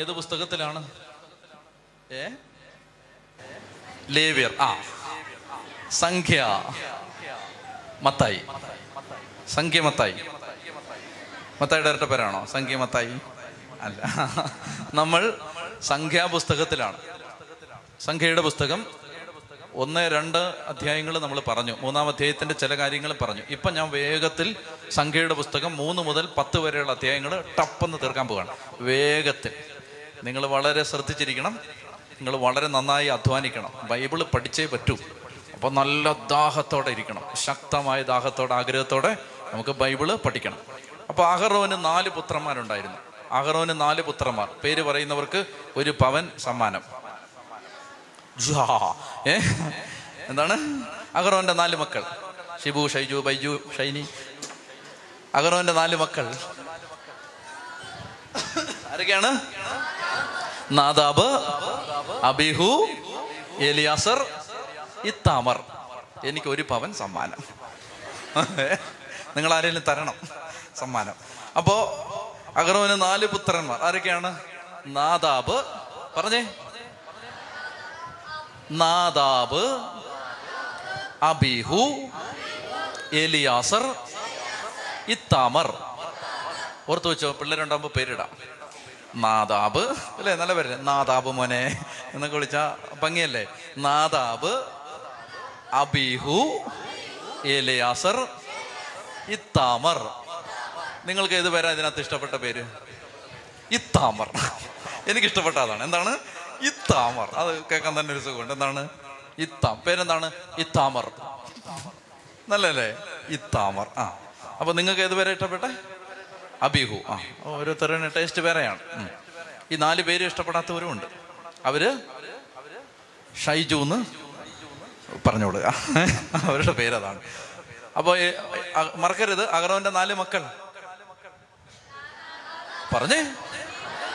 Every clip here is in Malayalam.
ഏത് പുസ്തകത്തിലാണ്? ഏ? ലേവ്യർ. ആ. സംഖ്യ. മത്തായി. സംഖ്യ മത്തായി. മത്തായിയുടെ ഇരട്ട പേരാണോ? സംഖ്യ മത്തായി. അല്ല. നമ്മൾ സംഖ്യാപുസ്തകത്തിലാണ് സംഖ്യയുടെ പുസ്തകം ഒന്ന് രണ്ട് അധ്യായങ്ങൾ നമ്മൾ പറഞ്ഞു. മൂന്നാം അധ്യായത്തിന്റെ ചില കാര്യങ്ങൾ പറഞ്ഞു. ഇപ്പൊ ഞാൻ വേഗത്തിൽ സംഖ്യയുടെ പുസ്തകം മൂന്ന് മുതൽ പത്ത് വരെയുള്ള അധ്യായങ്ങൾ ടപ്പെന്ന് തീർക്കാൻ പോവുകയാണ് വേഗത്തിൽ. നിങ്ങൾ വളരെ ശ്രദ്ധിച്ചിരിക്കണം. നിങ്ങൾ വളരെ നന്നായി അധ്വാനിക്കണം. ബൈബിൾ പഠിച്ചേ പറ്റൂ. അപ്പോൾ നല്ല ദാഹത്തോടെ ഇരിക്കണം. ശക്തമായ ദാഹത്തോടെ ആഗ്രഹത്തോടെ നമുക്ക് ബൈബിൾ പഠിക്കണം. അപ്പോൾ അഹറോന് നാല് പുത്രന്മാരുണ്ടായിരുന്നു. അഹറോന് നാല് പുത്രന്മാർ. പേര് പറയുന്നവർക്ക് ഒരു പവൻ സമ്മാനം. ഏ? എന്താണ്? അഹറോന്റെ നാല് മക്കൾ. ഷിബു ഷൈജു ബൈജു ഷൈനി. അഹറോന്റെ നാല് മക്കൾ. ആരൊക്കെയാണ്? Nadab Abihu Eleazar Ithamar. എനിക്ക് ഒരു പവൻ സമ്മാനം. നിങ്ങൾ ആരെങ്കിലും തരണം സമ്മാനം. അപ്പോ അഗർവന് നാല് പുത്രന്മാർ. ആരൊക്കെയാണ്? നാദാബ്. പറഞ്ഞേ. Nadab Abihu Eleazar Ithamar. ഓർത്തു വെച്ചോ പിള്ളേരുണ്ടാകുമ്പോൾ പേരിടാം. നാദാബ്. അല്ലേ? നല്ല പേര് നാദാബ് മോനെ. എന്നൊക്കെ വിളിച്ച ഭംഗിയല്ലേ? Nadab Abihu Eleazar Ithamar. നിങ്ങൾക്ക് ഏത് പേരാ ഇതിനകത്ത് ഇഷ്ടപ്പെട്ട പേര്? ഇത്താമർ. എനിക്ക് ഇഷ്ടപ്പെട്ട അതാണ്. എന്താണ്? ഇത്താമർ. അത് കേൾക്കാൻ തന്നെ ഒരു സുഖമുണ്ട്. എന്താണ്? ഇത്താം. പേരെന്താണ്? ഇത്താമർ. നല്ലല്ലേ? ഇത്താമർ. ആ. അപ്പൊ നിങ്ങൾക്ക് ഏത് പേരാ ഇഷ്ടപ്പെട്ടെ? അബിഹു. ആ. ഓരോരുത്തരുടെ ടേസ്റ്റ് വേറെയാണ്. ഈ നാല് പേര് ഇഷ്ടപ്പെടാത്തവരും ഉണ്ട്. അവർ ഷൈജു എന്ന് പറഞ്ഞോളുക അവരുടെ പേരതാണ്. അപ്പോൾ മറക്കരുത്. അഗറോന്റെ നാല് മക്കൾ. പറഞ്ഞേ.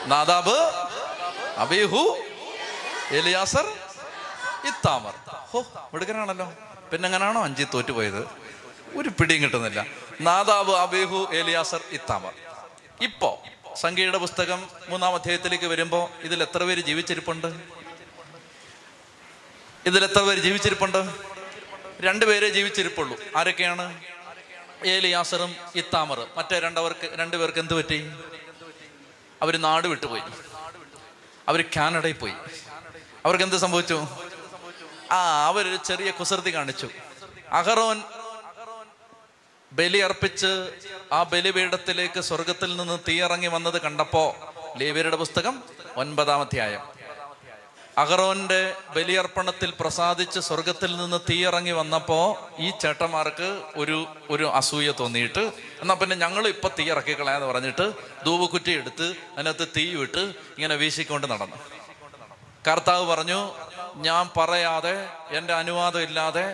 Nadab Abihu Eleazar Ithamar. ഹോ മിടുക്കനാണല്ലോ. പിന്നെ എങ്ങനെയാണോ അഞ്ചി തോറ്റുപോയത്? ഒരു പിടിയും കിട്ടുന്നില്ല. നാദാബ് അബേഹു ഏലിയാസർ ഇത്താമർ. ഇപ്പോ സംഖ്യയുടെ പുസ്തകം മൂന്നാം അധ്യായത്തിലേക്ക് വരുമ്പോൾ ഇതിൽ എത്ര പേര് ജീവിച്ചിരിപ്പുണ്ട്? ഇതിൽ എത്ര പേര് ജീവിച്ചിരിപ്പുണ്ട്? രണ്ടുപേരെ ജീവിച്ചിരിപ്പുള്ളൂ. ആരൊക്കെയാണ്? ഏലിയാസറും ഇത്താമറും. മറ്റേ രണ്ടവർക്ക് രണ്ടുപേർക്ക് എന്ത് പറ്റി? അവർ നാട് വിട്ടുപോയി. അവർ കാനഡയിൽ പോയി. അവർക്ക് എന്ത് സംഭവിച്ചു? ആ അവരൊരു ചെറിയ കുസൃതി കാണിച്ചു. അഹറോൻ ബലി അർപ്പിച്ച് ആ ബലിപീഠത്തിലേക്ക് സ്വർഗത്തിൽ നിന്ന് തീയിറങ്ങി വന്നത് കണ്ടപ്പോ ലേവിയരുടെ പുസ്തകം ഒൻപതാം അധ്യായം. അഹറോന്റെ ബലിയർപ്പണത്തിൽ പ്രസാദിച്ച് സ്വർഗത്തിൽ നിന്ന് തീയിറങ്ങി വന്നപ്പോ ഈ ചേട്ടന്മാർക്ക് ഒരു ഒരു അസൂയ തോന്നിയിട്ട് എന്നാ പിന്നെ ഞങ്ങൾ ഇപ്പൊ തീ ഇറക്കിക്കളയാന്ന് പറഞ്ഞിട്ട് ധൂപക്കുറ്റി എടുത്ത് അതിനകത്ത് തീ വിട്ട് ഇങ്ങനെ വീശിക്കൊണ്ട് നടന്നു. കർത്താവ് പറഞ്ഞു ഞാൻ പറയാതെ എന്റെ അനുവാദം ഇല്ലാതെ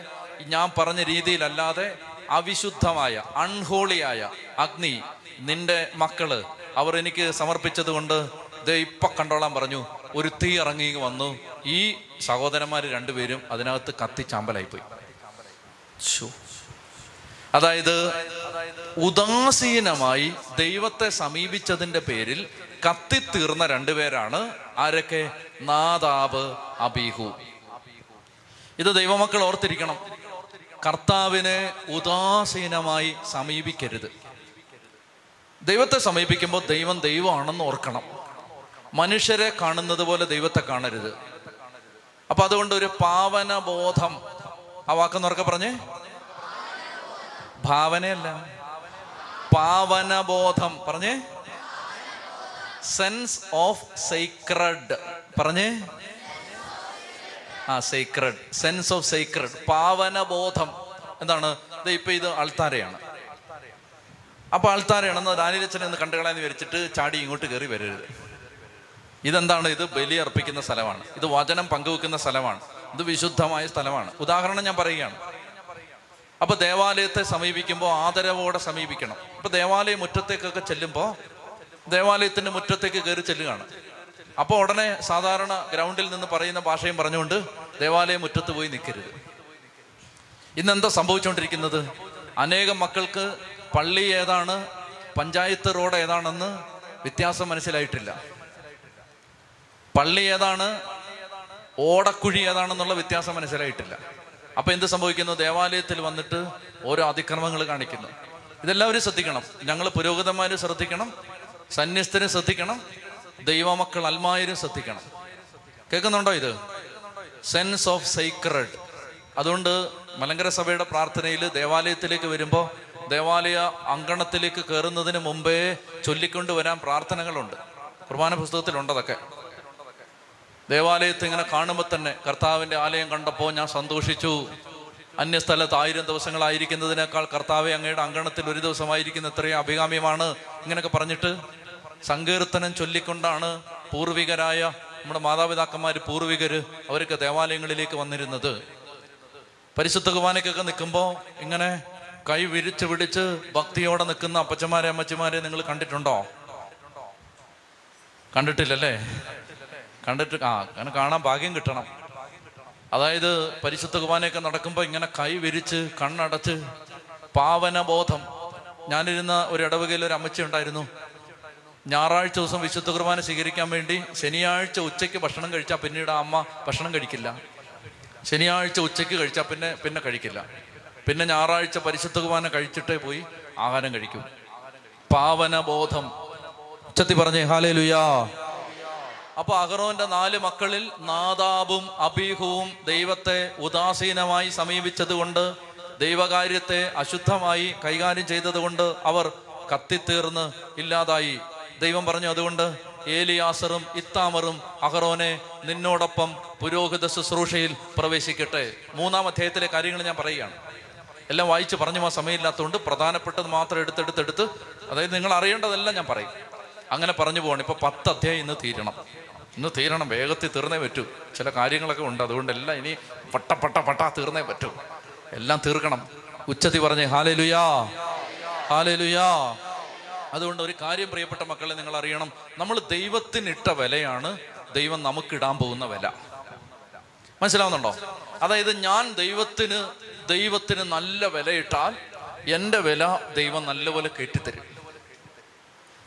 ഞാൻ പറഞ്ഞ രീതിയിലല്ലാതെ അവിശുദ്ധമായ അൺഹോളിയായ അഗ്നി നിന്റെ മക്കൾ അവർ എനിക്ക് സമർപ്പിച്ചത് കൊണ്ട് ദേ ഇപ്പൊ കണ്ടോളാൻ പറഞ്ഞു. ഒരു തീ ഇറങ്ങി വന്നു. ഈ സഹോദരന്മാർ രണ്ടുപേരും അതിനകത്ത് കത്തിച്ചാമ്പലായി പോയി അതായത് ഉദാസീനമായി ദൈവത്തെ സമീപിച്ചതിന്റെ പേരിൽ കത്തിത്തീർന്ന രണ്ടുപേരാണ് ആരൊക്കെ? നാദാബ് അബീഹു. ഇത് ദൈവമക്കൾ ഓർത്തിരിക്കണം. കർത്താവിനെ ഉദാസീനമായി സമീപിക്കരുത്. ദൈവത്തെ സമീപിക്കുമ്പോൾ ദൈവം ദൈവമാണെന്ന് ഓർക്കണം. മനുഷ്യരെ കാണുന്നത് പോലെ ദൈവത്തെ കാണരുത്. അപ്പൊ അതുകൊണ്ട് ഒരു പാവന ബോധം ആ വാക്കെന്നൊറക്കെ പറഞ്ഞേ? ഭാവനയല്ല. പാവനബോധം. പറഞ്ഞേ? സെൻസ് ഓഫ് സൈക്രഡ് പറഞ്ഞേ? ആ സീക്രഡ് സെൻസ് ഓഫ് സൈക്രഡ് പാവനബോധം. എന്താണ്? ഇപ്പൊ ഇത് അൾത്താരയാണ് അപ്പൊ അൾത്താരയാണെന്ന് ദാനിരച്ചനെ ഒന്ന് കണ്ടുകളാന്ന് വിചാരിച്ചിട്ട് ചാടി ഇങ്ങോട്ട് കയറി വരരുത്. ഇതെന്താണ്? ഇത് ബലി അർപ്പിക്കുന്ന സ്ഥലമാണ്. ഇത് വചനം പങ്കുവെക്കുന്ന സ്ഥലമാണ്. ഇത് വിശുദ്ധമായ സ്ഥലമാണ്. ഉദാഹരണം ഞാൻ പറയുകയാണ്. അപ്പൊ ദേവാലയത്തെ സമീപിക്കുമ്പോൾ ആദരവോടെ സമീപിക്കണം. ഇപ്പൊ ദേവാലയ മുറ്റത്തേക്കൊക്കെ ചെല്ലുമ്പോൾ ദേവാലയത്തിന്റെ മുറ്റത്തേക്ക് കയറി ചെല്ലുകയാണ്. അപ്പോൾ ഉടനെ സാധാരണ ഗ്രൗണ്ടിൽ നിന്ന് പറയുന്ന ഭാഷയും പറഞ്ഞുകൊണ്ട് ദേവാലയ മുറ്റത്ത് പോയി നിൽക്കരുത് ഇന്നെന്താ സംഭവിച്ചുകൊണ്ടിരിക്കുന്നത് അനേകം മക്കൾക്ക് പള്ളി ഏതാണ് പഞ്ചായത്ത് റോഡ് ഏതാണെന്ന് വ്യത്യാസം മനസ്സിലായിട്ടില്ല. പള്ളി ഏതാണ് ഓടക്കുഴി ഏതാണെന്നുള്ള വ്യത്യാസം മനസ്സിലായിട്ടില്ല. അപ്പൊ എന്ത് സംഭവിക്കുന്നു? ദേവാലയത്തിൽ വന്നിട്ട് ഓരോ അതിക്രമങ്ങൾ കാണിക്കുന്നു. ഇതെല്ലാവരും ശ്രദ്ധിക്കണം. ഞങ്ങൾ പുരോഹിതന്മാരും ശ്രദ്ധിക്കണം സന്യസ്തരും ശ്രദ്ധിക്കണം ദൈവമക്കൾ അൽമായരും ശ്രദ്ധിക്കണം. കേൾക്കുന്നുണ്ടോ ഇത്? സെൻസ് ഓഫ് സൈക്രഡ് അതുകൊണ്ട് മലങ്കര സഭയുടെ പ്രാർത്ഥനയിൽ ദേവാലയത്തിലേക്ക് വരുമ്പോൾ ദേവാലയ അങ്കണത്തിലേക്ക് കയറുന്നതിന് മുമ്പേ ചൊല്ലിക്കൊണ്ട് വരാൻ പ്രാർത്ഥനകളുണ്ട്. കുർബാന പുസ്തകത്തിലുണ്ട് അതൊക്കെ ദേവാലയത്തെ ഇങ്ങനെ കാണുമ്പോൾ തന്നെ കർത്താവിന്റെ ആലയം കണ്ടപ്പോൾ ഞാൻ സന്തോഷിച്ചു. അന്യസ്ഥലത്ത് ആയിരം ദിവസങ്ങളായിരിക്കുന്നതിനേക്കാൾ കർത്താവെ അങ്ങയുടെ അങ്കണത്തിൽ ഒരു ദിവസമായിരിക്കുന്ന എത്രയും അഭികാമ്യമാണ്. ഇങ്ങനെയൊക്കെ പറഞ്ഞിട്ട് സങ്കീർത്തനം ചൊല്ലിക്കൊണ്ടാണ് പൂർവികരായ നമ്മുടെ മാതാപിതാക്കന്മാർ പൂർവികര് അവരൊക്കെ ദേവാലയങ്ങളിലേക്ക് വന്നിരുന്നത്. പരിശുദ്ധ കുർബാനയ്ക്കൊക്കെ നിൽക്കുമ്പോൾ ഇങ്ങനെ കൈ വിരിച്ച് പിടിച്ച് ഭക്തിയോടെ നിൽക്കുന്ന അപ്പച്ചന്മാരെ അമ്മച്ചിമാരെ നിങ്ങൾ കണ്ടിട്ടുണ്ടോ? കണ്ടിട്ടില്ലല്ലേ? കണ്ടിട്ട് ആ അങ്ങനെ കാണാൻ ഭാഗ്യം കിട്ടണം. അതായത് പരിശുദ്ധ കുർബാനയൊക്കെ നടക്കുമ്പോൾ ഇങ്ങനെ കൈ വിരിച്ച് കണ്ണടച്ച് പാവനബോധം. ഞാനിരുന്ന ഒരു ഇടവകയിൽ ഒരു അമ്മച്ചി ഉണ്ടായിരുന്നു. ഞായറാഴ്ച ദിവസം വിശുദ്ധ കുർബാന സ്വീകരിക്കാൻ വേണ്ടി ശനിയാഴ്ച ഉച്ചയ്ക്ക് ഭക്ഷണം കഴിച്ചാൽ പിന്നീട് അമ്മ ഭക്ഷണം കഴിക്കില്ല. ശനിയാഴ്ച ഉച്ചയ്ക്ക് കഴിച്ചാൽ പിന്നെ പിന്നെ കഴിക്കില്ല. പിന്നെ ഞായറാഴ്ച പരിശുദ്ധ കുർബാന കഴിച്ചിട്ടേ പോയി ആഹാരം കഴിക്കും. പാവന ബോധം ഉച്ചത്തി പറഞ്ഞേ ഹാലേ ലുയാ അപ്പൊ അഹറോന്റെ നാല് മക്കളിൽ നാദാബും അബീഹുവും ദൈവത്തെ ഉദാസീനമായി സമീപിച്ചതുകൊണ്ട് ദൈവകാര്യത്തെ അശുദ്ധമായി കൈകാര്യം ചെയ്തതുകൊണ്ട് അവർ കത്തിത്തീർന്ന് ഇല്ലാതായി. ദൈവം പറഞ്ഞു അതുകൊണ്ട് ഏലിയാസറും ഇത്താമറും അഹറോനെ നിന്നോടൊപ്പം പുരോഹിത ശുശ്രൂഷയിൽ പ്രവേശിക്കട്ടെ. മൂന്നാം അധ്യായത്തിലെ കാര്യങ്ങൾ ഞാൻ പറയുകയാണ്. എല്ലാം വായിച്ച് പറഞ്ഞു ആ സമയമില്ലാത്തതുകൊണ്ട് പ്രധാനപ്പെട്ടത് മാത്രം എടുത്തെടുത്തെടുത്ത് അതായത് നിങ്ങൾ അറിയേണ്ടതെല്ലാം ഞാൻ പറയും. അങ്ങനെ പറഞ്ഞു പോകണം ഇപ്പൊ പത്ത് അധ്യായം ഇന്ന് തീരണം. ഇന്ന് തീരണം വേഗത്തിൽ തീർന്നേ പറ്റൂ. ചില കാര്യങ്ങളൊക്കെ ഉണ്ട്. അതുകൊണ്ട് എല്ലാം ഇനി പട്ട പട്ട പട്ട തീർന്നേ പറ്റൂ. എല്ലാം തീർക്കണം. ഉച്ചത്തി പറഞ്ഞേ ഹാലേ ലുയാ ഹാലേ ലുയാ അതുകൊണ്ട് ഒരു കാര്യം പ്രിയപ്പെട്ട മക്കളെ നിങ്ങൾ അറിയണം. നമ്മൾ ദൈവത്തിനിട്ട വിലയാണ് ദൈവം നമുക്കിടാൻ പോകുന്ന വില. മനസ്സിലാവുന്നുണ്ടോ? അതായത് ഞാൻ ദൈവത്തിന് ദൈവത്തിന് നല്ല വിലയിട്ടാൽ എന്റെ വില ദൈവം നല്ലപോലെ കെട്ടിത്തരും.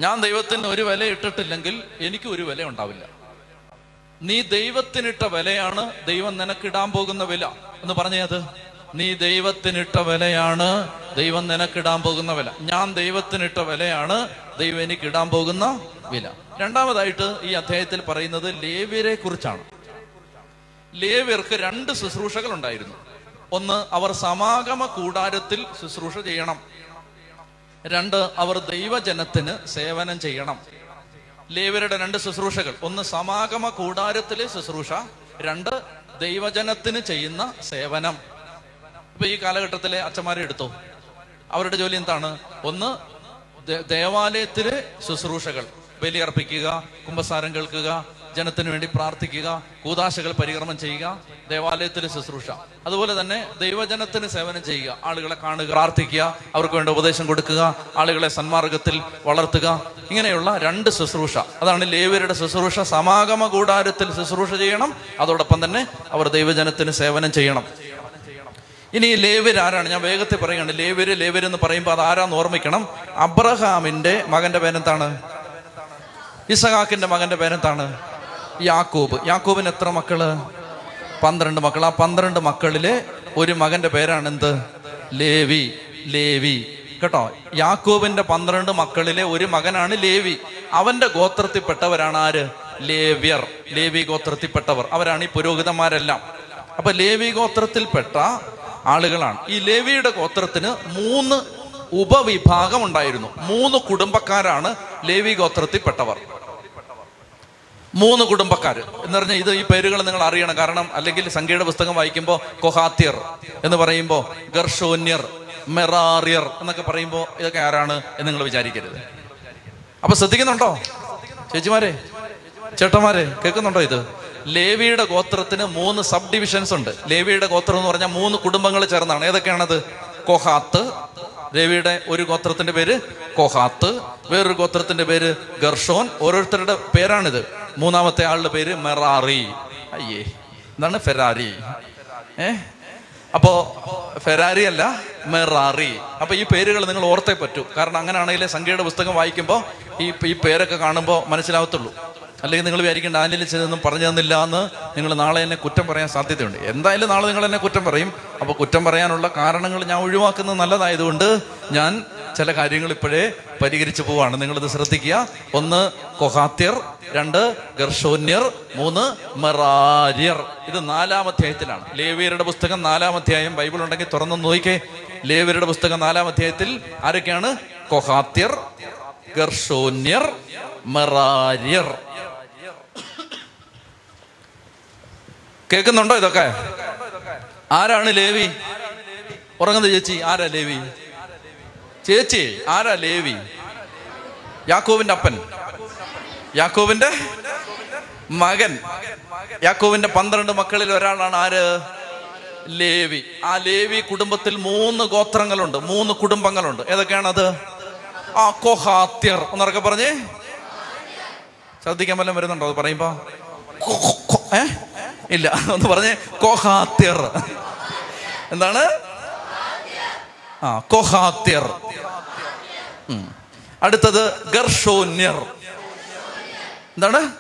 ഞാൻ ദൈവത്തിന് ഒരു വില ഇട്ടിട്ടില്ലെങ്കിൽ എനിക്ക് ഒരു വില ഉണ്ടാവില്ല. നീ ദൈവത്തിനിട്ട വിലയാണ് ദൈവം നിനക്കിടാൻ പോകുന്ന വില. എന്ന് പറഞ്ഞത് നീ ദൈവത്തിനിട്ട വിലയാണ് ദൈവം നിനക്കിടാൻ പോകുന്ന വില. ഞാൻ ദൈവത്തിനിട്ട വിലയാണ് ദൈവം എനിക്ക് ഇടാൻ പോകുന്ന വില. രണ്ടാമതായിട്ട് ഈ അധ്യായത്തിൽ പറയുന്നത് ലേവ്യരെ കുറിച്ചാണ്. ലേവ്യർക്ക് രണ്ട് ശുശ്രൂഷകൾ ഉണ്ടായിരുന്നു ഒന്ന് അവർ സമാഗമ കൂടാരത്തിൽ ശുശ്രൂഷ ചെയ്യണം. രണ്ട് അവർ ദൈവജനത്തിന് സേവനം ചെയ്യണം. ലേവരുടെ രണ്ട് ശുശ്രൂഷകൾ. ഒന്ന് സമാഗമ കൂടാരത്തിലെ ശുശ്രൂഷ. രണ്ട് ദൈവജനത്തിന് ചെയ്യുന്ന സേവനം. ഇപ്പൊ ഈ കാലഘട്ടത്തിലെ അച്ഛന്മാരെ എടുത്തോ? അവരുടെ ജോലി എന്താണ്? ഒന്ന് ദേവാലയത്തിലെ ശുശ്രൂഷകൾ. ബലിയർപ്പിക്കുക കുംഭസാരം കേൾക്കുക ജനത്തിന് വേണ്ടി പ്രാർത്ഥിക്കുക കൂതാശകൾ പരികർമ്മം ചെയ്യുക ദേവാലയത്തിലെ ശുശ്രൂഷ. അതുപോലെ തന്നെ ദൈവജനത്തിന് സേവനം ചെയ്യുക. ആളുകളെ കാണുക പ്രാർത്ഥിക്കുക അവർക്ക് വേണ്ട ഉപദേശം കൊടുക്കുക ആളുകളെ സന്മാർഗത്തിൽ വളർത്തുക. ഇങ്ങനെയുള്ള രണ്ട് ശുശ്രൂഷ. അതാണ് ലേവരുടെ ശുശ്രൂഷ. സമാഗമ കൂടാരത്തിൽ ശുശ്രൂഷ ചെയ്യണം. അതോടൊപ്പം തന്നെ അവർ ദൈവജനത്തിന് സേവനം ചെയ്യണം. ഇനി ഈ ലേവർ ആരാണ്? ഞാൻ വേഗത്തിൽ പറയുകയാണ്. ലേവര് ലേവർ എന്ന് പറയുമ്പോൾ അത് ആരാന്ന് ഓർമ്മിക്കണം. അബ്രഹാമിന്റെ മകന്റെ പേരെന്താണ്? ഇസഹാക്കിന്റെ മകന്റെ പേരെന്താണ്? യാക്കൂബ്. യാക്കൂബിന് എത്ര മക്കൾ? പന്ത്രണ്ട് മക്കൾ ആ പന്ത്രണ്ട് മക്കളിലെ ഒരു മകന്റെ പേരാണ് എന്ത്? ലേവി. ലേവി. കേട്ടോ? യാക്കൂബിന്റെ പന്ത്രണ്ട് മക്കളിലെ ഒരു മകനാണ് ലേവി. അവന്റെ ഗോത്രത്തിൽപ്പെട്ടവരാണ് ആര്? ലേവ്യർ. ലേവി ഗോത്രത്തിൽപ്പെട്ടവർ. അവരാണ് ഈ പുരോഹിതന്മാരെല്ലാം. അപ്പൊ ലേവി ഗോത്രത്തിൽപ്പെട്ട ആളുകളാണ്. ഈ ലേവിയുടെ ഗോത്രത്തിന് മൂന്ന് ഉപവിഭാഗം ഉണ്ടായിരുന്നു. മൂന്ന് കുടുംബക്കാരാണ് ലേവി ഗോത്രത്തിൽപ്പെട്ടവർ. മൂന്ന് കുടുംബക്കാർ എന്ന് പറഞ്ഞാൽ ഇത് ഈ പേരുകൾ നിങ്ങൾ അറിയണം. കാരണം അല്ലെങ്കിൽ സംഖ്യയുടെ പുസ്തകം വായിക്കുമ്പോൾ കൊഹാത്യർ എന്ന് പറയുമ്പോൾ ഗർഷോന്യർ മെറാറിയർ എന്നൊക്കെ പറയുമ്പോൾ ഇതൊക്കെ ആരാണ് എന്ന് നിങ്ങൾ വിചാരിക്കരുത്. അപ്പൊ ശ്രദ്ധിക്കുന്നുണ്ടോ? ചേച്ചിമാരെ ചേട്ടന്മാരെ കേൾക്കുന്നുണ്ടോ ഇത്? ലേവിയുടെ ഗോത്രത്തിന് മൂന്ന് സബ് ഡിവിഷൻസ് ഉണ്ട്. ലേവിയുടെ ഗോത്രം എന്ന് പറഞ്ഞാൽ മൂന്ന് കുടുംബങ്ങൾ ചേർന്നാണ്. ഏതൊക്കെയാണത്? കൊഹാത്ത്. ലേവിയുടെ ഒരു ഗോത്രത്തിന്റെ പേര് കൊഹാത്ത്. വേറൊരു ഗോത്രത്തിന്റെ പേര് ഗർഷോൻ. ഓരോരുത്തരുടെ പേരാണിത്. മൂന്നാമത്തെ ആളുടെ പേര് മെറാറി. അയ്യേ എന്താണ് ഫെരാരി. ഏ? അപ്പോ ഫെരാരി അല്ല മെറാറി. അപ്പൊ ഈ പേരുകൾ നിങ്ങൾ ഓർത്തേ പറ്റൂ. കാരണം അങ്ങനെയാണെങ്കിൽ സംഖ്യയുടെ പുസ്തകം വായിക്കുമ്പോൾ ഈ ഈ പേരൊക്കെ കാണുമ്പോൾ മനസ്സിലാവത്തുള്ളൂ. അല്ലെങ്കിൽ നിങ്ങൾ വിചാരിക്കും ഡാനിയൽ ചെന്നൊന്നും പറഞ്ഞു തന്നില്ല എന്ന് നിങ്ങൾ നാളെ എന്നെ കുറ്റം പറയാൻ സാധ്യതയുണ്ട്. എന്തായാലും നാളെ നിങ്ങൾ എന്നെ കുറ്റം പറയും. അപ്പോൾ കുറ്റം പറയാനുള്ള കാരണങ്ങൾ ഞാൻ ഒഴിവാക്കുന്നത് നല്ലതായതുകൊണ്ട് ഞാൻ ചില കാര്യങ്ങൾ ഇപ്പോഴേ പരിഹരിച്ചു പോവാണ്. നിങ്ങളിത് ശ്രദ്ധിക്കുക. ഒന്ന് കൊഹാത്യർ രണ്ട് ഗർഷോന്യർ മൂന്ന് മെറാര്യർ. ഇത് നാലാം അധ്യായത്തിലാണ്. ലേവിയരുടെ പുസ്തകം നാലാം അധ്യായം. ബൈബിൾ ഉണ്ടെങ്കിൽ തുറന്നു നോക്കിക്കേ. ലേവിയരുടെ പുസ്തകം നാലാം അധ്യായത്തിൽ ആരൊക്കെയാണ്? കൊഹാത്യർ ഗർഷോന്യർ മെറാര്യർ. കേൾക്കുന്നുണ്ടോ ഇതൊക്കെ? ആരാണ് ലേവി? ഉറങ്ങുന്നത് ചേച്ചി ആരാ ലേവി? ചേച്ചി ആരാ ലേവി? യാക്കോവിന്റെ അപ്പൻ. യാക്കോവിന്റെ മകൻ. യാക്കോവിന്റെ പന്ത്രണ്ട് മക്കളിൽ ഒരാളാണ് ആര്? ലേവി. ആ ലേവി കുടുംബത്തിൽ മൂന്ന് ഗോത്രങ്ങളുണ്ട് മൂന്ന് കുടുംബങ്ങളുണ്ട്. ഏതൊക്കെയാണത്? ആ കൊഹാത്യർ. എന്നൊക്കെ പറഞ്ഞേ. ശ്രദ്ധിക്കാൻ വല്ലതും വരുന്നുണ്ടോ? അത് പറയുമ്പോ ഏ? ഇല്ല ഒന്ന് പറഞ്ഞേ കോഹാത്യർ എന്താണ്? ആ കോഹാത്യർ അടുത്തത് ഗർഷോന്യർ. എന്താണ്?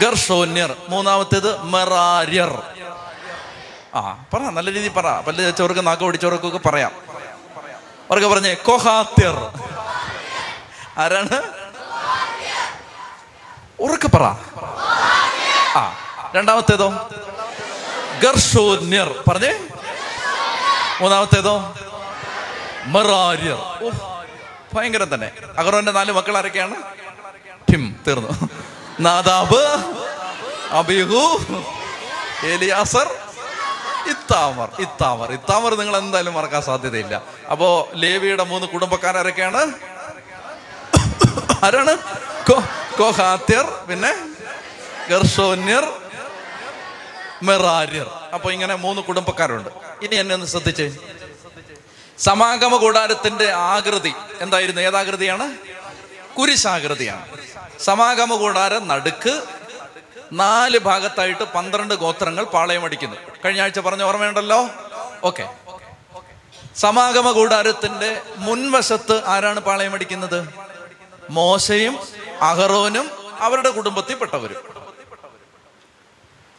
ഗർഷോന്യർ. മൂന്നാമത്തേത് മെറാര്യർ. ആ പറ നല്ല രീതിയിൽ പറ. പല്ല് ചോർക്ക് നാക്ക് പിടിച്ചവർക്കൊക്കെ പറയാം. അവർക്ക് പറഞ്ഞേ കോഹാത്യർ ആരാണ്? ഉറക്കെ പറ. ആ രണ്ടാമത്തേതോ? ഗർഷോന്യർ. പറഞ്ഞേ. മൂന്നാമത്തേതോ? മെറാര്യർ. ഭയങ്കരം തന്നെ. അഗറോന്റെ നാല് മക്കൾ ആരൊക്കെയാണ്? ഠിം തീർന്നു. നാദാബ് അബിഹു ഏലിയാസർ ഇത്താമർ. ഇത്താമർ. ഇത്താമർ നിങ്ങൾ എന്തായാലും മറക്കാൻ സാധ്യതയില്ല. അപ്പോ ലേവിയുടെ മൂന്ന് കുടുംബക്കാരൊക്കെയാണ് ആരാണ്? കോഹാത്യർ പിന്നെ ഗർഷോന്യർ മെറാര്യർ. അപ്പൊ ഇങ്ങനെ മൂന്ന് കുടുംബക്കാരുണ്ട്. ഇനി എന്നെ ഒന്ന് ശ്രദ്ധിച്ചേ. സമാഗമ കൂടാരത്തിന്റെ ആകൃതി എന്തായിരുന്നു? ഏതാകൃതിയാണ്? കുരിശാകൃതിയാണ്. സമാഗമ കൂടാരം നടുക്ക് നാല് ഭാഗത്തായിട്ട് പന്ത്രണ്ട് ഗോത്രങ്ങൾ പാളയമടിക്കുന്നു കഴിഞ്ഞ ആഴ്ച പറഞ്ഞ ഓർമ്മയുണ്ടല്ലോ? ഓക്കെ. സമാഗമ കൂടാരത്തിന്റെ മുൻവശത്ത് ആരാണ് പാളയമടിക്കുന്നത് മോശയും അഹറോനും അവരുടെ കുടുംബത്തിൽപ്പെട്ടവരും.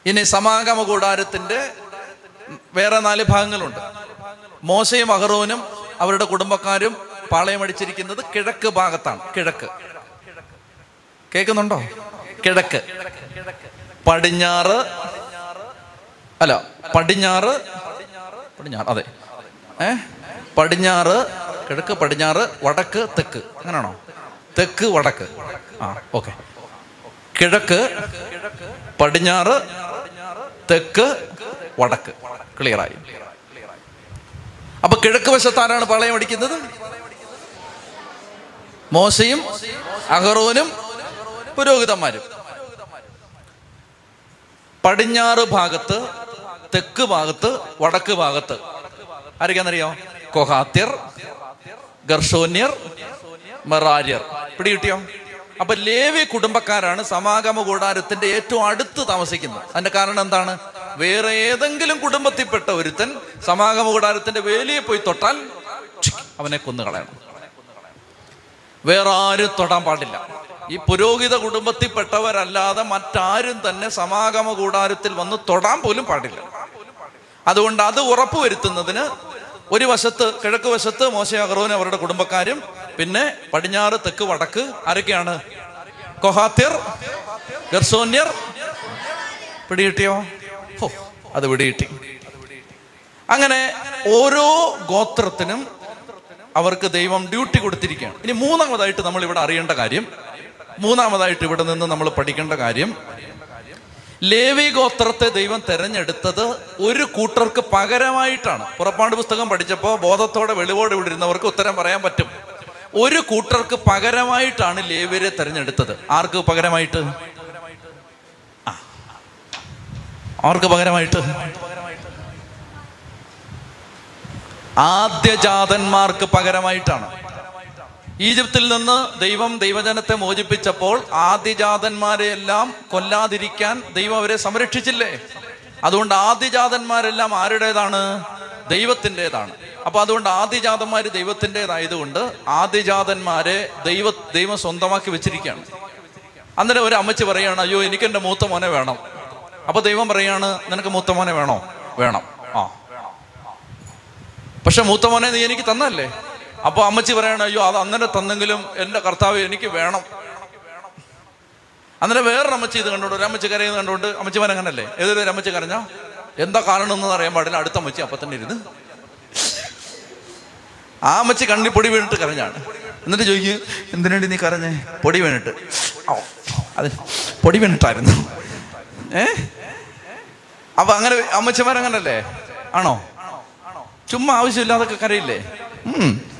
ഇനി സമാഗമ കൂടാരത്തിന്റെ വേറെ നാല് ഭാഗങ്ങളുണ്ട്. മോശയും അഹറോനും അവരുടെ കുടുംബക്കാരും പാളയമടിച്ചിരിക്കുന്നത് കിഴക്ക് ഭാഗത്താണ്. കിഴക്ക്. കേൾക്കുന്നുണ്ടോ? കിഴക്ക്. പടിഞ്ഞാറ്. അല്ല പടിഞ്ഞാറ്. പടിഞ്ഞാറ് അതെ. ഏ? പടിഞ്ഞാറ് കിഴക്ക് പടിഞ്ഞാറ് വടക്ക് തെക്ക്. അങ്ങനെയാണോ? തെക്ക് വടക്ക്. ആ ഓക്കെ. കിഴക്ക് പടിഞ്ഞാറ് തെക്ക് വടക്ക്. ക്ലിയറായി അപ്പൊ കിഴക്ക് വശത്ത് ആരാണ് പാളയം അടിക്കുന്നത്? മോശയും അഹറോനും പുരോഹിതന്മാരും. പടിഞ്ഞാറ് ഭാഗത്ത് തെക്ക് ഭാഗത്ത് വടക്ക് ഭാഗത്ത്. ആരൊക്കെയാണെന്നറിയോ? കൊഹാത്യർ ഗർഷോന്യർ മെറാര്യർ. പിടികിട്ടിയോ? അപ്പൊ ലേവി കുടുംബക്കാരാണ് സമാഗമ കൂടാരത്തിന്റെ ഏറ്റവും അടുത്ത് താമസിക്കുന്നത്. അതിന്റെ കാരണം എന്താണ്? വേറെ ഏതെങ്കിലും കുടുംബത്തിൽപ്പെട്ട ഒരുത്തൻ സമാഗമ കൂടാരത്തിന്റെ വേലിയെ പോയി തൊട്ടാൽ അവനെ കൊന്നുകളയണം വേറെ ആരും തൊടാൻ പാടില്ല. ഈ പുരോഹിത കുടുംബത്തിൽപ്പെട്ടവരല്ലാതെ മറ്റാരും തന്നെ സമാഗമ കൂടാരത്തിൽ വന്ന് തൊടാൻ പോലും പാടില്ല. അതുകൊണ്ട് അത് ഉറപ്പുവരുത്തുന്നതിന് ഒരു വശത്ത് കിഴക്ക് വശത്ത് മോശ അവരുടെ കുടുംബക്കാരും പിന്നെ പടിഞ്ഞാറ് തെക്ക് വടക്ക് ആരൊക്കെയാണ്? കൊഹാത്തിർ ഗർസോന്യർ. പിടികിട്ടിയോ? ഹോ അത് പിടികിട്ടി. അങ്ങനെ ഓരോ ഗോത്രത്തിനും അവർക്ക് ദൈവം ഡ്യൂട്ടി കൊടുത്തിരിക്കുകയാണ്. ഇനി മൂന്നാമതായിട്ട് നമ്മൾ ഇവിടെ അറിയേണ്ട കാര്യം മൂന്നാമതായിട്ട് ഇവിടെ നിന്ന് നമ്മൾ പഠിക്കേണ്ട കാര്യം ലേവി ഗോത്രത്തെ ദൈവം തെരഞ്ഞെടുത്തത് ഒരു കൂട്ടർക്ക് പകരമായിട്ടാണ്. പുറപ്പാട് പുസ്തകം പഠിച്ചപ്പോൾ ബോധത്തോടെ വെളിവോടെ ഇവിടെ ഇരുന്നവർക്ക് ഉത്തരം പറയാൻ പറ്റും. ഒരു കൂട്ടർക്ക് പകരമായിട്ടാണ് ലേവ്യരെ തെരഞ്ഞെടുത്തത്. ആർക്ക് പകരമായിട്ട്. ആർക്ക് പകരമായിട്ട്? ആദ്യജാതന്മാർക്ക് പകരമായിട്ടാണ്. ഈജിപ്തിൽ നിന്ന് ദൈവം ദൈവജനത്തെ മോചിപ്പിച്ചപ്പോൾ ആദ്യജാതന്മാരെ എല്ലാം കൊല്ലാതിരിക്കാൻ ദൈവം അവരെ സംരക്ഷിച്ചില്ലേ? അതുകൊണ്ട് ആദ്യജാതന്മാരെല്ലാം ആരുടേതാണ്? ദൈവത്തിന്റെതാണ്. അപ്പൊ അതുകൊണ്ട് ആദ്യജാതന്മാര് ദൈവത്തിന്റെതായതുകൊണ്ട് ആദ്യജാതന്മാരെ ദൈവ ദൈവം സ്വന്തമാക്കി വെച്ചിരിക്കുകയാണ്. അന്നേരം ഒരു അമ്മച്ചി പറയാണ് അയ്യോ എനിക്ക് എന്റെ മൂത്ത മോനെ വേണം. അപ്പൊ ദൈവം പറയാണ് നിനക്ക് മൂത്ത മോനെ വേണോ? വേണം. ആ. പക്ഷെ മൂത്ത മോനെ നീ എനിക്ക് തന്നല്ലേ അപ്പൊ അമ്മച്ചി പറയാണ് അയ്യോ അത് അന്നേരം തന്നെങ്കിലും എന്റെ കർത്താവ് എനിക്ക് വേണം. അന്നേരം വേറൊരു അമ്മച്ചി ഇത് കണ്ടോണ്ട് ഒരു അമ്മച്ചി കരയുന്നത് കണ്ടോണ്ട് അമ്മച്ചിമാർ അങ്ങനല്ലേ? ഏതൊരു അമ്മച്ചി കരഞ്ഞാ എന്താ കാരണം എന്ന് അറിയാൻ പാടില്ല അടുത്ത അമ്മച്ചി അപ്പൊ തന്നെ ഇരുന്ന് ആ അമ്മച്ചി കണ്ണി പൊടി വീണിട്ട് കരഞ്ഞാണ്. എന്നിട്ട് ചോദിക്കും എന്തിനാണ്ടി നീ കരഞ്ഞേ? പൊടി വീണിട്ട്. അത് പൊടി വീണിട്ടായിരുന്നു. ഏ? അപ്പൊ അങ്ങനെ അമ്മച്ചമാരങ്ങനല്ലേ? ആണോ? ചുമ്മാ ആവശ്യമില്ലാതൊക്കെ കരയില്ലേ? ഉം.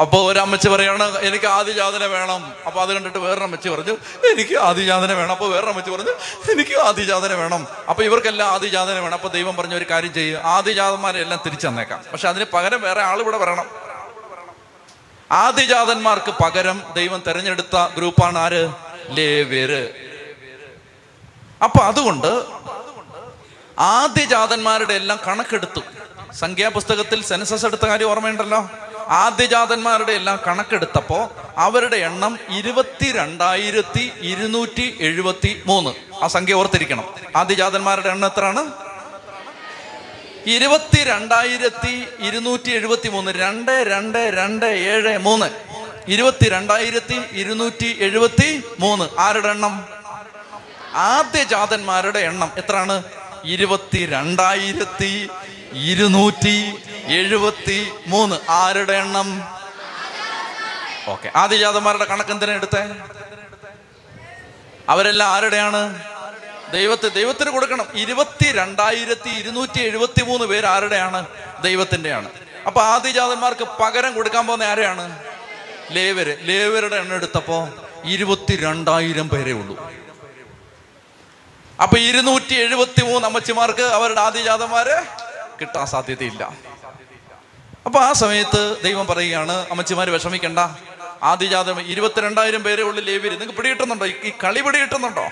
അപ്പൊ ഒരമ്മച്ചി പറയാണ് എനിക്ക് ആദിജാതന വേണം. അപ്പൊ അത് കണ്ടിട്ട് വേറൊരു അമ്മച്ചി പറഞ്ഞു എനിക്ക് ആദിജാതന വേണം. അപ്പൊ വേറൊരു അമ്മച്ചി പറഞ്ഞു എനിക്ക് ആദിജാതന വേണം. അപ്പൊ ഇവർക്കെല്ലാം ആദിജാതന വേണം. അപ്പൊ ദൈവം പറഞ്ഞ ഒരു കാര്യം ചെയ്യും. ആദിജാതന്മാരെ എല്ലാം തിരിച്ചു തന്നേക്കാം പക്ഷെ അതിന് പകരം വേറെ ആൾ ഇവിടെ വരണം. ആദിജാതന്മാർക്ക് പകരം ദൈവം തെരഞ്ഞെടുത്ത ഗ്രൂപ്പാണ് ആര്? ലേവ്യര്. അപ്പൊ അതുകൊണ്ട് ആദ്യജാതന്മാരുടെ എല്ലാം കണക്കെടുത്തു. സംഖ്യാപുസ്തകത്തിൽ സെൻസസ് എടുത്ത കാര്യം ഓർമ്മയുണ്ടല്ലോ? ആദ്യജാതന്മാരുടെ എല്ലാം കണക്കെടുത്തപ്പോ അവരുടെ എണ്ണം ഇരുപത്തി രണ്ടായിരത്തി ഇരുന്നൂറ്റി എഴുപത്തി മൂന്ന് ആ സംഖ്യ ഓർത്തിരിക്കണം. ആദ്യജാതന്മാരുടെ എണ്ണം എത്രയാണ്? ഇരുപത്തി രണ്ടായിരത്തി ഇരുന്നൂറ്റി എഴുപത്തി മൂന്ന് രണ്ട് രണ്ട് രണ്ട് ഏഴ് മൂന്ന്. ഇരുപത്തി രണ്ടായിരത്തി ഇരുന്നൂറ്റി എഴുപത്തി മൂന്ന് ആരുടെ എണ്ണം? ആദ്യജാതന്മാരുടെ എണ്ണം എത്രയാണ്? ഇരുപത്തി രണ്ടായിരത്തി ഇരുന്നൂറ്റി എഴുപത്തി മൂന്ന്. ആരുടെ എണ്ണം? ഓക്കെ. ആദിജാതന്മാരുടെ കണക്ക് എന്തിനാ എടുത്തേ? അവരെല്ലാം ആരുടെയാണ്? ദൈവത്തെ ദൈവത്തിന് കൊടുക്കണം. ഇരുപത്തി രണ്ടായിരത്തി ഇരുന്നൂറ്റി എഴുപത്തി മൂന്ന് പേര് ആരുടെയാണ്? ദൈവത്തിന്റെയാണ് അപ്പൊ ആദ്യജാതന്മാർക്ക് പകരം കൊടുക്കാൻ പോകുന്ന ആരെയാണ്? ലേവര്. ലേവരുടെ എണ്ണം എടുത്തപ്പോ ഇരുപത്തി രണ്ടായിരം പേരേ ഉള്ളൂ. അപ്പൊ ഇരുന്നൂറ്റി എഴുപത്തി മൂന്ന് അമ്മച്ചിമാർക്ക് അവരുടെ ആദ്യജാതന്മാര് കിട്ടാൻ സാധ്യതയില്ല. അപ്പൊ ആ സമയത്ത് ദൈവം പറയുകയാണ് അമ്മച്ചിമാര് വിഷമിക്കണ്ട. ആദ്യജാതം ഇരുപത്തിരണ്ടായിരം പേരെ ഉള്ളിൽ ലേവിയർ നിങ്ങൾക്ക് പിടികിട്ടുന്നുണ്ടോ? ഈ കളി പിടികിട്ടുന്നുണ്ടോ?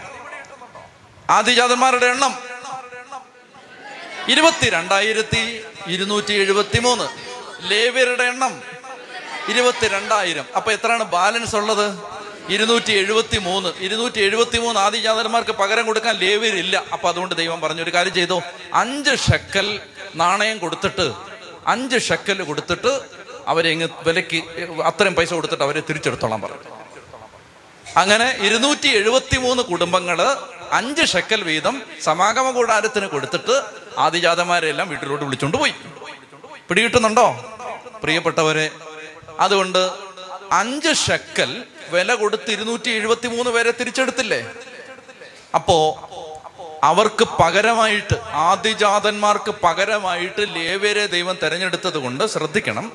ആദ്യജാതന്മാരുടെ എണ്ണം ഇരുപത്തിരണ്ടായിരത്തി ഇരുന്നൂറ്റി എഴുപത്തി മൂന്ന് ലേവ്യരുടെ എണ്ണം ഇരുപത്തിരണ്ടായിരം. അപ്പൊ എത്രയാണ് ബാലൻസ് ഉള്ളത്? ഇരുന്നൂറ്റി എഴുപത്തി മൂന്ന് ഇരുന്നൂറ്റി എഴുപത്തി മൂന്ന് ആദിജാതന്മാർക്ക് പകരം കൊടുക്കാൻ ലേവ്യരില്ല അപ്പൊ അതുകൊണ്ട് ദൈവം പറഞ്ഞു ഒരു കാര്യം ചെയ്തു? അഞ്ച് ഷെക്കൽ നാണയം കൊടുത്തിട്ട് അഞ്ച് ഷെക്കൽ കൊടുത്തിട്ട് അവരെ ഇങ്ങ് വിലക്ക് അത്രയും പൈസ കൊടുത്തിട്ട് അവരെ തിരിച്ചെടുത്തോളാൻ പറഞ്ഞു. അങ്ങനെ ഇരുന്നൂറ്റി എഴുപത്തി മൂന്ന് കുടുംബങ്ങൾ അഞ്ച് ഷെക്കൽ വീതം സമാഗമ കൂടാരത്തിന് കൊടുത്തിട്ട് ആദിജാതന്മാരെല്ലാം വീട്ടിലോട്ട് വിളിച്ചോണ്ട് പോയി. പിടികിട്ടുന്നുണ്ടോ? പ്രിയപ്പെട്ടവരെ അതുകൊണ്ട് അഞ്ച് ഷെക്കൽ വില കൊടുത്ത് ഇരുന്നൂറ്റി എഴുപത്തി മൂന്ന് പേരെ തിരിച്ചെടുത്തില്ലേ? അപ്പോ അവർക്ക് പകരമായിട്ട് ആദ്യജാതന്മാർക്ക് പകരമായിട്ട് ലേവ്യരെ ദൈവം തെരഞ്ഞെടുത്തത് കൊണ്ട് ശ്രദ്ധിക്കണം.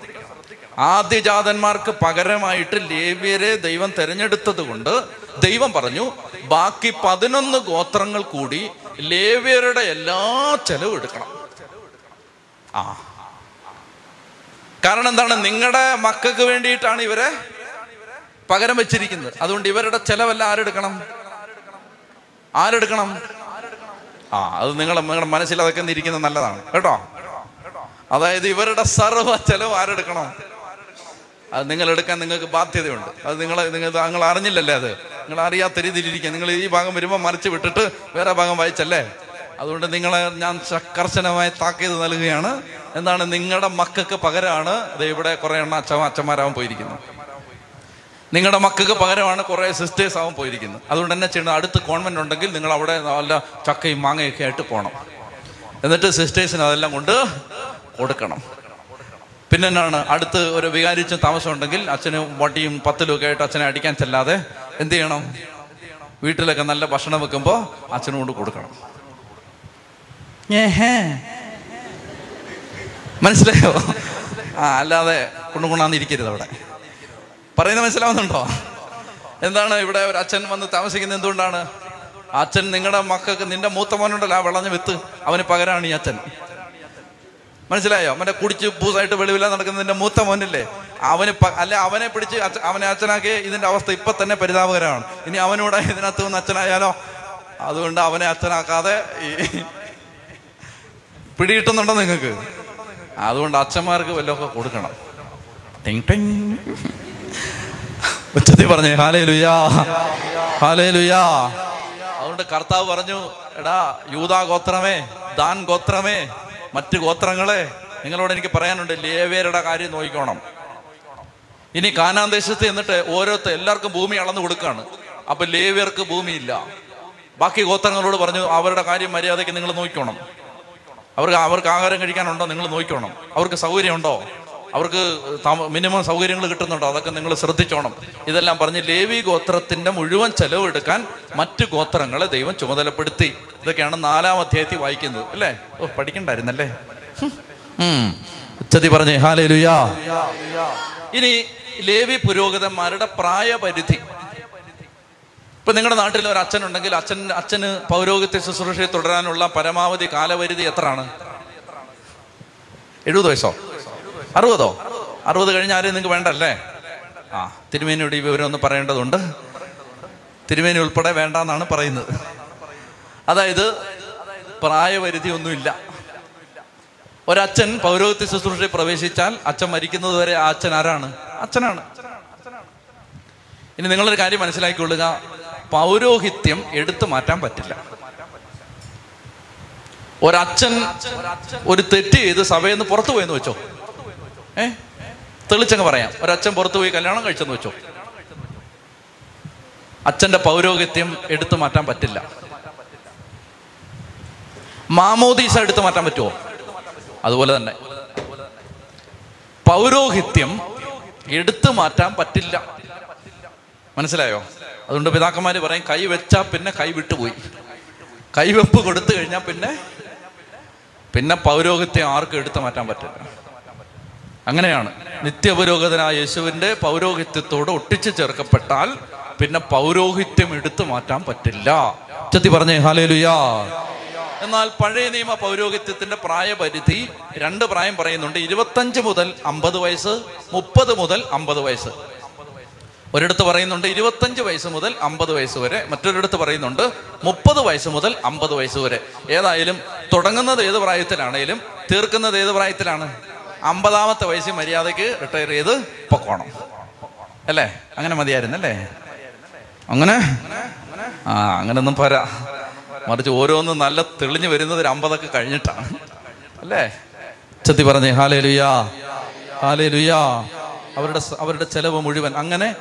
ആദ്യജാതന്മാർക്ക് പകരമായിട്ട് ലേവ്യരെ ദൈവം തെരഞ്ഞെടുത്തത് കൊണ്ട് ദൈവം പറഞ്ഞു ബാക്കി പതിനൊന്ന് ഗോത്രങ്ങൾ കൂടി ലേവ്യരുടെ എല്ലാ ചെലവും എടുക്കണം. ആ കാരണം എന്താണ്? നിങ്ങളുടെ മക്കൾക്ക് വേണ്ടിയിട്ടാണ് ഇവരെ പകരം വെച്ചിരിക്കുന്നത്. അതുകൊണ്ട് ഇവരുടെ ചെലവെല്ലാം ആരെടുക്കണം? ആരെടുക്കണം? ആ അത് നിങ്ങൾ നിങ്ങളുടെ മനസ്സിൽ അതൊക്കെ ഇരിക്കുന്നത് നല്ലതാണ്. കേട്ടോ? അതായത് ഇവരുടെ സർവ ചെലവ് ആരെടുക്കണം? അത് നിങ്ങൾ എടുക്കാൻ നിങ്ങൾക്ക് ബാധ്യതയുണ്ട്. അത് നിങ്ങൾ നിങ്ങൾ നിങ്ങൾ അറിഞ്ഞില്ലല്ലേ അത്? നിങ്ങൾ അറിയാത്ത രീതിയിലിരിക്കുക നിങ്ങൾ ഈ ഭാഗം വരുമ്പോൾ മറിച്ച് വിട്ടിട്ട് വേറെ ഭാഗം വായിച്ചല്ലേ? അതുകൊണ്ട് നിങ്ങളെ ഞാൻ കർശനമായി താക്കീത് നൽകുകയാണ്. എന്താണ് നിങ്ങളുടെ മക്കൾക്ക് പകരമാണ് ഇവിടെ കുറെ എണ്ണ അച്ഛ അച്ഛന്മാരാവാൻ പോയിരിക്കുന്നത് നിങ്ങളുടെ മക്കൾക്ക് പകരമാണ് കുറെ സിസ്റ്റേഴ്സ് ആവാൻ പോയിരിക്കുന്നത് അതുകൊണ്ട് തന്നെ ചെയ്യണം അടുത്ത് കോൺവെന്റ് ഉണ്ടെങ്കിൽ നിങ്ങൾ അവിടെ നല്ല ചക്കയും മാങ്ങയൊക്കെ ആയിട്ട് പോകണം എന്നിട്ട് സിസ്റ്റേഴ്സിന് അതെല്ലാം കൊണ്ട് കൊടുക്കണം. പിന്നെ എന്നാണ് അടുത്ത് ഒരു വികാരിച്ചും താമസം ഉണ്ടെങ്കിൽ അച്ഛന് വട്ടിയും പത്തിലും ഒക്കെ ആയിട്ട് അച്ഛനെ അടിക്കാൻ ചെല്ലാതെ എന്ത് ചെയ്യണം? വീട്ടിലൊക്കെ നല്ല ഭക്ഷണം വെക്കുമ്പോൾ അച്ഛനും കൊണ്ട് കൊടുക്കണം. ഏഹേ. മനസ്സിലായോ? ആ അല്ലാതെ കൊണ്ടുകൊണ്ടാന്നിരിക്കരുത് അവിടെ. പറയുന്നത് മനസ്സിലാവുന്നുണ്ടോ? എന്താണ് ഇവിടെ ഒരു അച്ഛൻ വന്ന് താമസിക്കുന്നത് എന്തുകൊണ്ടാണ്? അച്ഛൻ നിങ്ങളുടെ മക്കൾക്ക് നിന്റെ മൂത്ത മോനുണ്ടല്ലോ ആ വിളഞ്ഞ വിത്ത് അവന് പകരാണ് ഈ അച്ഛൻ. മനസ്സിലായോ? മറ്റേ കുടിച്ച് പൂസായിട്ട് വെളിവില്ല നടക്കുന്ന നിന്റെ മൂത്ത മോനില്ലേ? അവന് അല്ലെ അവനെ പിടിച്ച് അവനെ അച്ഛനാക്കി ഇതിന്റെ അവസ്ഥ ഇപ്പൊ തന്നെ പരിതാപകരമാണ്. ഇനി അവനൂടെ ഇതിനകത്ത് നിന്ന് അച്ഛനായാലോ? അതുകൊണ്ട് അവനെ അച്ഛനാക്കാതെ പിടികിട്ടുന്നുണ്ടോ നിങ്ങൾക്ക്? അതുകൊണ്ട് അച്ഛന്മാർക്ക് വല്ലതൊക്കെ കൊടുക്കണം. ടിങ് ടിങ്. ഉച്ചത്തിൽ പറഞ്ഞേ ഹാലേ ലുയാ ഹാലേലുയാ. അതുകൊണ്ട് കർത്താവ് പറഞ്ഞു എടാ യൂതാ ഗോത്രമേ ദാൻ ഗോത്രമേ മറ്റു ഗോത്രങ്ങളെ നിങ്ങളോട് എനിക്ക് പറയാനുണ്ട് ലേവേരുടെ കാര്യം നോക്കിക്കോണം. ഇനി കാനാൻ ദേശത്ത് എന്നിട്ട് ഓരോരുത്തർ എല്ലാവർക്കും ഭൂമി അളന്നു കൊടുക്കുകയാണ് അപ്പൊ ലേവ്യർക്ക് ഭൂമിയില്ല. ബാക്കി ഗോത്രങ്ങളോട് പറഞ്ഞു അവരുടെ കാര്യം മര്യാദയ്ക്ക് നിങ്ങൾ നോക്കിക്കോണം. അവർക്ക് അവർക്ക് ആഹാരം കഴിക്കാനുണ്ടോ നിങ്ങൾ നോക്കിക്കോണം. അവർക്ക് സൗകര്യമുണ്ടോ? അവർക്ക് മിനിമം സൗകര്യങ്ങൾ കിട്ടുന്നുണ്ടോ? അതൊക്കെ നിങ്ങൾ ശ്രദ്ധിച്ചോണം. ഇതെല്ലാം പറഞ്ഞ് ലേവി ഗോത്രത്തിന്റെ മുഴുവൻ ചെലവെടുക്കാൻ മറ്റു ഗോത്രങ്ങളെ ദൈവം ചുമതലപ്പെടുത്തി. ഇതൊക്കെയാണ് നാലാം അധ്യായത്തിൽ വായിക്കുന്നത്. അല്ലേ? ഓ പഠിക്കണ്ടായിരുന്നല്ലേ? ഉച്ചതി പറഞ്ഞേ ഹാലേ ലുയാ ഇനി ലേവി പുരോഗതന്മാരുടെ പ്രായപരിധി. ഇപ്പൊ നിങ്ങളുടെ നാട്ടിൽ ഒരു അച്ഛനുണ്ടെങ്കിൽ അച്ഛൻ അച്ഛന് പൗരോഹിത്യ ശുശ്രൂഷയെ തുടരാനുള്ള പരമാവധി കാലപരിധി എത്രയാണ്? എഴുപത് വയസ്സോ? അറുപതോ? അറുപത് കഴിഞ്ഞ ആരെയും നിങ്ങൾക്ക് വേണ്ടല്ലേ? ആ തിരുമേനിയുടെ ഈ വിവരം ഒന്ന് പറയേണ്ടതുണ്ട്. തിരുമേനി ഉൾപ്പെടെ വേണ്ടെന്നാണ് പറയുന്നത്. അതായത് പ്രായപരിധി ഒന്നുമില്ല. ഒരച്ഛൻ പൗരോഹിത്യ ശുശ്രൂഷയിൽ പ്രവേശിച്ചാൽ അച്ഛൻ മരിക്കുന്നത് വരെ ആ അച്ഛൻ ആരാണ്? അച്ഛനാണ്. ഇനി നിങ്ങളൊരു കാര്യം മനസ്സിലാക്കിക്കൊള്ളുക. പൗരോഹിത്യം എടുത്തു മാറ്റാൻ പറ്റില്ല. ഒരച്ഛൻ ഒരു തെറ്റ് ചെയ്ത് സഭയിൽ നിന്ന് പുറത്തു പോയെന്ന് വെച്ചോ? ഏ? തെളിച്ചങ്ങ് പറയാം. ഒരച്ഛൻ പുറത്തു പോയി കല്യാണം കഴിച്ചെന്ന് വെച്ചോ? അച്ഛന്റെ പൗരോഹിത്യം എടുത്തു മാറ്റാൻ പറ്റില്ല. മാമോദീസ എടുത്തു മാറ്റാൻ പറ്റുമോ അതുപോലെ തന്നെ. പൗരോഹിത്യം എടുത്തു മാറ്റാൻ പറ്റില്ല. മനസ്സിലായോ? അതുകൊണ്ട് പിതാക്കന്മാര് പറയും കൈ വെച്ചാ പിന്നെ കൈ വിട്ടുപോയി. കൈവെപ്പ് കൊടുത്തു കഴിഞ്ഞാൽ പിന്നെ പിന്നെ പൗരോഹിത്യം ആർക്കും എടുത്തു മാറ്റാൻ പറ്റില്ല. അങ്ങനെയാണ്. നിത്യപുരോഗതനായ യേശുവിന്റെ പൗരോഹിത്യത്തോട് ഒട്ടിച്ചു ചേർക്കപ്പെട്ടാൽ പിന്നെ പൗരോഹിത്യം എടുത്തു മാറ്റാൻ പറ്റില്ല. ചെത്തി പറഞ്ഞേ ഹാലേലുയാ എന്നാൽ പഴയ നിയമ പൗരോഹിത്യത്തിന്റെ പ്രായപരിധി രണ്ട് പ്രായം പറയുന്നുണ്ട്. ഇരുപത്തഞ്ച് മുതൽ അമ്പത് വയസ്സ് മുപ്പത് മുതൽ അമ്പത് വയസ്സ്. ഒരിടത്ത് പറയുന്നുണ്ട് ഇരുപത്തഞ്ച് വയസ്സ് മുതൽ അമ്പത് വയസ്സ് വരെ മറ്റൊരിടത്ത് പറയുന്നുണ്ട് മുപ്പത് വയസ്സ് മുതൽ അമ്പത് വയസ്സ് വരെ. ഏതായാലും തുടങ്ങുന്നത് ഏത് പ്രായത്തിലാണേലും തീർക്കുന്നത് ഏത് പ്രായത്തിലാണ്? അമ്പതാമത്തെ വയസ്സിൽ മര്യാദയ്ക്ക് റിട്ടയർ ചെയ്ത് പൊക്കോണം. അല്ലേ? അങ്ങനെ മതിയായിരുന്നല്ലേ അങ്ങനെ? ആ അങ്ങനൊന്നും പോരാ. മറിച്ച് ഓരോന്നും നല്ല തെളിഞ്ഞു വരുന്നത് ഒരു അമ്പതൊക്കെ കഴിഞ്ഞിട്ടാണ്. അല്ലേ? ചെത്തി പറഞ്ഞേ ഹാലേ ലുയാ ഹാലേ ലുയാ അവരുടെ അവരുടെ ചെലവ് മുഴുവൻ. അങ്ങനെ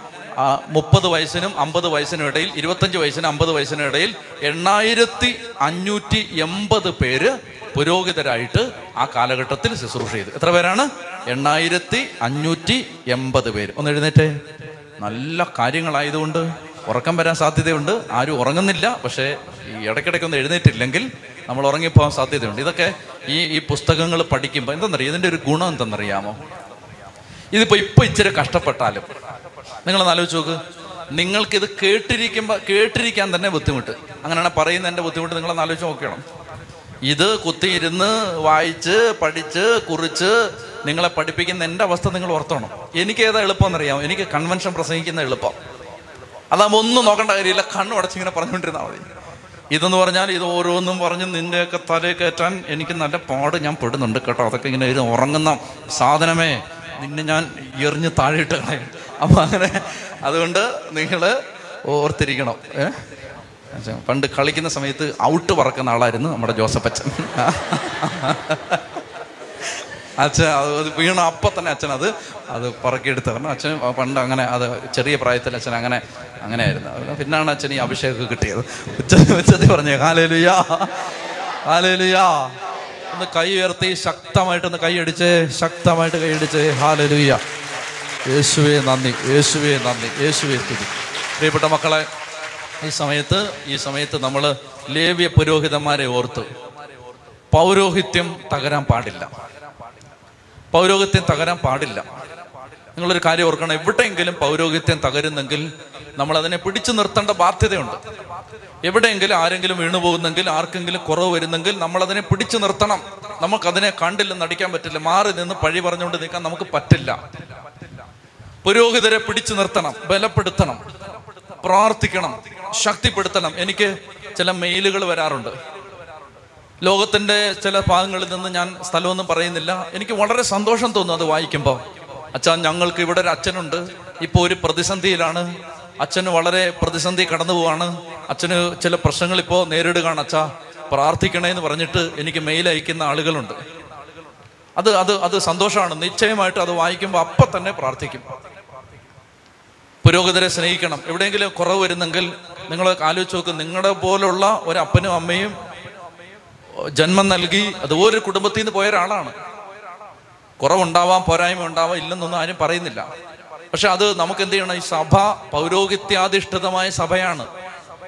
മുപ്പത് വയസ്സിനും അമ്പത് വയസ്സിനും ഇടയിൽ ഇരുപത്തഞ്ച് വയസ്സിനും അമ്പത് വയസ്സിനും ഇടയിൽ എണ്ണായിരത്തി അഞ്ഞൂറ്റി എൺപത് പേര് പുരോഹിതരായിട്ട് ആ കാലഘട്ടത്തിൽ ശുശ്രൂഷ ചെയ്തു. എത്ര പേരാണ്? എണ്ണായിരത്തി അഞ്ഞൂറ്റി എൺപത് പേര്. ഒന്ന് എഴുന്നേറ്റേ. നല്ല കാര്യങ്ങളായതുകൊണ്ട് ഉറക്കം വരാൻ സാധ്യതയുണ്ട്. ആരും ഉറങ്ങുന്നില്ല. പക്ഷേ ഈ ഇടയ്ക്കിടയ്ക്ക് ഒന്ന് എഴുന്നേറ്റില്ലെങ്കിൽ നമ്മൾ ഉറങ്ങിപ്പോകാൻ സാധ്യതയുണ്ട്. ഇതൊക്കെ ഈ ഈ പുസ്തകങ്ങൾ പഠിക്കുമ്പോൾ എന്തെന്നറിയാം? ഇതിന്റെ ഒരു ഗുണം എന്തെന്നറിയാമോ? ഇതിപ്പോൾ ഇപ്പോൾ ഇച്ചിരി കഷ്ടപ്പെട്ടാലും നിങ്ങളൊന്ന് ആലോചിച്ച് നോക്ക്. നിങ്ങൾക്കിത് കേട്ടിരിക്കുമ്പോൾ കേട്ടിരിക്കാൻ തന്നെ ബുദ്ധിമുട്ട്. അങ്ങനെയാണ് പറയുന്ന എന്റെ ബുദ്ധിമുട്ട് നിങ്ങളൊന്ന് ആലോചിച്ച് നോക്കണം. ഇത് കുത്തിയിരുന്ന് വായിച്ച് പഠിച്ച് കുറിച്ച് നിങ്ങളെ പഠിപ്പിക്കുന്ന എന്റെ അവസ്ഥ നിങ്ങൾ ഓർത്തോണം. എനിക്ക് ഏതാ എളുപ്പമെന്നറിയാമോ എനിക്ക് കൺവെൻഷൻ പ്രസംഗിക്കുന്ന എളുപ്പം. അതാകുമ്പോൾ ഒന്നും നോക്കേണ്ട കാര്യമില്ല. കണ്ണു അടച്ചിങ്ങനെ പറഞ്ഞുകൊണ്ടിരുന്നാൽ മതി. ഇതെന്ന് പറഞ്ഞാൽ ഇത് ഓരോന്നും പറഞ്ഞ് നിന്റെയൊക്കെ തലയിൽ കയറ്റാൻ എനിക്ക് നല്ല പാട് ഞാൻ പെടുന്നുണ്ട് കേട്ടോ. അതൊക്കെ ഇങ്ങനെ ഇത് ഉറങ്ങുന്ന സാധനമേ. നിന്നെ ഞാൻ എറിഞ്ഞ് താഴെയിട്ട് അപ്പൊ അങ്ങനെ അതുകൊണ്ട് നിങ്ങൾ ഓർത്തിരിക്കണം ഏഹ് പണ്ട് കളിക്കുന്ന സമയത്ത് ഔട്ട് പറക്കുന്ന ആളായിരുന്നു നമ്മുടെ ജോസഫ് അച്ഛൻ. അച്ഛൻ അത് വീണ അപ്പം തന്നെ അച്ഛൻ അത് അത് പറക്കിയെടുത്ത് അച്ഛൻ പണ്ട് അങ്ങനെ അത് ചെറിയ പ്രായത്തിൽ അച്ഛൻ അങ്ങനെ അങ്ങനെ ആയിരുന്നു പിന്നാണ് അച്ഛൻ ഈ അഭിഷേകം കിട്ടിയത്. ഉച്ച ഉച്ചത്തിൽ പറഞ്ഞു കാലേലുയാ കാലേലുയാ ഒന്ന് കൈ ഉയർത്തി ശക്തമായിട്ടൊന്ന് കൈയടിച്ച് ശക്തമായിട്ട് കൈയടിച്ച് ഹാലേലുയ്യ യേശുവേ നന്ദി. യേശുവേ നന്ദി. യേശുവേ സ്തുതി. പ്രിയപ്പെട്ട മക്കളെ ഈ സമയത്ത് ഈ സമയത്ത് നമ്മൾ ലേവ്യ പുരോഹിതന്മാരെ ഓർത്ത് പൗരോഹിത്യം തകരാൻ പാടില്ല. പൗരോഹിത്യം തകരാൻ പാടില്ല. നിങ്ങളൊരു കാര്യം ഓർക്കണം. എവിടെയെങ്കിലും പൗരോഹിത്യം തകരുന്നെങ്കിൽ നമ്മൾ അതിനെ പിടിച്ചു നിർത്തേണ്ട ബാധ്യതയുണ്ട്. എവിടെയെങ്കിലും ആരെങ്കിലും വീണുപോകുന്നെങ്കിൽ ആർക്കെങ്കിലും കുറവ് വരുന്നെങ്കിൽ നമ്മൾ അതിനെ പിടിച്ചു നിർത്തണം. നമുക്കതിനെ കണ്ടില്ലെന്ന് നടിക്കാൻ പറ്റില്ല. മാറി നിന്ന് പഴി പറഞ്ഞുകൊണ്ട് നിൽക്കാൻ നമുക്ക് പറ്റില്ല. പുരോഹിതരെ പിടിച്ചു നിർത്തണം ബലപ്പെടുത്തണം പ്രാർത്ഥിക്കണം ശക്തിപ്പെടുത്തണം. എനിക്ക് ചില മെയിലുകൾ വരാറുണ്ട്. ലോകത്തിന്റെ ചില ഭാഗങ്ങളിൽ നിന്ന് ഞാൻ സ്ഥലമൊന്നും പറയുന്നില്ല. എനിക്ക് വളരെ സന്തോഷം തോന്നും അത് വായിക്കുമ്പോൾ അച്ഛാ ഞങ്ങൾക്ക് ഇവിടെ ഒരു അച്ഛനുണ്ട്. ഇപ്പോൾ ഒരു പ്രതിസന്ധിയിലാണ്. അച്ഛന് വളരെ പ്രതിസന്ധി കടന്നു പോവാണ്. അച്ഛന് ചില പ്രശ്നങ്ങൾ ഇപ്പോൾ നേരിടുകയാണ്. അച്ഛാ പ്രാർത്ഥിക്കണേ എന്ന് പറഞ്ഞിട്ട് എനിക്ക് മെയിൽ അയക്കുന്ന ആളുകളുണ്ട്. അത് അത് അത് സന്തോഷമാണ്. നിശ്ചയമായിട്ട് അത് വായിക്കുമ്പോൾ അപ്പം തന്നെ പ്രാർത്ഥിക്കും. പുരോഗതിരെ സ്നേഹിക്കണം. എവിടെയെങ്കിലും കുറവ് വരുന്നെങ്കിൽ നിങ്ങൾ ആലോചിച്ച് നോക്ക്. നിങ്ങളുടെ പോലുള്ള ഒരു അപ്പനും അമ്മയും ജന്മം നൽകി അതുപോലെ ഒരു കുടുംബത്തിൽ നിന്ന് പോയ ഒരാളാണ്. കുറവുണ്ടാവാം പോരായ്മ ഉണ്ടാവാം ഇല്ലെന്നൊന്നും ആരും പറയുന്നില്ല. പക്ഷെ അത് നമുക്ക് എന്ത് ചെയ്യണം? ഈ സഭ പൗരോഹിത്യാധിഷ്ഠിതമായ സഭയാണ്.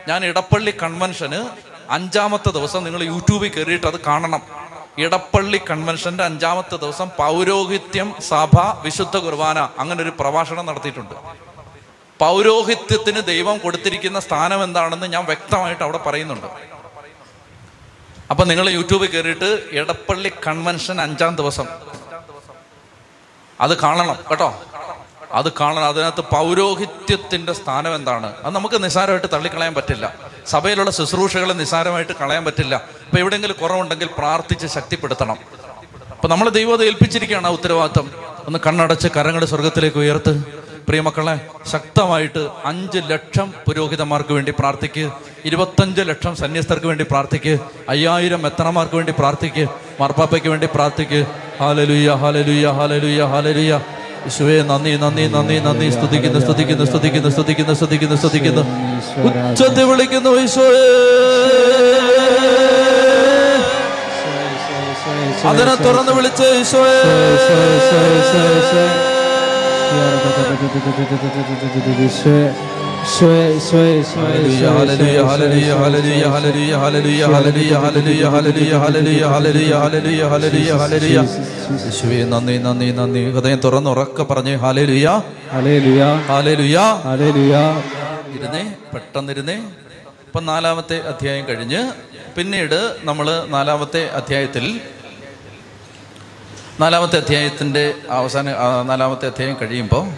ഞാൻ ഇടപ്പള്ളി കൺവെൻഷന് അഞ്ചാമത്തെ ദിവസം നിങ്ങൾ യൂട്യൂബിൽ കയറിയിട്ട് അത് കാണണം. ഇടപ്പള്ളി കൺവെൻഷന്റെ അഞ്ചാമത്തെ ദിവസം പൗരോഹിത്യം സഭ വിശുദ്ധ കുർബാന അങ്ങനെ ഒരു പ്രഭാഷണം നടത്തിയിട്ടുണ്ട്. പൗരോഹിത്യത്തിന് ദൈവം കൊടുത്തിരിക്കുന്ന സ്ഥാനം എന്താണെന്ന് ഞാൻ വ്യക്തമായിട്ട് അവിടെ പറയുന്നുണ്ട്. അപ്പൊ നിങ്ങൾ യൂട്യൂബിൽ കയറിയിട്ട് എടപ്പള്ളി കൺവെൻഷൻ അഞ്ചാം ദിവസം. അത് കാണണം കേട്ടോ. അത് കാണണം. അതിനകത്ത് പൗരോഹിത്യത്തിന്റെ സ്ഥാനം എന്താണ്? അത് നമുക്ക് നിസ്സാരമായിട്ട് തള്ളിക്കളയാൻ പറ്റില്ല. സഭയിലുള്ള ശുശ്രൂഷകളെ നിസ്സാരമായിട്ട് കളയാൻ പറ്റില്ല. അപ്പൊ എവിടെയെങ്കിലും കുറവുണ്ടെങ്കിൽ പ്രാർത്ഥിച്ച് ശക്തിപ്പെടുത്തണം. അപ്പൊ നമ്മൾ ദൈവത്തെ ഏൽപ്പിച്ചിരിക്കുകയാണ് ആ ഒന്ന് കണ്ണടച്ച് കരങ്ങളുടെ സ്വർഗത്തിലേക്ക് ഉയർത്ത്. പ്രിയമക്കളെ ശക്തമായിട്ട് അഞ്ച് ലക്ഷം പുരോഹിതന്മാർക്ക് വേണ്ടി പ്രാർത്ഥിക്ക്. ഇരുപത്തഞ്ച് ലക്ഷം സന്യസ്തർക്ക് വേണ്ടി പ്രാർത്ഥിക്ക്. അയ്യായിരം എത്തണമാർക്ക് വേണ്ടി പ്രാർത്ഥിക്ക്. മാർപ്പാപ്പയ്ക്ക് വേണ്ടി പ്രാർത്ഥിക്ക്. ഹാലലുയ്യ ഹാലലുയ്യ ഹാലലുയ്യ ഹാലലുയ്യ യേശുവേ നന്ദി നന്ദി നന്ദി നന്ദി. സ്തുതിക്കുന്നു സ്തുതിക്കുന്നു സ്തുതിക്കുന്നു സ്തുതിക്കുന്നു സ്തുതിക്കുന്നു സ്തുതിക്കുന്നു. ഉച്ചത്തി വിളിക്കുന്നു യേശുവേ. അതിനെ തുറന്ന് വിളിച്ച് യേശുവേ. നന്ദി നന്ദി നന്ദി ഹൃദയം തുറന്ന് ഉറക്കെ ലുയ ഹാലേ ലുയ ഇരുന്നേ പെട്ടെന്നിരുന്നേ ഇപ്പൊ നാലാമത്തെ അധ്യായം കഴിഞ്ഞ് പിന്നീട് നമ്മൾ നാലാമത്തെ അധ്യായത്തിൽ നാലാമത്തെ അധ്യായത്തിന്റെ അവസാന നാലാമത്തെ അധ്യായം കഴിയുമ്പോൾ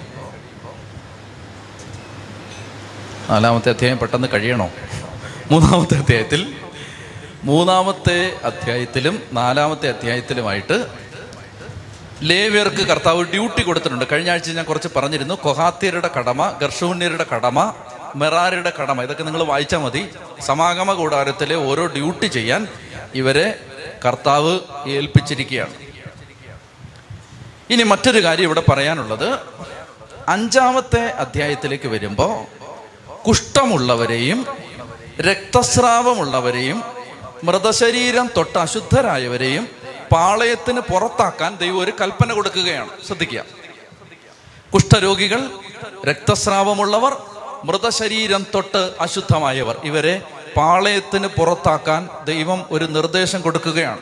നാലാമത്തെ അധ്യായം പെട്ടെന്ന് കഴിയണോ? മൂന്നാമത്തെ അധ്യായത്തിൽ മൂന്നാമത്തെ അധ്യായത്തിലും നാലാമത്തെ അധ്യായത്തിലുമായിട്ട് ലേവ്യർക്ക് കർത്താവ് ഡ്യൂട്ടി കൊടുത്തിട്ടുണ്ട്. കഴിഞ്ഞ ആഴ്ച ഞാൻ കുറച്ച് പറഞ്ഞിരുന്നു. കൊഹാത്യരുടെ കടമ ഗർഷൂന്യരുടെ കടമ മെറാരുടെ കടമ ഇതൊക്കെ നിങ്ങൾ വായിച്ചാൽ മതി. സമാഗമ കൂടാരത്തിലെ ഓരോ ഡ്യൂട്ടി ചെയ്യാൻ ഇവരെ കർത്താവ് ഏൽപ്പിച്ചിരിക്കുകയാണ്. ഇനി മറ്റൊരു കാര്യം ഇവിടെ പറയാനുള്ളത്. അഞ്ചാമത്തെ അധ്യായത്തിലേക്ക് വരുമ്പോൾ കുഷ്ഠമുള്ളവരെയും രക്തസ്രാവമുള്ളവരെയും മൃതശരീരം തൊട്ട് അശുദ്ധരായവരെയും പാളയത്തിന് പുറത്താക്കാൻ ദൈവം ഒരു കൽപ്പന കൊടുക്കുകയാണ്. ശ്രദ്ധിക്കുക. കുഷ്ഠരോഗികൾ രക്തസ്രാവമുള്ളവർ മൃതശരീരം തൊട്ട് അശുദ്ധമായവർ ഇവരെ പാളയത്തിന് പുറത്താക്കാൻ ദൈവം ഒരു നിർദ്ദേശം കൊടുക്കുകയാണ്.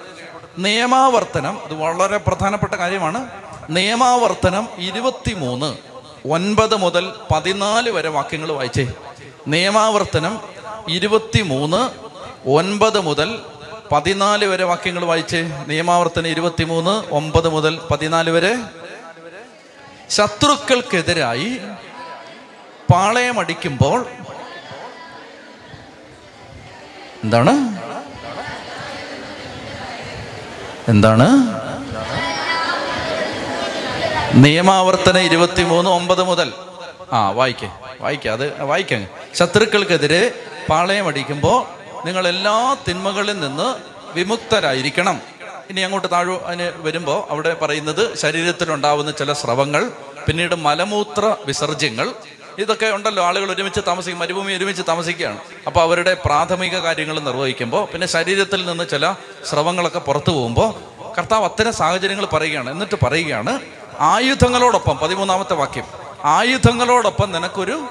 നിയമാവർത്തനം അത് വളരെ പ്രധാനപ്പെട്ട കാര്യമാണ്. നിയമാവർത്തനം ഇരുപത്തിമൂന്ന് ഒൻപത് മുതൽ പതിനാല് വരെ വാക്യങ്ങൾ വായിച്ചേ. നിയമാവർത്തനം ഇരുപത്തിമൂന്ന് ഒൻപത് മുതൽ പതിനാല് വരെ വാക്യങ്ങൾ വായിച്ചേ. നിയമാവർത്തനം ഇരുപത്തിമൂന്ന് ഒമ്പത് മുതൽ പതിനാല് വരെ. ശത്രുക്കൾക്കെതിരായി പാളയമടിക്കുമ്പോൾ എന്താണ്? എന്താണ്? നിയമാവർത്തന ഇരുപത്തിമൂന്ന് ഒമ്പത് മുതൽ. ആ വായിക്കേ വായിക്കേ അത് വായിക്കാം. ശത്രുക്കൾക്കെതിരെ പാളയമടിക്കുമ്പോൾ നിങ്ങൾ എല്ലാ തിന്മകളിൽ നിന്ന് വിമുക്തരായിരിക്കണം. ഇനി അങ്ങോട്ട് താഴെ അതിന് വരുമ്പോൾ അവിടെ പറയുന്നത് ശരീരത്തിലുണ്ടാവുന്ന ചില സ്രവങ്ങൾ പിന്നീട് മലമൂത്ര വിസർജ്യങ്ങൾ. ഇതൊക്കെ ഉണ്ടല്ലോ ആളുകൾ ഒരുമിച്ച് താമസിക്കും മരുഭൂമി ഒരുമിച്ച് താമസിക്കുകയാണ്. അപ്പോൾ അവരുടെ പ്രാഥമിക കാര്യങ്ങൾ നിർവഹിക്കുമ്പോൾ പിന്നെ ശരീരത്തിൽ നിന്ന് ചില സ്രവങ്ങളൊക്കെ പുറത്തു പോകുമ്പോൾ കർത്താവ് അത്തരം സാഹചര്യങ്ങൾ പറയുകയാണ്. എന്നിട്ട് പറയുകയാണ് ആയുധങ്ങളോടൊപ്പം പതിമൂന്നാമത്തെ വാക്യം ആയുധങ്ങളോടൊപ്പം നിനക്കൊരു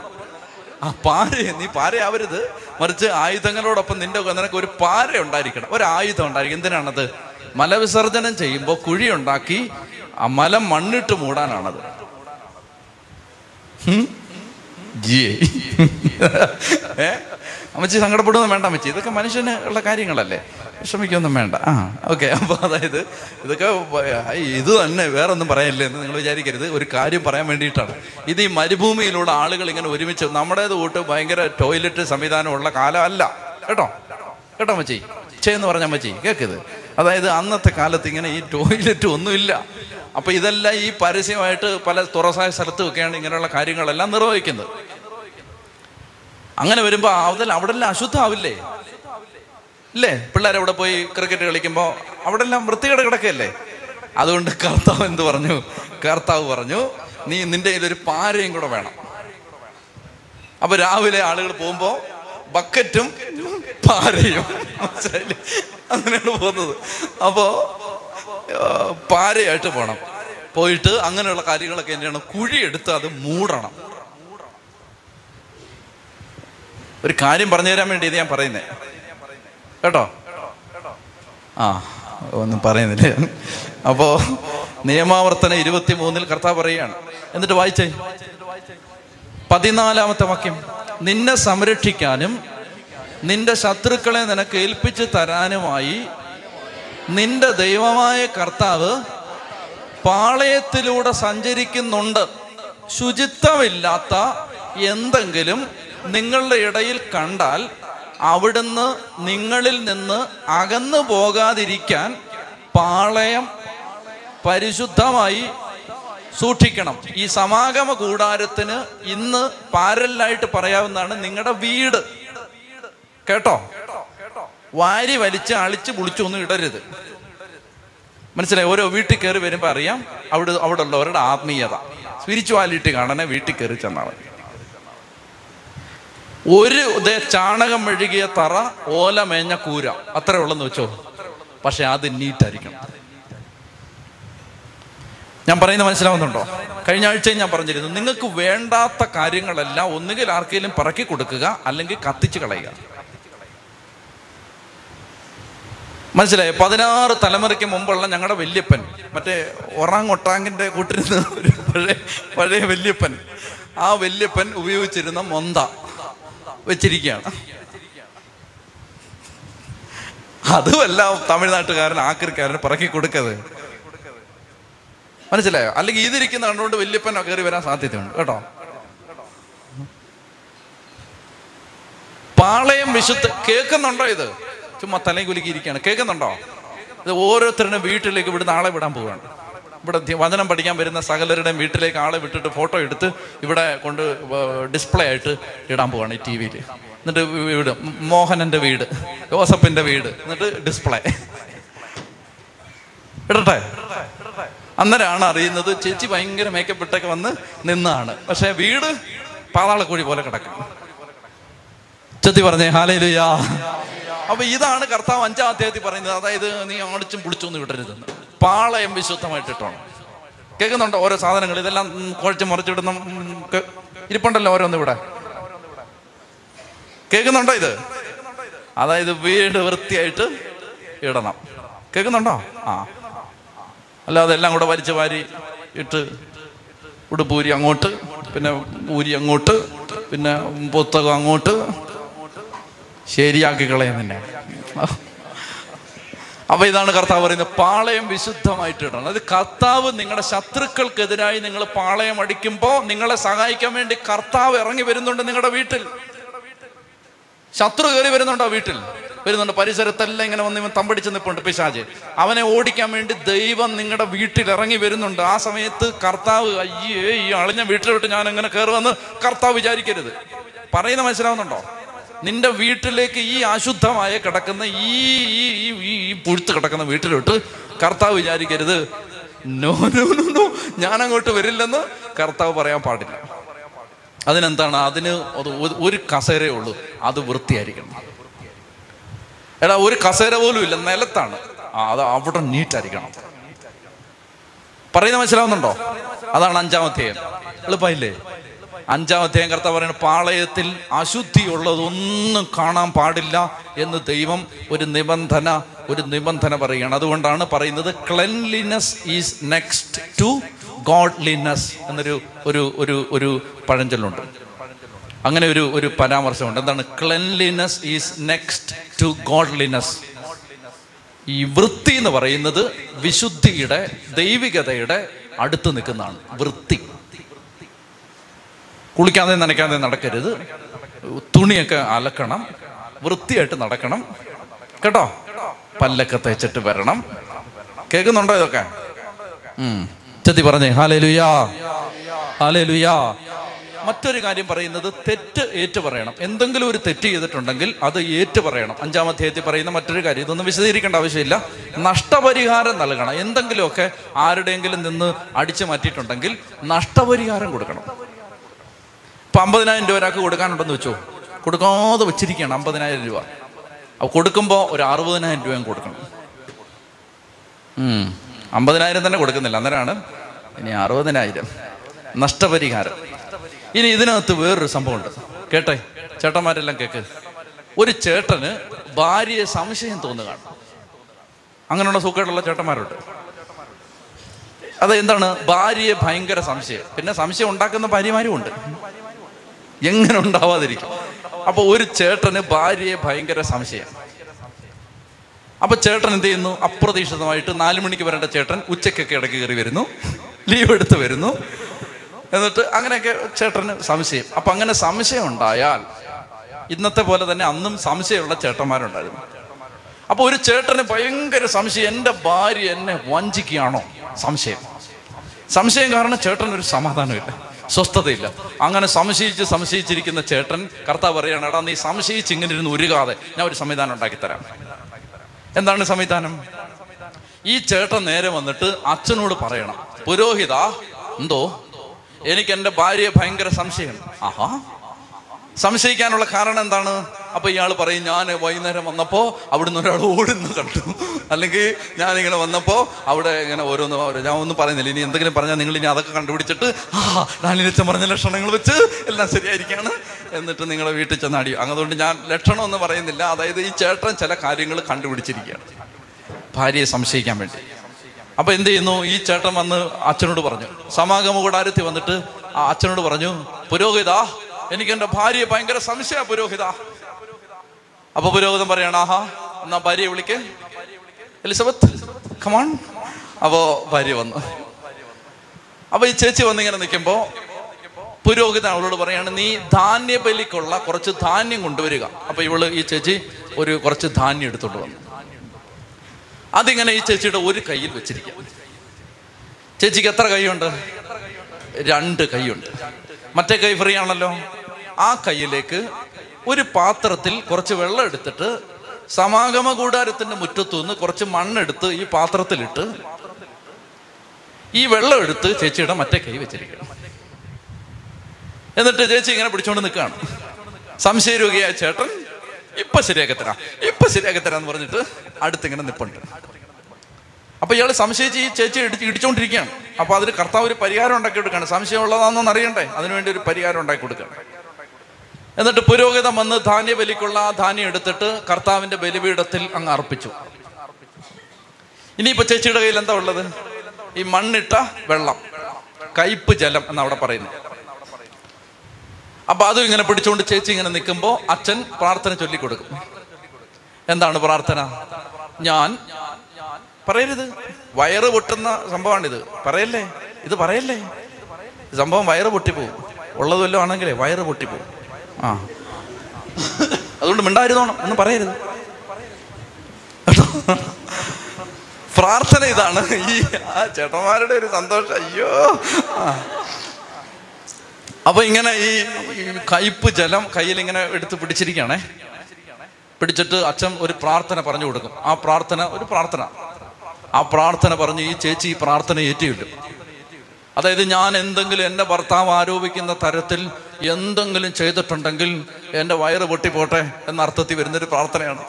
ആ പാര നീ പാരയാവരുത്. മറിച്ച് ആയുധങ്ങളോടൊപ്പം നിന്റെ നിനക്ക് ഒരു പാര ഉണ്ടായിരിക്കണം. ഒരു ആയുധം ഉണ്ടായിരിക്കും എന്തിനാണത്? മലവിസർജനം ചെയ്യുമ്പോൾ കുഴി ഉണ്ടാക്കി ആ മലം മണ്ണിട്ട് മൂടാനാണത്. ഏ? അമ്മച്ചി സങ്കടപ്പെടുന്നു വേണ്ട അമ്മച്ചി. ഇതൊക്കെ മനുഷ്യന് ഉള്ള കാര്യങ്ങളല്ലേ. വിഷമിക്കൊന്നും വേണ്ട. ആ ഓക്കെ. അപ്പോൾ അതായത് ഇതൊക്കെ ഇത് തന്നെ വേറെ ഒന്നും പറയാനില്ല എന്ന് നിങ്ങൾ വിചാരിക്കരുത്. ഒരു കാര്യം പറയാൻ വേണ്ടിയിട്ടാണ്. ഇത് ഈ മരുഭൂമിയിലൂടെ ആളുകൾ ഇങ്ങനെ ഒരുമിച്ച് നമ്മുടേത് കൂട്ട് ഭയങ്കര ടോയ്ലറ്റ് സംവിധാനമുള്ള കാലമല്ല. കേട്ടോ? കേട്ടോ അമ്മച്ചി? ചേ എന്ന് പറഞ്ഞ അമ്മച്ചി കേൾക്കത് അതായത് അന്നത്തെ കാലത്ത് ഇങ്ങനെ ഈ ടോയ്ലറ്റ് ഒന്നുമില്ല. അപ്പൊ ഇതെല്ലാം ഈ പരസ്യമായിട്ട് പല തുറസായ സ്ഥലത്തുമൊക്കെയാണ് ഇങ്ങനെയുള്ള കാര്യങ്ങളെല്ലാം നിർവഹിക്കുന്നത്. അങ്ങനെ വരുമ്പോ അവിടെ അവിടെ എല്ലാം അശുദ്ധമാവില്ലേ ഇല്ലേ? പിള്ളേർ അവിടെ പോയി ക്രിക്കറ്റ് കളിക്കുമ്പോൾ അവിടെ എല്ലാം വൃത്തികേട് കിടക്കല്ലേ അതുകൊണ്ട് കർത്താവ് എന്ത് പറഞ്ഞു? കർത്താവ് പറഞ്ഞു നീ നിന്റെ ഇതൊരു പാരയും കൂടെ വേണം. അപ്പൊ രാവിലെ ആളുകൾ പോകുമ്പോ ബക്കറ്റും പാരയും. അങ്ങനെയാണ് പോകുന്നത്. അപ്പോ പാരയായിട്ട് പോണം. പോയിട്ട് അങ്ങനെയുള്ള കാര്യങ്ങളൊക്കെ എന്താണ് കുഴിയെടുത്ത് അത് മൂടണം. ഒരു കാര്യം പറഞ്ഞു തരാൻ വേണ്ടി ഇത് ഞാൻ പറയുന്നേ. കേട്ടോ? ആ ഒന്നും പറയുന്നില്ല. അപ്പോ നിയമാവർത്തന ഇരുപത്തി മൂന്നിൽ കർത്താവ് പറയുകയാണ്. എന്നിട്ട് വായിച്ചേ. പതിനാലാമത്തെ വാക്യം. നിന്നെ സംരക്ഷിക്കാനും നിന്റെ ശത്രുക്കളെ നിനക്ക് ഏൽപ്പിച്ചു തരാനുമായി നിന്റെ ദൈവമായ കർത്താവ് പാളയത്തിലൂടെ സഞ്ചരിക്കുന്നുണ്ട്. ശുചിത്വമില്ലാത്ത എന്തെങ്കിലും നിങ്ങളുടെ ഇടയിൽ കണ്ടാൽ അവിടുന്ന് നിങ്ങളിൽ നിന്ന് അകന്നു പോകാതിരിക്കാൻ പാളയം പരിശുദ്ധമായി സൂക്ഷിക്കണം. ഈ സമാഗമ കൂടാരത്തിന് ഇന്ന് പാരലായിട്ട് പറയാവുന്നതാണ് നിങ്ങളുടെ വീട്. കേട്ടോ? വാരി വലിച്ച് അളിച്ച് പുളിച്ചൊന്നും ഇടരുത്. മനസ്സിലായി? ഓരോ വീട്ടിൽ കയറി വരുമ്പോൾ അറിയാം അവിടെ അവിടെ ഉള്ളവരുടെ ആത്മീയത. സ്പിരിച്വാലിറ്റി കാണാനെ വീട്ടിൽ കയറി ചെന്നാൽ ഒരു ദേ ചാണകം മെഴുകിയ തറ ഓല മേഞ്ഞ കൂര. അത്രേ ഉള്ളെന്ന് വെച്ചോ. പക്ഷെ അത് നീറ്റായിരിക്കണം. ഞാൻ പറയുന്നത് മനസ്സിലാവുന്നുണ്ടോ? കഴിഞ്ഞ ആഴ്ചയും ഞാൻ പറഞ്ഞിരുന്നു നിങ്ങൾക്ക് വേണ്ടാത്ത കാര്യങ്ങളെല്ലാം ഒന്നുകിൽ ആർക്കെങ്കിലും പറക്കി കൊടുക്കുക അല്ലെങ്കിൽ കത്തിച്ച് കളയുക. മനസ്സിലായോ? പതിനാറ് തലമുറയ്ക്ക് മുമ്പുള്ള ഞങ്ങളുടെ വല്യപ്പൻ മറ്റേ ഒറാങ് ഒട്ടാങ്ങിന്റെ കൂട്ടിരുന്ന ഒരു പഴയ പഴയ വല്യപ്പൻ ആ വല്യപ്പൻ ഉപയോഗിച്ചിരുന്ന മൊന്ത. വെച്ചിരിക്കുകയാണ്. അതുമല്ല തമിഴ്നാട്ടുകാരൻ ആക്രിക്കാരൻ പറക്കി കൊടുക്കത് മനസ്സിലായോ? അല്ലെങ്കിൽ ഇതിരിക്കുന്ന കണ്ടുകൊണ്ട് വല്യപ്പൻ കയറി വരാൻ സാധ്യതയുണ്ട്. കേട്ടോ? പാളയം വിശുദ്ധ കേൾക്കുന്നുണ്ടോ ഇത്? ചുമ്മാ തലയും കുലുക്കിയിരിക്കുകയാണ്. കേൾക്കുന്നുണ്ടോ? ഇത് ഓരോരുത്തരുടെ വീട്ടിലേക്ക് ഇവിടുന്ന് ആളെ വിടാൻ പോവുകയാണ്. ഇവിടെ വചനം പഠിക്കാൻ വരുന്ന സകലരുടെയും വീട്ടിലേക്ക് ആളെ വിട്ടിട്ട് ഫോട്ടോ എടുത്ത് ഇവിടെ കൊണ്ട് ഡിസ്പ്ലേ ആയിട്ട് ഇടാൻ പോവാണ് ഈ ടി വിയിൽ എന്നിട്ട് വീട് മോഹനന്റെ വീട് ജോസഫിന്റെ വീട് എന്നിട്ട് ഡിസ്പ്ലേ ഇടട്ടെ? അന്നേരമാണ് അറിയുന്നത് ചേച്ചി ഭയങ്കര മേക്കപ്പ് ഇട്ടൊക്കെ വന്ന് നിന്നാണ്. പക്ഷെ വീട് പാതാളക്കുഴി പോലെ കിടക്കും. ചെത്തി പറഞ്ഞേ ഹാലേലുയാ. അപ്പൊ ഇതാണ് കർത്താവ് അഞ്ചാം അധ്യായത്തിൽ പറയുന്നത്. അതായത് നീ ആടിച്ചും പിടിച്ചൊന്നും വിടരുതെന്ന് പാളയം വിശുദ്ധമായിട്ടിട്ടാണ് കേൾക്കുന്നുണ്ടോ ഓരോ സാധനങ്ങൾ? ഇതെല്ലാം കുഴച്ച് മറിച്ചിടുന്ന ഇരിപ്പുണ്ടല്ലോ ഓരോന്ന് ഇവിടെ. കേൾക്കുന്നുണ്ടോ ഇത്? അതായത് വീട് വൃത്തിയായിട്ട് ഇടണം. കേൾക്കുന്നുണ്ടോ? ആ. അല്ലാതെ എല്ലാം കൂടെ വലിച്ചു വാരി ഇട്ട് ഉടുപ്പൂരി അങ്ങോട്ട് പിന്നെ ഊരി അങ്ങോട്ട് പിന്നെ പുസ്തകം അങ്ങോട്ട് ശരിയാക്കി കളയും തന്നെ അപ്പൊ ഇതാണ് കർത്താവ് പറയുന്നത് പാളയം വിശുദ്ധമായിട്ട് ഇടണം അത് കർത്താവ് നിങ്ങളുടെ ശത്രുക്കൾക്കെതിരായി നിങ്ങൾ പാളയം അടിക്കുമ്പോൾ നിങ്ങളെ സഹായിക്കാൻ വേണ്ടി കർത്താവ് ഇറങ്ങി വരുന്നുണ്ട് നിങ്ങളുടെ വീട്ടിൽ. ശത്രു കയറി വരുന്നുണ്ടോ വീട്ടിൽ? വരുന്നുണ്ട്. പരിസരത്തെല്ലാം ഇങ്ങനെ വന്ന് ഇവൻ തമ്പടിച്ച് നിൽപ്പുണ്ട് പിശാജ്. അവനെ ഓടിക്കാൻ വേണ്ടി ദൈവം നിങ്ങളുടെ വീട്ടിൽ ഇറങ്ങി വരുന്നുണ്ട്. ആ സമയത്ത് കർത്താവ് അയ്യേ ഈ അളിഞ്ഞ വീട്ടിലോട്ട് ഞാൻ എങ്ങനെ കയറുമെന്ന് കർത്താവ് വിചാരിക്കരുത്. പറയുന്ന മനസ്സിലാവുന്നുണ്ടോ? നിന്റെ വീട്ടിലേക്ക് ഈ അശുദ്ധമായ കിടക്കുന്ന ഈ ഈ പുഴുത്ത് കിടക്കുന്ന വീട്ടിലോട്ട് കർത്താവ് വിചാരിക്കരുത്. നോ നോ നോ നോ ഞാൻ അങ്ങോട്ട് വരില്ലെന്ന് കർത്താവ് പറയാൻ പാടില്ല. അതിനെന്താണ്? അതിന് ഒരു- കസേരയേ ഉള്ളൂ. അത് വൃത്തിയായിരിക്കണം. എടാ ഒരു കസേര പോലും ഇല്ല. നിലത്താണ്. അത് അവിടെ നീറ്റായിരിക്കണം. പറയുന്നത് മനസ്സിലാവുന്നുണ്ടോ? അതാണ് അഞ്ചാമത്തെ. എളുപ്പമില്ലേ അഞ്ചാമത്തെ കർത്താവ് പറയുന്നത് പാളയത്തിൽ അശുദ്ധിയുള്ളതൊന്നും കാണാൻ പാടില്ല എന്ന് ദൈവം ഒരു നിബന്ധന ഒരു നിബന്ധന പറയുകയാണ്. അതുകൊണ്ടാണ് പറയുന്നത് cleanliness is next to godliness എന്നൊരു ഒരു ഒരു ഒരു പഴഞ്ചൊല്ലുണ്ട്. അങ്ങനെ ഒരു ഒരു പരാമർശമുണ്ട്. എന്താണ്? Cleanliness is next to godliness ഈ വൃത്തി എന്ന് പറയുന്നത് വിശുദ്ധിയുടെ ദൈവികതയുടെ അടുത്ത് നിൽക്കുന്നതാണ്. വൃത്തി. കുളിക്കാതെ നനയ്ക്കാതെ നടക്കരുത്. തുണിയൊക്കെ അലക്കണം. വൃത്തിയായിട്ട് നടക്കണം. കേട്ടോ? പല്ലൊക്കെ തേച്ചിട്ട് വരണം. കേൾക്കുന്നുണ്ടോ ഇതൊക്കെ? ഉം. ചെത്തി പറഞ്ഞേ ഹാലേ ലുയാ ഹാലേ ലുയാ മറ്റൊരു കാര്യം പറയുന്നത് തെറ്റ് ഏറ്റു പറയണം. എന്തെങ്കിലും ഒരു തെറ്റ് ചെയ്തിട്ടുണ്ടെങ്കിൽ അത് ഏറ്റു പറയണം. അഞ്ചാം അധ്യായത്തിൽ പറയുന്ന മറ്റൊരു കാര്യം ഇതൊന്നും വിശദീകരിക്കേണ്ട ആവശ്യമില്ല. നഷ്ടപരിഹാരം നൽകണം. എന്തെങ്കിലുമൊക്കെ ആരുടെയെങ്കിലും നിന്ന് അടിച്ചു മാറ്റിയിട്ടുണ്ടെങ്കിൽ നഷ്ടപരിഹാരം കൊടുക്കണം. ഇപ്പൊ അമ്പതിനായിരം രൂപ ഒരാൾക്ക് കൊടുക്കാനുണ്ടെന്ന് വെച്ചോ. കൊടുക്കാതെ വെച്ചിരിക്കുകയാണ് അമ്പതിനായിരം രൂപ. അപ്പൊ കൊടുക്കുമ്പോൾ ഒരു അറുപതിനായിരം രൂപയും കൊടുക്കണം. അമ്പതിനായിരം തന്നെ കൊടുക്കുന്നില്ല. അന്നേരമാണ് ഇനി അറുപതിനായിരം. നഷ്ടപരിഹാരം. ഇനി ഇതിനകത്ത് വേറൊരു സംഭവമുണ്ട്. കേട്ടെ? ചേട്ടന്മാരെല്ലാം കേക്ക്. ഒരു ചേട്ടന് ഭാര്യയെ സംശയം തോന്നുകയാണ്. അങ്ങനെയുള്ള സുഖമായിട്ടുള്ള ചേട്ടന്മാരുണ്ട്. അത് എന്താണ് ഭാര്യയെ ഭയങ്കര സംശയം. പിന്നെ സംശയം ഉണ്ടാക്കുന്ന ഭാര്യമാരും ഉണ്ട്. എങ്ങനെ ഉണ്ടാവാതിരിക്കും? അപ്പൊ ഒരു ചേട്ടന് ഭാര്യയെ ഭയങ്കര സംശയം. അപ്പൊ ചേട്ടൻ എന്ത് ചെയ്യുന്നു? അപ്രതീക്ഷിതമായിട്ട് നാലു മണിക്ക് വരേണ്ട ചേട്ടൻ ഉച്ചക്കൊക്കെ ഇടയ്ക്ക് കയറി വരുന്നു. ലീവ് എടുത്ത് വരുന്നു. എന്നിട്ട് അങ്ങനെയൊക്കെ ചേട്ടന് സംശയം. അപ്പൊ അങ്ങനെ സംശയം ഉണ്ടായാൽ ഇന്നത്തെ പോലെ തന്നെ അന്നും സംശയമുള്ള ചേട്ടന്മാരുണ്ടായിരുന്നു. അപ്പൊ ഒരു ചേട്ടന് ഭയങ്കര സംശയം എന്റെ ഭാര്യ എന്നെ വഞ്ചിക്കുകയാണോ? സംശയം. സംശയം കാരണം ചേട്ടൻ ഒരു സമാധാനമില്ല. സ്വസ്ഥതയില്ല. അങ്ങനെ സംശയിച്ച് സംശയിച്ചിരിക്കുന്ന ചേട്ടൻ കർത്താവ് പറയാണ് എടാ നീ സംശയിച്ച് ഇങ്ങനെ ഇരുന്ന് ഉരുകാതെ ഞാൻ ഒരു സംവിധാനം ഉണ്ടാക്കി തരാം. എന്താണ് സംവിധാനം? ഈ ചേട്ടൻ നേരെ വന്നിട്ട് അച്ഛനോട് പറയണം പുരോഹിത എന്തോ? എനിക്ക് എന്റെ ഭാര്യയെ ഭയങ്കര സംശയം. ആഹാ സംശയിക്കാനുള്ള കാരണം എന്താണ്? അപ്പൊ ഇയാൾ പറയും ഞാൻ വൈകുന്നേരം വന്നപ്പോ അവിടുന്ന് ഒരാൾ ഓടുന്നു കണ്ടു. അല്ലെങ്കിൽ ഞാൻ ഞാനിങ്ങനെ വന്നപ്പോ അവിടെ ഇങ്ങനെ ഓരോന്ന് ഓരോ- ഞാൻ ഒന്നും പറയുന്നില്ല. ഇനി എന്തെങ്കിലും പറഞ്ഞാൽ നിങ്ങൾ ഇനി അതൊക്കെ കണ്ടുപിടിച്ചിട്ട് ആ ഡാനിലച്ചൻ പറഞ്ഞ ലക്ഷണങ്ങൾ വെച്ച് എല്ലാം ശരിയായിരിക്കാണ് എന്നിട്ട് നിങ്ങളെ വീട്ടിൽ ചെന്ന് അങ്ങനെ ഞാൻ ലക്ഷണം എന്ന് പറയുന്നില്ല. അതായത് ഈ ചേട്ടൻ ചില കാര്യങ്ങൾ കണ്ടുപിടിച്ചിരിക്കുകയാണ്. ഭാര്യയെ സംശയിക്കാൻ വേണ്ടി. അപ്പൊ എന്ത് ചെയ്യുന്നു? ഈ ചേട്ടൻ വന്ന് അച്ഛനോട് പറഞ്ഞു. സമാഗമ കൂടാരത്തിൽ വന്നിട്ട് ആ അച്ഛനോട് പറഞ്ഞു പുരോഹിത എനിക്ക് എന്റെ ഭാര്യയെ ഭയങ്കര സംശയ പുരോഹിത. അപ്പൊ പുരോഹിതൻ പറയണ ആഹാ എന്നാ ഭാര്യയെ വിളിക്കേ. എലിസബത്ത് കമാൺ അപ്പോ ഭാര്യ വന്നു. അപ്പൊ ഈ ചേച്ചി വന്നിങ്ങനെ നിൽക്കുമ്പോ പുരോഹിതൻ അവളോട് പറയാണ് നീ ധാന്യബലിക്കുള്ള കുറച്ച് ധാന്യം കൊണ്ടുവരിക. അപ്പൊ ഇവൾ ഈ ചേച്ചി ഒരു കുറച്ച് ധാന്യം എടുത്തോണ്ട് വന്നു. അതിങ്ങനെ ഈ ചേച്ചിയുടെ ഒരു കയ്യിൽ വെച്ചിരിക്കുക ചേച്ചിക്ക് എത്ര കൈയുണ്ട്? രണ്ട് കൈയുണ്ട്. മറ്റേ കൈ ഫ്രീ ആണല്ലോ ആ കൈയിലേക്ക് ഒരു പാത്രത്തിൽ കുറച്ച് വെള്ളം എടുത്തിട്ട് സമാഗമ കൂടാരത്തിന്റെ മുറ്റത്തു നിന്ന് കുറച്ച് മണ്ണെടുത്ത് ഈ പാത്രത്തിലിട്ട് ഈ വെള്ളം എടുത്ത് ചേച്ചിയുടെ മറ്റേ കൈ വെച്ചിരിക്കണം. എന്നിട്ട് ചേച്ചി ഇങ്ങനെ പിടിച്ചോണ്ട് നിൽക്കുകയാണ്. സംശയരോഗിയായ ചേട്ടൻ ഇപ്പൊ ശരിയാക്കി തരാം ഇപ്പൊ ശരിയാക്കി തരാന്ന് പറഞ്ഞിട്ട് അടുത്തിങ്ങനെ നിപ്പുണ്ട്. അപ്പൊ ഇയാൾ സംശയിച്ച് ഈ ചേച്ചി ഇടിച്ച് ഇടിച്ചുകൊണ്ടിരിക്കുകയാണ് അപ്പൊ അതിന് കർത്താവ് ഒരു പരിഹാരം ഉണ്ടാക്കി കൊടുക്കുകയാണ്. സംശയം ഉള്ളതാണെന്ന് അറിയണ്ടേ അതിനുവേണ്ടി ഒരു പരിഹാരം ഉണ്ടാക്കി കൊടുക്കുകയാണ്. എന്നിട്ട് പുരോഹിതം വന്ന് ധാന്യബലിക്കുള്ള ആ ധാന്യം എടുത്തിട്ട് കർത്താവിന്റെ ബലിപീഠത്തിൽ അങ്ങ് അർപ്പിച്ചു. ഇനിയിപ്പോ ചേച്ചിയുടെ കയ്യിൽ എന്താ ഉള്ളത്? ഈ മണ്ണിട്ട വെള്ളം കയ്പ് ജലം എന്ന് അവിടെ പറയുന്നു അപ്പൊ അതും ഇങ്ങനെ പിടിച്ചുകൊണ്ട് ചേച്ചി ഇങ്ങനെ നിൽക്കുമ്പോൾ അച്ഛൻ പ്രാർത്ഥന ചൊല്ലിക്കൊടുക്കും. എന്താണ് പ്രാർത്ഥന? ഞാൻ പറയരുത്. വയറ് പൊട്ടുന്ന സംഭവമാണിത്. പറയല്ലേ? ഇത് പറയല്ലേ? സംഭവം വയറ് പൊട്ടിപ്പോവും. ഉള്ളത് വല്ലതും ആണെങ്കിലേ വയറ് പൊട്ടിപ്പോവും. ആ. അതുകൊണ്ട് മിണ്ടായിരുന്നോണം ഒന്നും പറയരുത്. പ്രാർത്ഥന ഇതാണ്. ഈ ആ ചേട്ടന്മാരുടെ ഒരു സന്തോഷം. അയ്യോ. അപ്പൊ ഇങ്ങനെ ഈ കയ്പ് ജലം കയ്യിൽ ഇങ്ങനെ എടുത്ത് പിടിച്ചിരിക്കുകയാണേ. പിടിച്ചിട്ട് അച്ഛൻ ഒരു പ്രാർത്ഥന പറഞ്ഞു കൊടുക്കും. ആ പ്രാർത്ഥന ഒരു പ്രാർത്ഥന. ആ പ്രാർത്ഥന പറഞ്ഞ് ഈ ചേച്ചി ഈ പ്രാർത്ഥന ഏറ്റിയിട്ടു അതായത് ഞാൻ എന്തെങ്കിലും എന്റെ ഭർത്താവ് ആരോപിക്കുന്ന തരത്തിൽ എന്തെങ്കിലും ചെയ്തിട്ടുണ്ടെങ്കിൽ എന്റെ വയറ് പൊട്ടിപ്പോട്ടെ എന്ന അർത്ഥത്തിൽ വരുന്നൊരു പ്രാർത്ഥനയാണ്.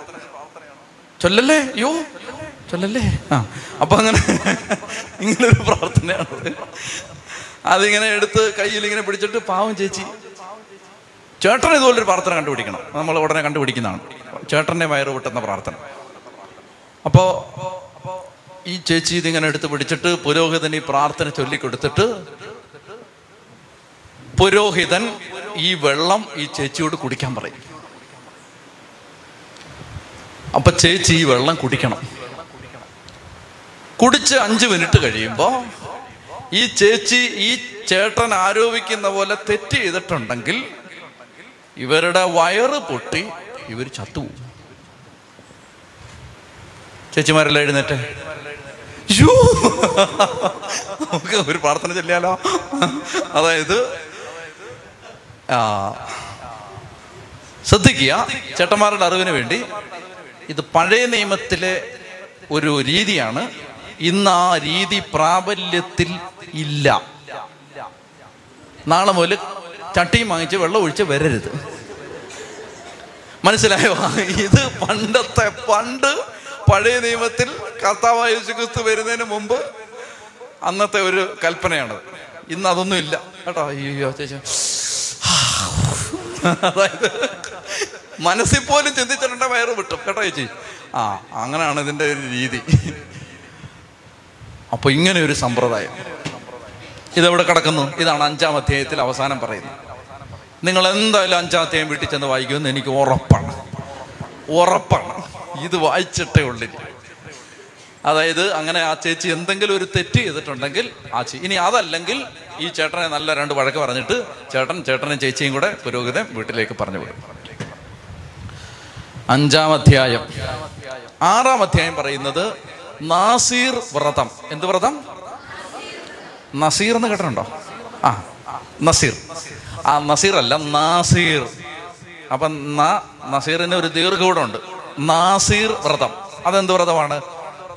ചൊല്ലല്ലേ? യോ ചൊല്ലല്ലേ? ആ അപ്പൊ അങ്ങനെ ഇങ്ങനൊരു പ്രാർത്ഥനയാണ്. അതിങ്ങനെ എടുത്ത് കയ്യിൽ ഇങ്ങനെ പിടിച്ചിട്ട് പാവം ചേച്ചി. ചേട്ടൻ ഇതുപോലൊരു പ്രാർത്ഥന കണ്ടുപിടിക്കണം. നമ്മൾ ഉടനെ കണ്ടുപിടിക്കുന്നതാണ്. ചേട്ടന്റെ വയറ് പൊട്ടുന്ന പ്രാർത്ഥന. അപ്പോ ഈ ചേച്ചി ഇതിങ്ങനെ എടുത്ത് പിടിച്ചിട്ട് പുരോഹിതൻ ഈ പ്രാർത്ഥന ചൊല്ലിക്കൊടുത്തിട്ട് പുരോഹിതൻ ഈ വെള്ളം ഈ ചേച്ചിയോട് കുടിക്കാൻ പറയും. അപ്പൊ ചേച്ചി ഈ വെള്ളം കുടിക്കണം. കുടിച്ച് അഞ്ച് മിനിറ്റ് കഴിയുമ്പോ ഈ ചേച്ചി ഈ ചേട്ടൻ ആരോപിക്കുന്ന പോലെ തെറ്റ് ചെയ്തിട്ടുണ്ടെങ്കിൽ ഇവരുടെ വയറ് പൊട്ടി ഇവർ ചത്തുപോകും. ചേച്ചിമാരെല്ലാം എഴുന്നേറ്റ്! നമുക്ക് ഒരു പ്രാർത്ഥന ചെല്ലിയാലോ? അതായത് ആ, ശ്രദ്ധിക്കുക ചേട്ടന്മാരുടെ അറിവിന് വേണ്ടി. ഇത് പഴയ നിയമത്തിലെ ഒരു രീതിയാണ്. ഇന്ന് ആ രീതി പ്രാബല്യത്തിൽ ഇല്ല. നാളെ മുതൽ ചട്ടിയും വാങ്ങിച്ച് വെള്ളം ഒഴിച്ച് വരരുത്. മനസ്സിലായോ? ഇത് പണ്ടത്തെ പണ്ട് പഴയ നിയമത്തിൽ കർത്താവായ യേശുക്രിസ്തു വരുന്നതിന് മുമ്പ് അന്നത്തെ ഒരു കൽപ്പനയാണ് ഇന്ന് അതൊന്നും ഇല്ല. കേട്ടോ? അയ്യോ ചേച്ചി. അതായത് മനസ്സിൽ പോലും ചിന്തിച്ചിട്ടുണ്ടെ വയറ് വിട്ടും. കേട്ടോ ചേച്ചി? ആ അങ്ങനെയാണ് ഇതിന്റെ ഒരു രീതി. അപ്പൊ ഇങ്ങനെ ഒരു സമ്പ്രദായം. ഇതെവിടെ കിടക്കുന്നു? ഇതാണ് അഞ്ചാം അധ്യായത്തിൽ അവസാനം പറയുന്നത്. നിങ്ങൾ എന്തായാലും അഞ്ചാം അധ്യായം വീട്ടിൽ ചെന്ന് വായിക്കുമെന്ന് എനിക്ക് ഉറപ്പാണ്. ഉറപ്പാണ്. ഇത് വായിച്ചിട്ടേ ഉള്ളില്ല അതായത് അങ്ങനെ ആ ചേച്ചി എന്തെങ്കിലും ഒരു തെറ്റ് ചെയ്തിട്ടുണ്ടെങ്കിൽ ആ ചേ ഇനി അതല്ലെങ്കിൽ ഈ ചേട്ടനെ നല്ല രണ്ട് വഴക്ക് പറഞ്ഞിട്ട് ചേട്ടൻ ചേട്ടനും ചേച്ചിയും കൂടെ പുരോഹിതൻ വീട്ടിലേക്ക് പറഞ്ഞു വിടും. അഞ്ചാം അധ്യായം. ആറാം അധ്യായം പറയുന്നത് നാസീർ വ്രതം. എന്ത് വ്രതം? നസീർ എന്ന് കേട്ടിട്ടുണ്ടോ? ആ നസീർ. ആ നസീർ അല്ല നാസീർ. അപ്പൊ നസീറിന് ഒരു ദീർഘകൂടമുണ്ട്. നാസീർ വ്രതം. അതെന്ത് വ്രതമാണ്?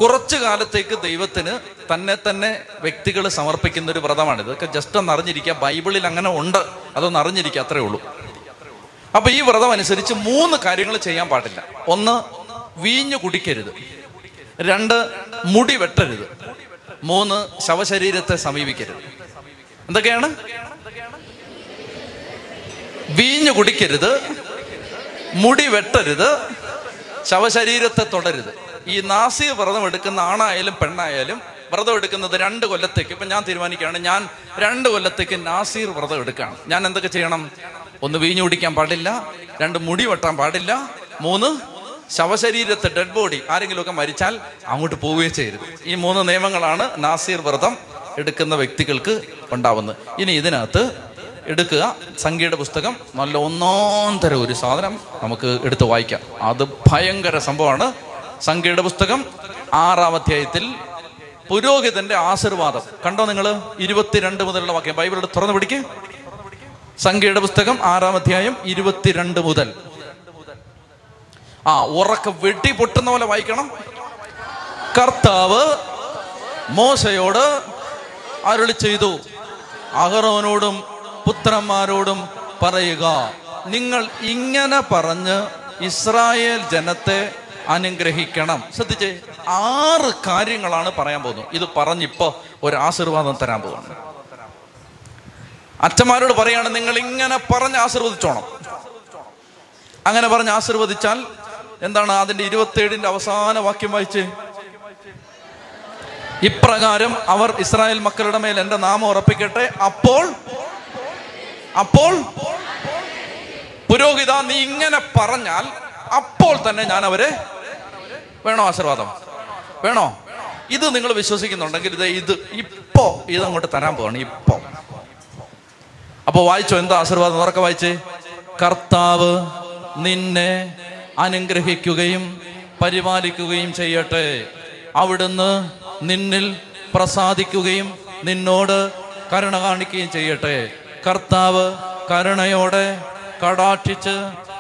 കുറച്ചു കാലത്തേക്ക് ദൈവത്തിന് തന്നെ തന്നെ വ്യക്തികൾ സമർപ്പിക്കുന്ന ഒരു വ്രതമാണ് ഇതൊക്കെ ജസ്റ്റ് ഒന്ന് അറിഞ്ഞിരിക്കുക. ബൈബിളിൽ അങ്ങനെ ഉണ്ട്. അതൊന്ന് അറിഞ്ഞിരിക്കുക അത്രേ ഉള്ളൂ. അപ്പൊ ഈ വ്രതം അനുസരിച്ച് മൂന്ന് കാര്യങ്ങൾ ചെയ്യാൻ പാടില്ല. ഒന്ന് വീഞ്ഞു കുടിക്കരുത്. രണ്ട് മുടി വെട്ടരുത്. മൂന്ന് ശവശരീരത്തെ സമീപിക്കരുത്. എന്തൊക്കെയാണ്? വീഞ്ഞു കുടിക്കരുത്. മുടി വെട്ടരുത്. ശവശരീരത്തെ തുടരുത്. ഈ നാസിക വ്രതം എടുക്കുന്ന ആണായാലും പെണ്ണായാലും വ്രതം എടുക്കുന്നത് രണ്ട് കൊല്ലത്തേക്ക്. ഇപ്പം ഞാൻ തീരുമാനിക്കുകയാണ് ഞാൻ രണ്ട് കൊല്ലത്തേക്ക് നാസീർ വ്രതം എടുക്കുകയാണ്. ഞാൻ എന്തൊക്കെ ചെയ്യണം? ഒന്ന് വീഞ്ഞു കുടിക്കാൻ പാടില്ല രണ്ട് മുടി വെട്ടാൻ പാടില്ല മൂന്ന് ശവശരീരത്തെ ഡെഡ് ബോഡി ആരെങ്കിലുമൊക്കെ മരിച്ചാൽ അങ്ങോട്ട് പോവുകയും ചെയ്യരുത്. ഈ മൂന്ന് നിയമങ്ങളാണ് നാസീർ വ്രതം എടുക്കുന്ന വ്യക്തികൾക്ക് ഉണ്ടാവുന്നത്. ഇനി ഇതിനകത്ത് എടുക്കുക. സംഖ്യയുടെ പുസ്തകം നല്ല ഒന്നാം തരം ഒരു സാധനം നമുക്ക് എടുത്ത് വായിക്കാം. അത് ഭയങ്കര സംഭവമാണ്. സംഖ്യയുടെ പുസ്തകം ആറാം അധ്യായത്തിൽ പുരോഹിതന്റെ ആശീർവാദം. കണ്ടോ നിങ്ങൾ ഇരുപത്തിരണ്ട് മുതലുള്ള വാക്യം. ബൈബിൾ തുറന്നു പിടിക്ക്. സംഖ്യയുടെ പുസ്തകം ആറാം അധ്യായം ഇരുപത്തിരണ്ട് മുതൽ. ആ ഉറക്ക വെട്ടി പൊട്ടുന്ന പോലെ വായിക്കണം. കർത്താവ് മോശയോട് അരുളി ചെയ്തു. അഹറോനോടും പുത്രന്മാരോടും പറയുക നിങ്ങൾ ഇങ്ങനെ പറഞ്ഞ് ഇസ്രായേൽ ജനത്തെ അനുഗ്രഹിക്കണം. ശ്രദ്ധിച്ചേ ആറ് കാര്യങ്ങളാണ് പറയാൻ പോകുന്നത്. ഇത് പറഞ്ഞിപ്പോ ഒരു ആശീർവാദം തരാൻ പോകുന്നു അച്ഛന്മാരോട് പറയാണ് നിങ്ങൾ ഇങ്ങനെ പറഞ്ഞ് ആശീർവദിച്ചോണം. അങ്ങനെ പറഞ്ഞ് ആശീർവദിച്ചാൽ എന്താണ് അതിന്റെ ഇരുപത്തേഴിന്റെ അവസാന വാക്യം വായിച്ച്? ഇപ്രകാരം അവർ ഇസ്രായേൽ മക്കളുടെ മേൽ എന്റെ നാമം ഉറപ്പിക്കട്ടെ. അപ്പോൾ അപ്പോൾ പുരോഹിത നീ ഇങ്ങനെ പറഞ്ഞാൽ അപ്പോൾ തന്നെ ഞാൻ അവരെ വേണോ ആശീർവാദം? വേണോ? ഇത് നിങ്ങൾ വിശ്വസിക്കുന്നുണ്ടെങ്കിൽ ഇത് ഇത് ഇപ്പോ ഇത് അങ്ങോട്ട് തരാൻ പോവാണ് ഇപ്പോ. അപ്പോൾ വായിച്ചോ എന്താ ആശീർവാദം? ഉറക്കെ വായിച്ചേ. കർത്താവ് നിന്നെ അനുഗ്രഹിക്കുകയും പരിപാലിക്കുകയും ചെയ്യട്ടെ. അവിടുന്ന് നിന്നിൽ പ്രസാദിക്കുകയും നിന്നോട് കരുണ കാണിക്കുകയും ചെയ്യട്ടെ. കർത്താവ് കരുണയോടെ കടാക്ഷിച്ച്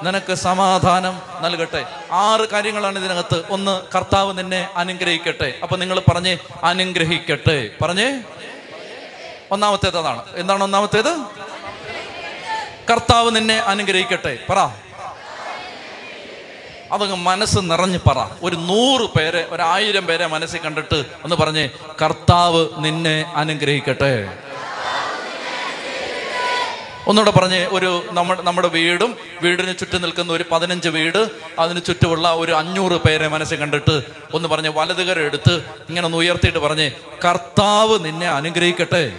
നിനക്ക് സമാധാനം നൽകട്ടെ. ആറ് കാര്യങ്ങളാണ് ഇതിനകത്ത്. ഒന്ന് കർത്താവ് നിന്നെ അനുഗ്രഹിക്കട്ടെ. അപ്പൊ നിങ്ങൾ പറഞ്ഞേ അനുഗ്രഹിക്കട്ടെ. പറഞ്ഞേ ഒന്നാമത്തേത് അതാണ് എന്താണ് ഒന്നാമത്തേത്? കർത്താവ് നിന്നെ അനുഗ്രഹിക്കട്ടെ. പറ. അതങ്ങ് മനസ്സ് നിറഞ്ഞ് പറ. ഒരു നൂറ് പേരെ ഒരായിരം പേരെ മനസ്സിൽ കണ്ടിട്ട് ഒന്ന് പറഞ്ഞേ കർത്താവ് നിന്നെ അനുഗ്രഹിക്കട്ടെ. ഒന്നുകൂടെ പറഞ്ഞ് ഒരു നമ്മുടെ നമ്മുടെ വീടും വീടിന് ചുറ്റും നിൽക്കുന്ന ഒരു പതിനഞ്ച് വീട് അതിന് ചുറ്റുമുള്ള ഒരു അഞ്ഞൂറ് പേരെ മനസ്സിൽ കണ്ടിട്ട് ഒന്ന് പറഞ്ഞ് വലതുകര എടുത്ത് ഇങ്ങനെ ഒന്ന് ഉയർത്തിയിട്ട് പറഞ്ഞ് കർത്താവ് നിന്നെ അനുഗ്രഹിക്കട്ടെ.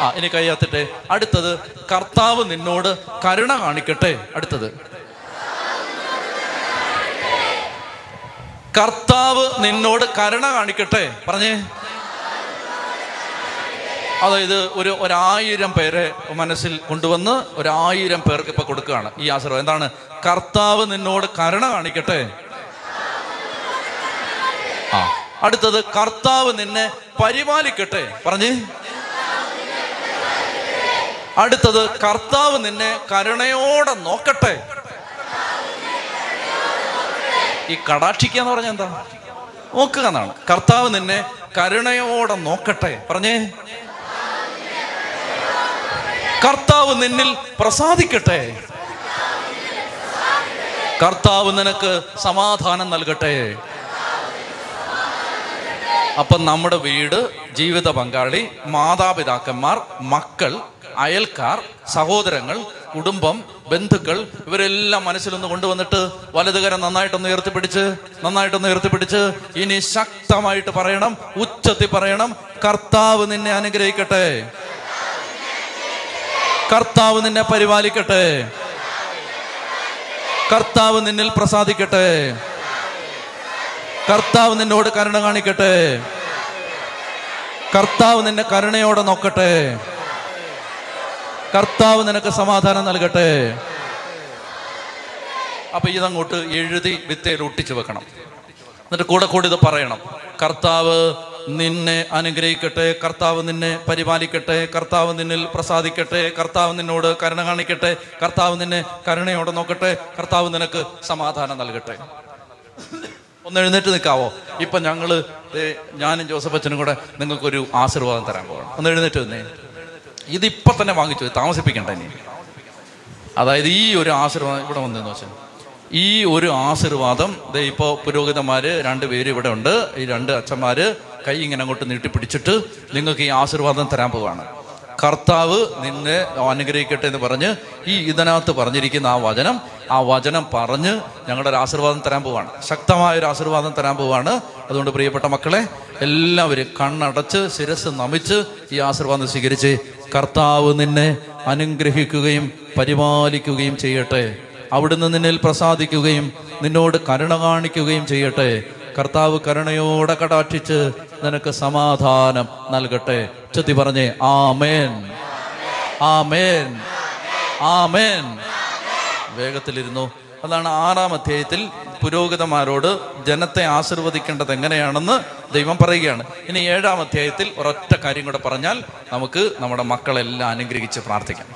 ആ ഇനി കൈയാത്തിട്ടെ അടുത്തത് കർത്താവ് നിന്നോട് കരുണ കാണിക്കട്ടെ. അടുത്തത്. കർത്താവ് നിന്നോട് കരുണ കാണിക്കട്ടെ. പറഞ്ഞേ അതായത് ഒരു ഒരായിരം പേരെ മനസ്സിൽ കൊണ്ടുവന്ന് ഒരായിരം പേർക്ക് ഇപ്പൊ കൊടുക്കുകയാണ് ഈ ആശ്രമം എന്താണ്? കർത്താവ് നിന്നോട് കരുണ കാണിക്കട്ടെ. ആ അടുത്തത് കർത്താവ് നിന്നെ പരിപാലിക്കട്ടെ. പറഞ്ഞേ. അടുത്തത് കർത്താവ് നിന്നെ കരുണയോടെ നോക്കട്ടെ. ഈ കടാക്ഷിക്കുക എന്ന് പറഞ്ഞ എന്താ? നോക്കുക എന്നാണ്. കർത്താവ് നിന്നെ കരുണയോടെ നോക്കട്ടെ. പറഞ്ഞേ. കർത്താവ് നിന്നിൽ പ്രസാദിക്കട്ടെ. കർത്താവ് നിനക്ക് സമാധാനം നൽകട്ടെ. അപ്പം നമ്മുടെ വീട് ജീവിത പങ്കാളി മാതാപിതാക്കന്മാർ മക്കൾ അയൽക്കാർ സഹോദരങ്ങൾ കുടുംബം ബന്ധുക്കൾ ഇവരെല്ലാം മനസ്സിലൊന്ന് കൊണ്ടുവന്നിട്ട് വലതുകരം നന്നായിട്ടൊന്ന് ഉയർത്തിപ്പിടിച്ച് നന്നായിട്ടൊന്ന് ഉയർത്തിപ്പിടിച്ച് ഇനി ശക്തമായിട്ട് പറയണം ഉച്ചത്തി പറയണം കർത്താവ് നിന്നെ അനുഗ്രഹിക്കട്ടെ. കർത്താവ് നിന്നെ പരിപാലിക്കട്ടെ. കർത്താവ് നിന്നിൽ പ്രസാദിക്കട്ടെ. കർത്താവ് നിന്നോട് കരുണ കാണിക്കട്ടെ. കർത്താവ് നിന്നെ കരുണയോടെ നോക്കട്ടെ. കർത്താവ് നിനക്ക് സമാധാനം നൽകട്ടെ. അപ്പൊ ഇതങ്ങോട്ട് എഴുതി വിത്തയിൽ ഒട്ടിച്ചു വെക്കണം. എന്നിട്ട് കൂടെ കൂടി ഇത് പറയണം. കർത്താവ് നിന്നെ അനുഗ്രഹിക്കട്ടെ കർത്താവ് നിന്നെ പരിപാലിക്കട്ടെ കർത്താവ് നിന്നിൽ പ്രസാദിക്കട്ടെ കർത്താവ് നിന്നോട് കരുണ കാണിക്കട്ടെ കർത്താവ് നിന്നെ കരുണയോടെ നോക്കട്ടെ കർത്താവ് നിനക്ക് സമാധാനം നൽകട്ടെ. ഒന്ന് എഴുന്നേറ്റ് നിൽക്കാവോ? ഇപ്പൊ ഞങ്ങൾ ഞാനും ജോസഫ് അച്ഛനും കൂടെ നിങ്ങൾക്കൊരു ആശീർവാദം തരാൻ പോകണം ഒന്ന് എഴുന്നേറ്റ് വന്നേ ഇതിപ്പൊ തന്നെ വാങ്ങിച്ചു താമസിപ്പിക്കണ്ട ഇനി. അതായത് ഈ ഒരു ആശീർവാദം ഇവിടെ വന്നെന്ന് വെച്ചാൽ ഈ ഒരു ആശീർവാദം ഇപ്പോൾ പുരോഹിതന്മാര് രണ്ട് പേര് ഇവിടെ ഉണ്ട്. ഈ രണ്ട് അച്ഛന്മാര് കൈ ഇങ്ങനെ അങ്ങോട്ട് നീട്ടിപ്പിടിച്ചിട്ട് നിങ്ങൾക്ക് ഈ ആശീർവാദം തരാൻ പോവാണ്. കർത്താവ് നിന്നെ അനുഗ്രഹിക്കട്ടെ എന്ന് പറഞ്ഞ് ഈ ഇതിനകത്ത് പറഞ്ഞിരിക്കുന്ന ആ വചനം ആ വചനം പറഞ്ഞ് ഞങ്ങളുടെ ഒരു ആശീർവാദം തരാൻ പോവാണ്. ശക്തമായ ഒരു ആശീർവാദം തരാൻ പോവാണ്. അതുകൊണ്ട് പ്രിയപ്പെട്ട മക്കളെ എല്ലാവരും കണ്ണടച്ച് ശിരസ് നമിച്ച് ഈ ആശീർവാദം സ്വീകരിച്ച് കർത്താവ് നിന്നെ അനുഗ്രഹിക്കുകയും പരിപാലിക്കുകയും ചെയ്യട്ടെ. അവിടുന്ന് നിന്നിൽ പ്രസാദിക്കുകയും നിന്നോട് കരുണ കാണിക്കുകയും ചെയ്യട്ടെ. കർത്താവ് കരുണയോടെ കടാക്ഷിച്ച് നിനക്ക് സമാധാനം നൽകട്ടെ. ചെത്തി പറഞ്ഞേ ആമേൻ. ആമേൻ. ആമേൻ. വേഗത്തിലിരുന്നു. അതാണ് ആറാം അധ്യായത്തിൽ പുരോഹിതന്മാരോട് ജനത്തെ ആശീർവദിക്കേണ്ടത് എങ്ങനെയാണെന്ന് ദൈവം പറയുകയാണ്. ഇനി ഏഴാം അധ്യായത്തിൽ ഒരൊറ്റ കാര്യം കൂടെ പറഞ്ഞാൽ നമുക്ക് നമ്മുടെ മക്കളെല്ലാം അനുഗ്രഹിച്ച് പ്രാർത്ഥിക്കാം.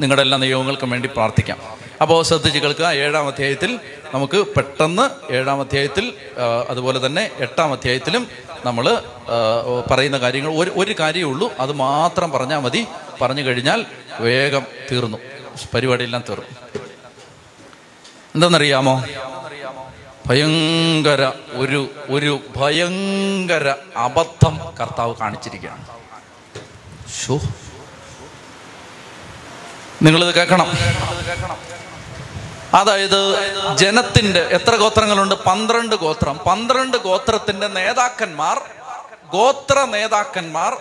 നിങ്ങളുടെ എല്ലാ നിയമങ്ങൾക്കും വേണ്ടി പ്രാർത്ഥിക്കാം. അപ്പോൾ ശ്രദ്ധിച്ച് കേൾക്കുക. ഏഴാം അധ്യായത്തിൽ നമുക്ക് പെട്ടെന്ന് ഏഴാം അധ്യായത്തിൽ അതുപോലെ തന്നെ എട്ടാം അധ്യായത്തിലും നമ്മൾ പറയുന്ന കാര്യങ്ങൾ ഒരു ഒരു കാര്യമേ ഉള്ളൂ. അത് മാത്രം പറഞ്ഞാൽ മതി. പറഞ്ഞു കഴിഞ്ഞാൽ വേഗം തീർന്നു. പരിപാടിയെല്ലാം തീർന്നു. എന്തെന്നറിയാമോ ഭയങ്കര ഒരു ഒരു ഭയങ്കര അബദ്ധം കർത്താവ് കാണിച്ചിരിക്കുകയാണ്. ഷോ നിങ്ങളിത് കേൾക്കണം. അതായത് ജനത്തിന്റെ എത്ര ഗോത്രങ്ങളുണ്ട്? പന്ത്രണ്ട് ഗോത്രം. പന്ത്രണ്ട് ഗോത്രത്തിന്റെ നേതാക്കന്മാർ ഗോത്ര നേതാക്കന്മാർ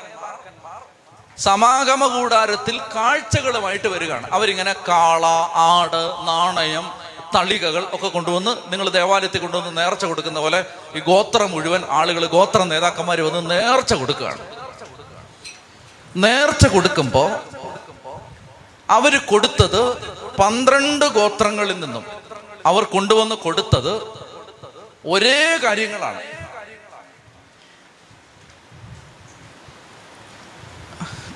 സമാഗമ കൂടാരത്തിൽ കാഴ്ചകളുമായിട്ട് വരികയാണ്. അവരിങ്ങനെ കാള ആട് നാണയം തളികകൾ ഒക്കെ കൊണ്ടുവന്ന് നിങ്ങൾ ദേവാലയത്തിൽ കൊണ്ടുവന്ന് നേർച്ച കൊടുക്കുന്ന പോലെ ഈ ഗോത്രം മുഴുവൻ ആളുകൾ ഗോത്ര നേതാക്കന്മാർ വന്ന് നേർച്ച കൊടുക്കുകയാണ്. നേർച്ച കൊടുക്കുമ്പോൾ അവർ കൊടുത്തത് പന്ത്രണ്ട് ഗോത്രങ്ങളിൽ നിന്നും അവർ കൊണ്ടുവന്ന് കൊടുത്തത് ഒരേ കാര്യങ്ങളാണ്.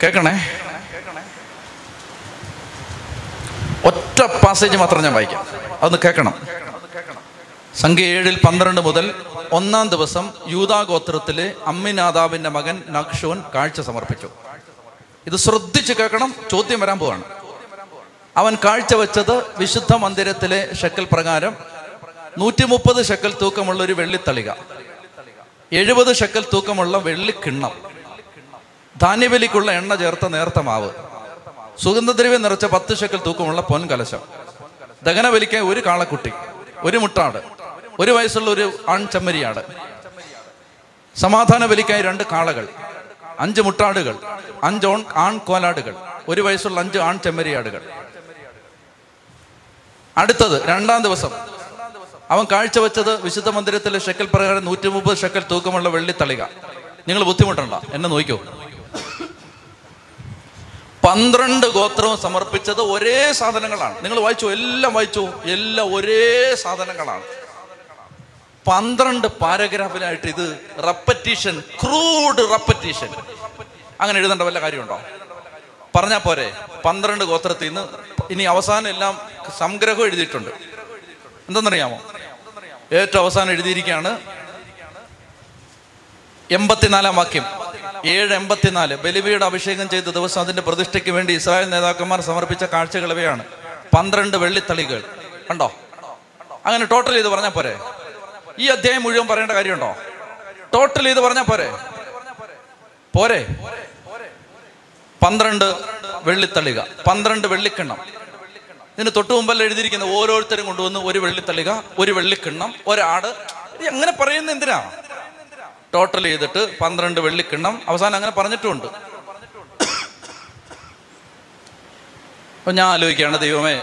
കേക്കണേ? ഒറ്റ പാസേജ് മാത്രം ഞാൻ വായിക്കാം. അതൊന്ന് കേൾക്കണം സംഖ്യ ഏഴിൽ പന്ത്രണ്ട് മുതൽ ഒന്നാം ദിവസം യൂതാഗോത്രത്തിലെ അമ്മിനാദാവിന്റെ മകൻ നക്ഷോൻ കാഴ്ച സമർപ്പിച്ചു. ഇത് ശ്രദ്ധിച്ച് കേൾക്കണം ചോദ്യം വരാൻ പോവാണ്. അവൻ കാഴ്ചവെച്ചത് വിശുദ്ധ മന്ദിരത്തിലെ ഷക്കൽ പ്രകാരം നൂറ്റി മുപ്പത് ഷക്കൽ തൂക്കമുള്ള ഒരു വെള്ളിത്തളിക എഴുപത് ഷക്കൽ തൂക്കമുള്ള വെള്ളിക്കിണ്ണം ധാന്യവലിക്കുള്ള എണ്ണ ചേർത്ത നേർത്ത മാവ് സുഗന്ധദ്രവ്യം നിറച്ച പത്ത് ഷക്കൽ തൂക്കമുള്ള പൊൻകലശം ദഹനബലിക്കാൻ ഒരു കാളക്കുട്ടി ഒരു മുട്ടാട് ഒരു വയസ്സുള്ള ഒരു ആൺ ചെമ്മരിയാട് സമാധാന ബലിക്കായി രണ്ട് കാളകൾ അഞ്ച് മുട്ടാടുകൾ അഞ്ച് ആൺ കോലാടുകൾ ഒരു വയസ്സുള്ള അഞ്ച് ആൺ ചെമ്മരിയാടുകൾ അടുത്തത് രണ്ടാം ദിവസം. അവൻ കാഴ്ചവെച്ചത് വിശുദ്ധ മന്ദിരത്തിലെ ഷെക്കൽ പ്രകാരം നൂറ്റി മുപ്പത് ഷെക്കൽ തൂക്കമുള്ള വെള്ളിത്തളിക. നിങ്ങൾ ബുദ്ധിമുട്ടണ്ട എന്നെ നോക്കിയോ പന്ത്രണ്ട് ഗോത്രവും സമർപ്പിച്ചത് ഒരേ സാധനങ്ങളാണ്. നിങ്ങൾ വായിച്ചു എല്ലാം വായിച്ചു എല്ലാം ഒരേ സാധനങ്ങളാണ്. പന്ത്രണ്ട് പാരഗ്രാഫിനായിട്ട് ഇത് റെപ്പറ്റീഷൻ ക്രൂഡ് റെപ്പറ്റീഷൻ. അങ്ങനെ എഴുതേണ്ട വല്ല കാര്യമുണ്ടോ? പറഞ്ഞാ പോരെ പന്ത്രണ്ട് ഗോത്രത്തിൽ നിന്ന് ഇനി അവസാനം എല്ലാം സംഗ്രഹം എഴുതിയിട്ടുണ്ട്. എന്തെന്നറിയാമോ? ഏറ്റവും അവസാനം എഴുതിയിരിക്കുകയാണ് എൺപത്തിനാലാം വാക്യം. ഏഴ് എൺപത്തിനാല്. ബലിവിയുടെ അഭിഷേകം ചെയ്ത ദിവസം അതിന്റെ പ്രതിഷ്ഠയ്ക്ക് വേണ്ടി ഇസ്രായേൽ നേതാക്കന്മാർ സമർപ്പിച്ച കാഴ്ചകൾ ഇവയാണ്. പന്ത്രണ്ട് വെള്ളിത്തളികൾ. കണ്ടോ? അങ്ങനെ ടോട്ടൽ ചെയ്ത് പറഞ്ഞാൽ പോരെ? ഈ അധ്യായം മുഴുവൻ പറയേണ്ട കാര്യമുണ്ടോ? ടോട്ടൽ ചെയ്ത് പറഞ്ഞാൽ പോരെ? പോരെ? പന്ത്രണ്ട് വെള്ളിത്തളിക പന്ത്രണ്ട് വെള്ളിക്കിണ്ണം. ഇതിന് തൊട്ടു മുമ്പല്ല എഴുതിയിരിക്കുന്ന ഓരോരുത്തരും കൊണ്ടുവന്ന് ഒരു വെള്ളിത്തളിക ഒരു വെള്ളിക്കിണ്ണം ഒരാട്. അങ്ങനെ പറയുന്ന എന്തിനാ? ടോട്ടൽ ചെയ്തിട്ട് പന്ത്രണ്ട് വെള്ളിക്കിണ്ണം. അവസാനം അങ്ങനെ പറഞ്ഞിട്ടുമുണ്ട് അപ്പൊ ഞാൻ ആലോചിക്കുകയാണ് ദൈവമേ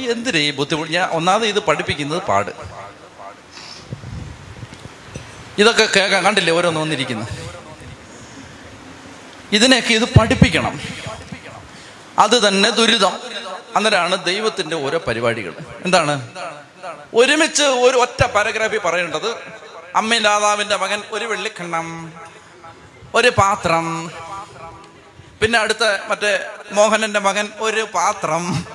ഈ എന്തിനാ ഈ ബുദ്ധിമുട്ട് ഞാൻ ഒന്നാമത് ഇത് പഠിപ്പിക്കുന്നത് പാട്. ഇതൊക്കെ കേൾക്കാൻ കണ്ടില്ലേ ഓരോന്ന് വന്നിരിക്കുന്നു ഇതിനെയൊക്കെ ഇത് പഠിപ്പിക്കണം. അത് തന്നെ ദുരിതം. അന്നേരമാണ് ദൈവത്തിന്റെ ഓരോ പരിപാടികൾ. എന്താണ്? ഒരുമിച്ച് ഒരു ഒറ്റ പാരഗ്രാഫിൽ പറയേണ്ടത് അമ്മയില്ലാതാവിന്റെ മകൻ ഒരു വെള്ളിക്കണ്ണം ഒരു പാത്രം പിന്നെ അടുത്ത മറ്റേ മോഹനന്റെ മകൻ ഒരു പാത്രം.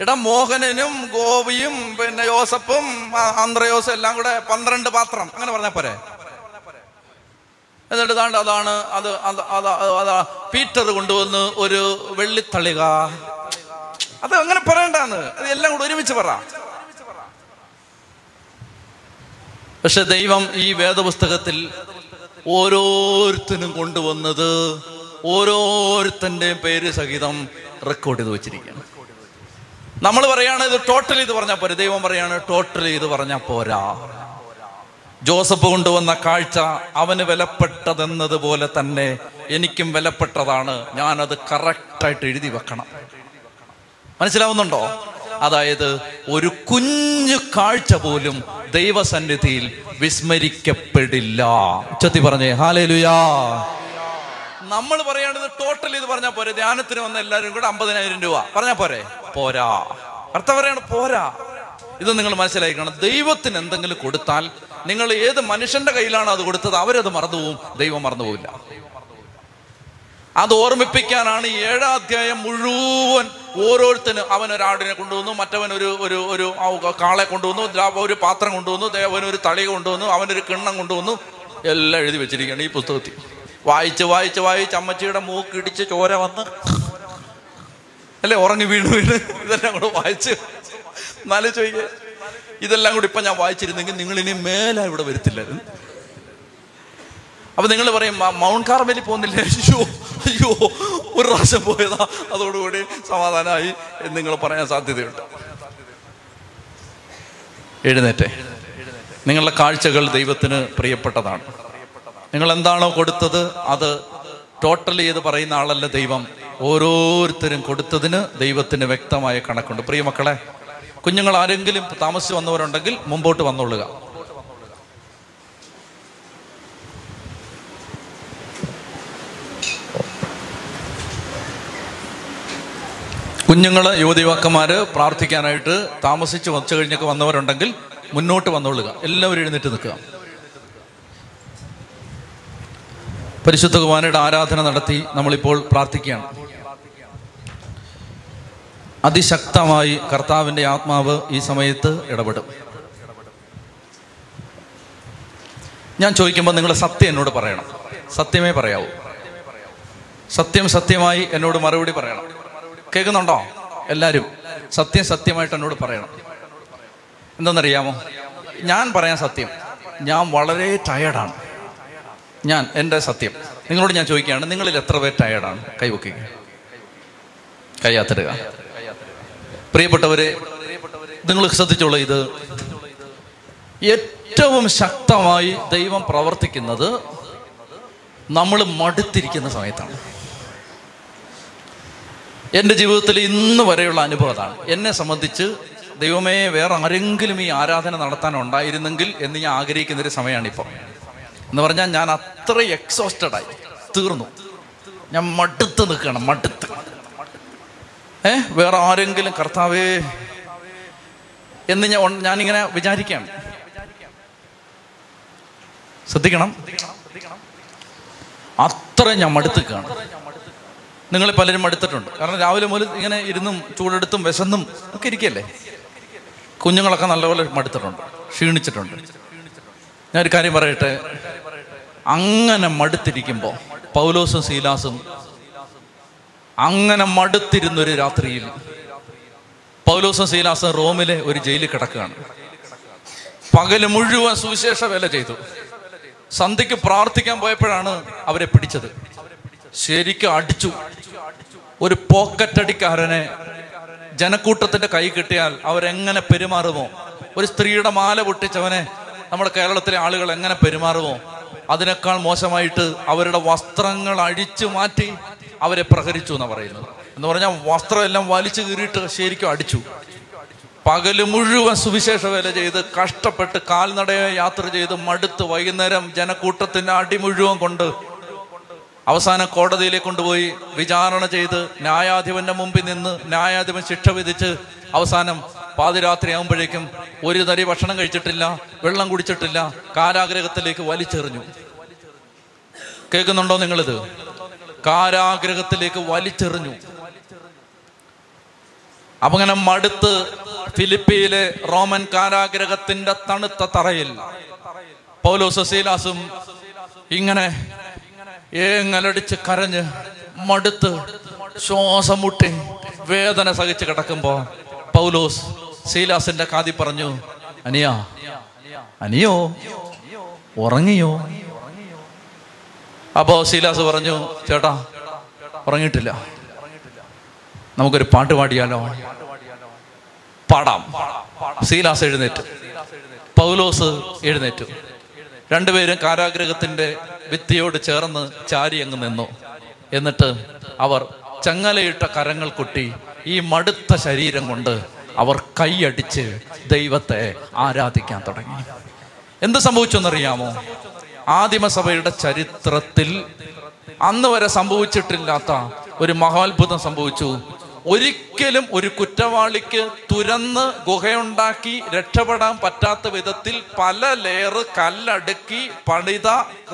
ഇടാ മോഹനനും ഗോപിയും പിന്നെ യോസഫും ആന്ധ്രയോസും എല്ലാം കൂടെ പന്ത്രണ്ട് പാത്രം. അങ്ങനെ പറഞ്ഞാൽ പോരെ? എന്നിട്ട് താണ്ട് അതാണ് അത് അത് പീറ്റർ കൊണ്ടുവന്ന് ഒരു വെള്ളിത്തളിക. അത് അങ്ങനെ പറയണ്ടാന്ന്. അത് എല്ലാം കൂടെ ഒരുമിച്ച് പറ. പക്ഷെ ദൈവം ഈ വേദപുസ്തകത്തിൽ ഓരോരുത്തരും കൊണ്ടുവന്നത് ഓരോരുത്തന്റെ പേര് സഹിതം റെക്കോർഡ് ചെയ്ത് വെച്ചിരിക്കുകയാണ്. നമ്മൾ പറയാണ് ഇത് ടോട്ടൽ ഇത് പറഞ്ഞാൽ പോരാ. ദൈവം പറയാണ് ടോട്ടൽ ഇത് പറഞ്ഞാൽ പോരാ. ജോസഫ് കൊണ്ടുവന്ന കാഴ്ച അവന് വിലപ്പെട്ടതെന്നതുപോലെ തന്നെ എനിക്കും വിലപ്പെട്ടതാണ്. ഞാനത് കറക്റ്റായിട്ട് എഴുതി വെക്കണം. മനസ്സിലാവുന്നുണ്ടോ? അതായത് ഒരു കുഞ്ഞു കാഴ്ച പോലും ദൈവസന്നിധിയിൽ വിസ്മരിക്കപ്പെടില്ല. ഉച്ചത്തി പറഞ്ഞേ ഹാലേലുയാ. നമ്മൾ പറയേണ്ടത് ടോട്ടൽ ഇത് പറഞ്ഞാൽ പോരെ. ധ്യാനത്തിന് വന്ന എല്ലാവരും കൂടെ അമ്പതിനായിരം രൂപ. പറഞ്ഞാൽ പോരെ. പോരാ. അർത്ഥം പറയാണ് പോരാ. ഇത് നിങ്ങൾ മനസ്സിലാക്കണം ദൈവത്തിന് എന്തെങ്കിലും കൊടുത്താൽ നിങ്ങൾ ഏത് മനുഷ്യന്റെ കയ്യിലാണ് അത് കൊടുത്തത് അവരത് മറന്നുപോകും ദൈവം മറന്നുപോകില്ല അത് ഓർമ്മിപ്പിക്കാനാണ് ഈ ഏഴാം അധ്യായം മുഴുവൻ ഓരോരുത്തരും അവൻ ഒരാടിനെ കൊണ്ടുവന്നു മറ്റവൻ ഒരു ഒരു ഒരു കാളെ കൊണ്ടുവന്നു ഒരു പാത്രം കൊണ്ടുവന്നു അവനൊരു ഒരു തളിക കൊണ്ടുവന്നു അവനൊരു കിണ്ണം കൊണ്ടുവന്നു എല്ലാം എഴുതി വെച്ചിരിക്കുകയാണ് ഈ പുസ്തകത്തിൽ. വായിച്ച് വായിച്ച് വായിച്ച് അമ്മച്ചിയുടെ മൂക്കിടിച്ച് ചോര വന്ന്. അല്ലേ ഉറങ്ങി വീണ് വീണ്. ഇതെല്ലാം കൂടെ വായിച്ച്. എന്നാലും ചോദിക്കേ. ഇതെല്ലാം കൂടി ഇപ്പൊ ഞാൻ വായിച്ചിരുന്നെങ്കിൽ നിങ്ങൾ ഇനി മേലെ ഇവിടെ വരത്തില്ലായിരുന്നു. അപ്പൊ നിങ്ങൾ പറയും മൗണ്ട് കാർമേലി പോകുന്നില്ല? അയ്യോ അയ്യോ ഒരു പ്രാവശ്യം പോയതാ. അതോടുകൂടി സമാധാനമായി എന്ന് നിങ്ങൾ പറയാൻ സാധ്യതയുണ്ട്. എഴുന്നേറ്റെ. നിങ്ങളുടെ കാഴ്ചകൾ ദൈവത്തിന് പ്രിയപ്പെട്ടതാണ്. നിങ്ങൾ എന്താണോ കൊടുത്തത് അത് ടോട്ടൽ ചെയ്ത് പറയുന്ന ആളല്ല ദൈവം. ഓരോരുത്തരും കൊടുത്തതിന് ദൈവത്തിന് വ്യക്തമായ കണക്കുണ്ട്. പ്രിയമക്കളെ കുഞ്ഞുങ്ങൾ ആരെങ്കിലും താമസിച്ച് വന്നവരുണ്ടെങ്കിൽ മുമ്പോട്ട് വന്നോളുക. കുഞ്ഞുങ്ങൾ യുവതിവാക്കന്മാര് പ്രാർത്ഥിക്കാനായിട്ട് താമസിച്ച് വച്ചു കഴിഞ്ഞൊക്കെ വന്നവരുണ്ടെങ്കിൽ മുന്നോട്ട് വന്നോളുക. എല്ലാവരും എഴുന്നേറ്റ് നിൽക്കുക. പരിശുദ്ധ കുമാരയുടെ ആരാധന നടത്തി നമ്മളിപ്പോൾ പ്രാർത്ഥിക്കുകയാണ്. അതിശക്തമായി കർത്താവിന്റെ ആത്മാവ് ഈ സമയത്ത് ഇടപെടും. ഞാൻ ചോദിക്കുമ്പോൾ നിങ്ങൾ സത്യം എന്നോട് പറയണം. സത്യമേ പറയാവൂ. സത്യം സത്യമായി എന്നോട് മറുപടി പറയണം. കേൾക്കുന്നുണ്ടോ? എല്ലാവരും സത്യം സത്യമായിട്ട് എന്നോട് പറയണം. എന്തെന്നറിയാമോ? ഞാൻ പറയാൻ സത്യം. ഞാൻ വളരെ ടയർഡാണ് ഞാൻ എന്റെ സത്യം. നിങ്ങളോട് ഞാൻ ചോദിക്കുകയാണ് നിങ്ങളിൽ എത്ര പേർ ടയർഡാണ് കൈവക്കുക കൈയാത്തിടുക പ്രിയപ്പെട്ടവരെ നിങ്ങൾ ശ്രദ്ധിച്ചോളൂ ഇത്. ഏറ്റവും ശക്തമായി ദൈവം പ്രവർത്തിക്കുന്നത് നമ്മൾ മടുത്തിരിക്കുന്ന സമയത്താണ്. എന്റെ ജീവിതത്തിൽ ഇന്ന് വരെയുള്ള അനുഭവം അതാണ്. എന്നെ സംബന്ധിച്ച് ദൈവമേ വേറെ ആരെങ്കിലും ഈ ആരാധന നടത്താൻ ഉണ്ടായിരുന്നെങ്കിൽ എന്ന് ഞാൻ ആഗ്രഹിക്കുന്ന ഒരു സമയമാണിപ്പം എന്ന് പറഞ്ഞാൽ ഞാൻ അത്ര എക്സോസ്റ്റഡായി തീർന്നു. ഞാൻ മടുത്ത് നിൽക്കണം മടുത്ത്. ഏ? വേറെ ആരെങ്കിലും കർത്താവേ എന്ന് ഞാൻ ഞാനിങ്ങനെ വിചാരിക്കുകയാണ് ശ്രദ്ധിക്കണം. അത്ര ഞാൻ മടുത്തുക്കാണ്. നിങ്ങൾ പലരും മടുത്തിട്ടുണ്ട്. കാരണം രാവിലെ മുതൽ ഇങ്ങനെ ഇരുന്നും ചൂടെടുത്തും വിശന്നും ഒക്കെ ഇരിക്കല്ലേ? കുഞ്ഞുങ്ങളൊക്കെ നല്ലപോലെ മടുത്തിട്ടുണ്ട്. ക്ഷീണിച്ചിട്ടുണ്ട്. ഞാനൊരു കാര്യം പറയട്ടെ? അങ്ങനെ മടുത്തിരിക്കുമ്പോൾ പൗലോസും സീലാസും അങ്ങനെ മടുത്തിരുന്ന ഒരു രാത്രിയിൽ പൗലോസും സീലാസും റോമിലെ ഒരു ജയിലിൽ കിടക്കുകയാണ്. പകൽ മുഴുവൻ സുവിശേഷ വേല ചെയ്തു. സന്ധ്യക്ക് പ്രാർത്ഥിക്കാൻ പോയപ്പോഴാണ് അവരെ പിടിച്ചത്. ശരിക്കും അടിച്ചു. ഒരു പോക്കറ്റടിക്കാരനെ ജനക്കൂട്ടത്തിന്റെ കൈ കിട്ടിയാൽ അവരെങ്ങനെ പെരുമാറുമോ? ഒരു സ്ത്രീയുടെ മാല പൊട്ടിച്ചവനെ നമ്മുടെ കേരളത്തിലെ ആളുകൾ എങ്ങനെ പെരുമാറുമോ? അതിനേക്കാൾ മോശമായിട്ട് അവരുടെ വസ്ത്രങ്ങൾ അഴിച്ചു മാറ്റി അവരെ പ്രഹരിച്ചു എന്നാണ് പറയുന്നത്. എന്ന് പറഞ്ഞാൽ വസ്ത്രമെല്ലാം വലിച്ചു കീറിയിട്ട് ശരിക്കും അടിച്ചു. പകൽ മുഴുവൻ സുവിശേഷ വേല ചെയ്ത് കഷ്ടപ്പെട്ട് കാൽനടയെ യാത്ര ചെയ്ത് മടുത്ത് വൈകുന്നേരം ജനക്കൂട്ടത്തിന്റെ അടി മുഴുവൻ കൊണ്ട് അവസാന കോടതിയിലേക്ക് കൊണ്ടുപോയി വിചാരണ ചെയ്ത് ന്യായാധിപന്റെ മുമ്പിൽ നിന്ന് ന്യായാധിപൻ ശിക്ഷ വിധിച്ച് അവസാനം പാതിരാത്രി ആകുമ്പോഴേക്കും ഒരു തരി ഭക്ഷണം കഴിച്ചിട്ടില്ല വെള്ളം കുടിച്ചിട്ടില്ല കാരാഗ്രഹത്തിലേക്ക് വലിച്ചെറിഞ്ഞു. കേൾക്കുന്നുണ്ടോ നിങ്ങളിത്? കാരാഗ്രഹത്തിലേക്ക് വലിച്ചെറിഞ്ഞു. അങ്ങനെ മടുത്ത് ഫിലിപ്പിയിലെ റോമൻ കാരാഗ്രഹത്തിന്റെ തണുത്ത തറയിൽ. പൗലോസ് സീലാസും ഇങ്ങനെ ഏങ്ങലടിച്ച് കരഞ്ഞ് മടുത്ത് ശ്വാസം മുട്ടി വേദന സഹിച്ച് കിടക്കുമ്പോ പൗലോസ് സീലാസിന്റെ കാതി പറഞ്ഞു അനിയാ അനിയോ ഉറങ്ങിയോ? അപ്പോ ശീലാസ് പറഞ്ഞു ചേട്ടാ ഉറങ്ങിയിട്ടില്ല. നമുക്കൊരു പാട്ട് പാടിയാലോ? പാടാം. ശീലാസ് എഴുന്നേറ്റ്. പൗലോസ് എഴുന്നേറ്റു. രണ്ടുപേരും കാരാഗ്രഹത്തിന്റെ ഭിത്തിയോട് ചേർന്ന് ചാരി അങ്ങ് നിന്നു. എന്നിട്ട് അവർ ചങ്ങലയിട്ട കരങ്ങൾ കൊട്ടി ഈ മടുത്ത ശരീരം കൊണ്ട് അവർ കൈയടിച്ച് ദൈവത്തെ ആരാധിക്കാൻ തുടങ്ങി. എന്ത് സംഭവിച്ചെന്നറിയാമോ? ആദിമസഭയുടെ ചരിത്രത്തിൽ അന്ന് വരെ സംഭവിച്ചിട്ടില്ലാത്ത ഒരു മഹാത്ഭുതം സംഭവിച്ചു. ഒരിക്കലും ഒരു കുറ്റവാളിക്ക് തുരന്ന് ഗുഹയുണ്ടാക്കി രക്ഷപ്പെടാൻ പറ്റാത്ത വിധത്തിൽ പല ലെയർ കല്ലടുക്കി പണിത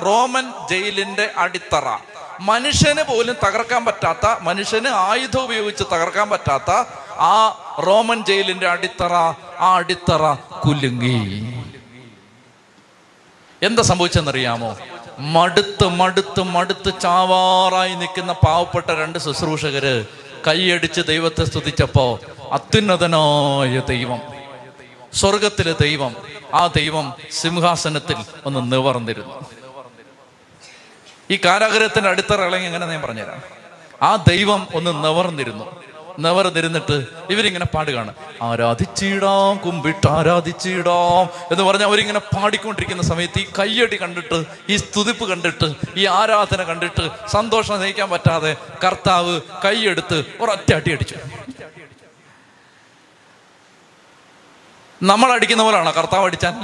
റോമൻ ജയിലിന്റെ അടിത്തറ. മനുഷ്യന് പോലും തകർക്കാൻ പറ്റാത്ത മനുഷ്യന് ആയുധം ഉപയോഗിച്ച് തകർക്കാൻ പറ്റാത്ത ആ റോമൻ ജയിലിന്റെ അടിത്തറ ആ അടിത്തറ കുലുങ്ങി. എന്താ സംഭവിച്ചെന്നറിയാമോ? മടുത്ത് മടുത്ത് മടുത്ത് ചാവാറായി നിൽക്കുന്ന പാവപ്പെട്ട രണ്ട് ശുശ്രൂഷകര് കൈയടിച്ച് ദൈവത്തെ സ്തുതിച്ചപ്പോ അത്യുന്നതനായ ദൈവം സ്വർഗത്തിലെ ദൈവം ആ ദൈവം സിംഹാസനത്തിൽ ഒന്ന് നിവർന്നിരുന്നു. ഈ കാരാഗ്രഹത്തിന്റെ അടിത്തറ ഇളങ്ങി എങ്ങനെ ഞാൻ പറഞ്ഞുതരാം? ആ ദൈവം ഒന്ന് നിവർന്നിരുന്നു. നിവർന്നിരുന്നിട്ട് ഇവരിങ്ങനെ പാടുകയാണ് ആരാധിച്ചിടാം കുമ്പിട്ട് ആരാധിച്ചിടാം എന്ന് പറഞ്ഞ് അവരിങ്ങനെ പാടിക്കൊണ്ടിരിക്കുന്ന സമയത്ത് ഈ കയ്യടി കണ്ടിട്ട് ഈ സ്തുതിപ്പ് കണ്ടിട്ട് ഈ ആരാധന കണ്ടിട്ട് സന്തോഷം നയിക്കാൻ പറ്റാതെ കർത്താവ് കൈയെടുത്ത് ഒരൊറ്റ അടി അടിച്ചു. നമ്മൾ അടിക്കുന്ന പോലാണോ കർത്താവ് അടിച്ചാൽ?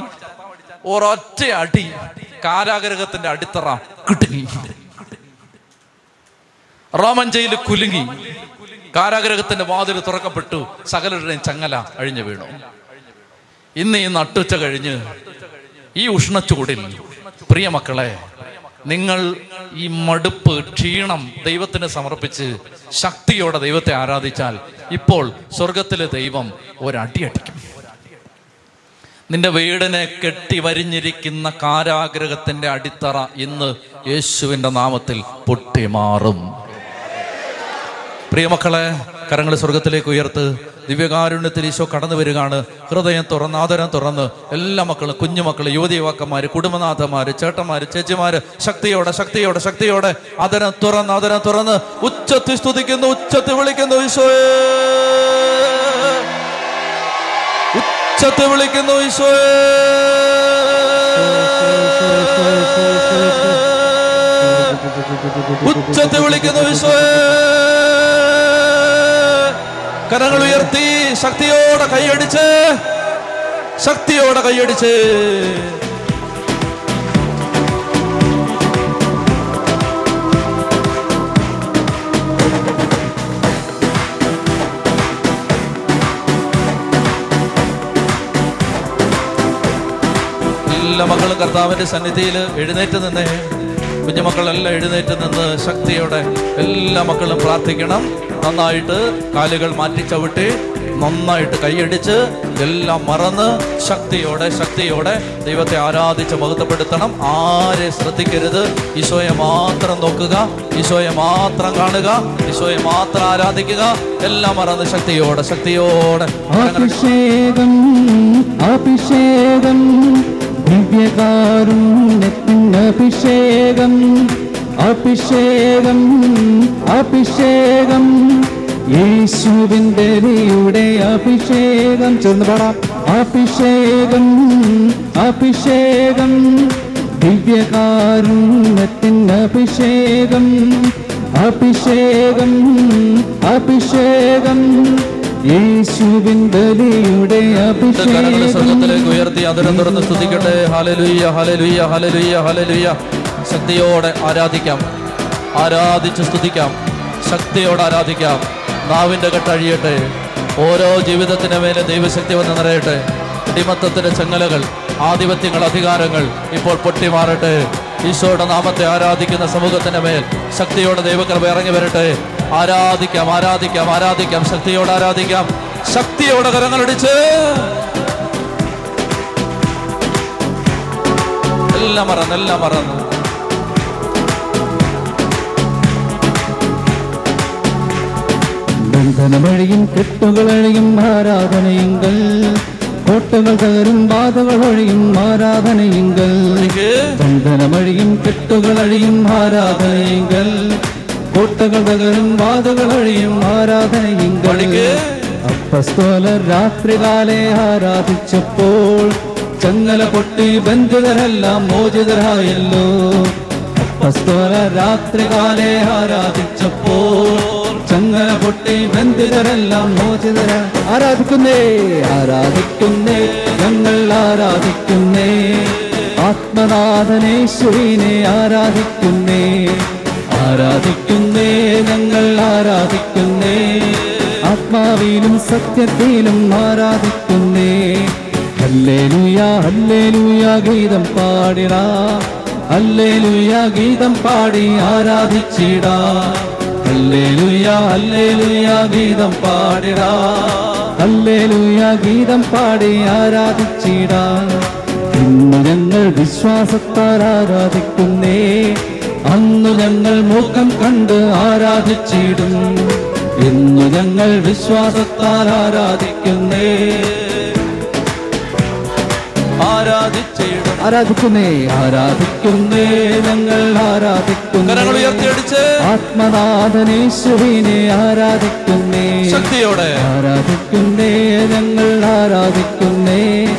ഒരൊറ്റ അടി കാരാഗ്രഹത്തിന്റെ അടിത്തറ കിട്ടുങ്ങി റോമൻ ജയിൽ കുലുങ്ങി. കാരാഗ്രഹത്തിന്റെ വാതിൽ തുറക്കപ്പെട്ടു. സകലരുടെയും ചങ്ങല അഴിഞ്ഞു വീണു. ഇന്ന് ഈ നട്ടുച്ച കഴിഞ്ഞ് ഈ ഉഷ്ണച്ചൂടിൽ പ്രിയ മക്കളെ നിങ്ങൾ ഈ മടുപ്പ് ക്ഷീണം ദൈവത്തിന് സമർപ്പിച്ച് ശക്തിയോടെ ദൈവത്തെ ആരാധിച്ചാൽ ഇപ്പോൾ സ്വർഗത്തിലെ ദൈവം ഒരടി അടിക്കും. നിന്റെ വീടിനെ കെട്ടി വരിഞ്ഞിരിക്കുന്ന കാരാഗ്രഹത്തിന്റെ അടിത്തറ ഇന്ന് യേശുവിന്റെ നാമത്തിൽ പൊട്ടിമാറും. പ്രിയമക്കളെ കരങ്ങൾ സ്വർഗത്തിലേക്ക് ഉയർത്ത് ദിവ്യകാരുണ്യത്തിൽ ഈശോ കടന്നു വരികയാണ്. ഹൃദയം തുറന്ന് ആദരം തുറന്ന് എല്ലാ മക്കളും കുഞ്ഞുമക്കൾ യുവതി യുവാക്കന്മാർ കുടുംബനാഥന്മാർ ചേട്ടന്മാർ ചേച്ചിമാര് ശക്തിയോടെ ശക്തിയോടെ ശക്തിയോടെ ആദരം തുറന്ന് ആദരം തുറന്ന് ഉച്ചത്തിൽ സ്തുതിക്കുന്നു ഉച്ചത്തിൽ വിളിക്കുന്നു ഈശോയെ. ഉച്ചത്തിൽ വിളിക്കുന്നു ഈശോയെ. ഉച്ചത്തിൽ വിളിക്കുന്നു ഈശോയെ. കരങ്ങൾ ഉയർത്തി ശക്തിയോടെ കൈയടിച്ച് ശക്തിയോടെ കൈയടിച്ച്. എല്ലാ മക്കളും കർത്താവിന്റെ സന്നിധിയിൽ എഴുന്നേറ്റ് നിന്നേ. കുഞ്ഞുമക്കളെല്ലാം എഴുന്നേറ്റ് നിന്ന് ശക്തിയോടെ എല്ലാ മക്കളും പ്രാർത്ഥിക്കണം. നന്നായിട്ട് കാലുകൾ മാറ്റി ചവിട്ടി നന്നായിട്ട് കൈയടിച്ച് എല്ലാം മറന്ന് ശക്തിയോടെ ശക്തിയോടെ ദൈവത്തെ ആരാധിച്ച് മഹത്വപ്പെടുത്തണം. ആരെ ശ്രദ്ധിക്കരുത്. ഈശോയെ മാത്രം നോക്കുക ഈശോയെ മാത്രം കാണുക ഈശോയെ മാത്രം ആരാധിക്കുക. എല്ലാം മറന്ന് ശക്തിയോടെ ശക്തിയോടെ അഭിഷേകം അഭിഷേകം. ദിവ്യകാരുണ്യത്തിൻ അഭിഷേകം അഭിഷേകം. അഭിഷേകം യേശുവിന്റെ അഭിഷേകം. ചേർന്ന് പാടാം. അഭിഷേകം അഭിഷേകം. ദിവ്യകാരുണ്യത്തിന് അഭിഷേകം അഭിഷേകം അഭിഷേകം. യേശുവിൻ ബലിയുടെ അഭിഷേകം. സ്വർഗത്തിലേക്ക് ഉയർത്തി അതിരം തുറന്ന് സ്തുതിക്കട്ടെ. ഹലലുയ്യ ഹലലുയ്യ ഹലലുയ്യ ഹലലുയ്യ ശക്തിയോടെ ആരാധിക്കാം. ആരാധിച്ച് സ്തുതിക്കാം. ശക്തിയോടെ ആരാധിക്കാം. നാവിന്റെ കെട്ടഴിയട്ടെ ഓരോ ജീവിതത്തിന് മേലെ ദൈവശക്തി വന്ന് നിറയട്ടെ. അടിമത്തത്തിന്റെ ചങ്ങലകൾ ആധിപത്യങ്ങൾ അധികാരങ്ങൾ ഇപ്പോൾ പൊട്ടിമാറട്ടെ. ഈശോയുടെ നാമത്തെ ആരാധിക്കുന്ന സമൂഹത്തിന്റെ മേൽ ശക്തിയോടെ ദൈവകൃപ ഇറങ്ങി വരട്ടെ. ആരാധിക്കാം ആരാധിക്കാം ആരാധിക്കാം ശക്തിയോട് ആരാധിക്കാം. ശക്തിയോടെ കരങ്ങളടിച്ച് എല്ലാം മറന്ന് എല്ലാം മറന്ന്. ബന്ധനമഴിയും കെട്ടുകളഴിയും ആരാധനയുങ്കൾ കോട്ടകൾ തകരും ബാധകൾ ഒഴിയും ആരാധനയുങ്കൾ ബന്ധനമഴിയും കെട്ടുകളഴിയും ആരാധനയുങ്കൾ കോട്ടകൾ തകരും വാതുകൾ ഒഴിയും ആരാധനയും അപ്പസ്തോല അപ്പസ്തോലർ രാത്രികാലെ ആരാധിച്ചപ്പോൾ ചങ്ങല പൊട്ടി ബന്ധിതരെല്ലാം മോചിതരായല്ലോ. അപ്പസ്തോല രാത്രികാലെ ആരാധിച്ചപ്പോൾ ചങ്ങല പൊട്ടി ബന്ധിതരെല്ലാം മോചിതര. ആരാധിക്കുന്നേ? ആരാധിക്കുന്നേ? ഞങ്ങൾ ആരാധിക്കുന്നേ? ആത്മനാഥനേശ്വരീനെ ആരാധിക്കുന്നേ? ആരാധിക്കുന്നേ ഞങ്ങൾ ആരാധിക്കുന്നേ. ആത്മാവിലും സത്യത്തിലും ആരാധിക്കുന്നേ. ഹല്ലേലൂയ ഹല്ലേലൂയ ഗീതം പാടിടാ. ഹല്ലേലൂയ ഗീതം പാടി ആരാധിച്ചിടാ. ഹല്ലേലൂയ ഹല്ലേലൂയ ഗീതം പാടിടാ. ഹല്ലേലൂയ ഗീതം പാടി ആരാധിച്ചിടാ. ഇന്ന് ഞങ്ങൾ വിശ്വാസത്താൽ ആരാധിക്കുന്നേ. അന്നു ഞങ്ങൾ മൂക്കം കണ്ട് ആരാധിച്ചിടും. ഇന്നു ഞങ്ങൾ വിശ്വാസത്താൽ ആരാധിക്കുന്നേ. ആരാധിച്ചിടും. ആരാധിക്കുന്നേ? ആരാധിക്കുന്നേ ഞങ്ങൾ ആരാധിക്കുന്നു. കരങ്ങൾ ഉയർത്തിയടിച്ച്. ആത്മനാഥനേശ്വരീനെ ആരാധിക്കുന്നേ. ശക്തിയോടെ. ആരാധിക്കുന്നേ ഞങ്ങൾ ആരാധിക്കുന്നേ.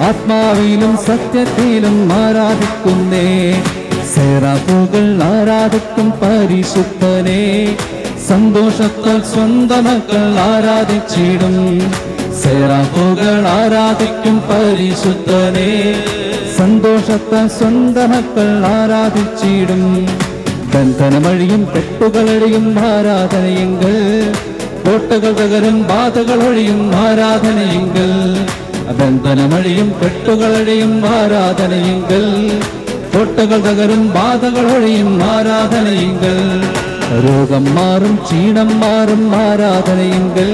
ആത്മാവിലും സത്യത്തിലും ആരാധിക്കുന്നേ. സേറാപ്പുകൾ ആരാധിക്കും പരിശുദ്ധനെ സന്തോഷത്താൽ സ്വന്തം മക്കൾ ആരാധിച്ചിടും സേറാപ്പുകൾ ആരാധിക്കും പരിശുദ്ധനെ സന്തോഷത്താൽ സ്വന്തം മക്കൾ ആരാധിച്ചിടും ബന്ധനമഴിയും കെട്ടുകളഴിയും ആരാധനയെങ്കിൽ കോട്ടകൾ തകരും ബാധകൾ ഒഴിയും ആരാധനയെങ്കിൽ ബന്ധനമഴിയും കെട്ടുകളഴിയും ആരാധനയെങ്കിൽ കോട്ടകൾ തകരും ബാധകൾ ഒഴിയും ആരാധനയെങ്കിൽ. രോഗം മാറും ക്ഷീണം മാറും ആരാധനയെങ്കിൽ.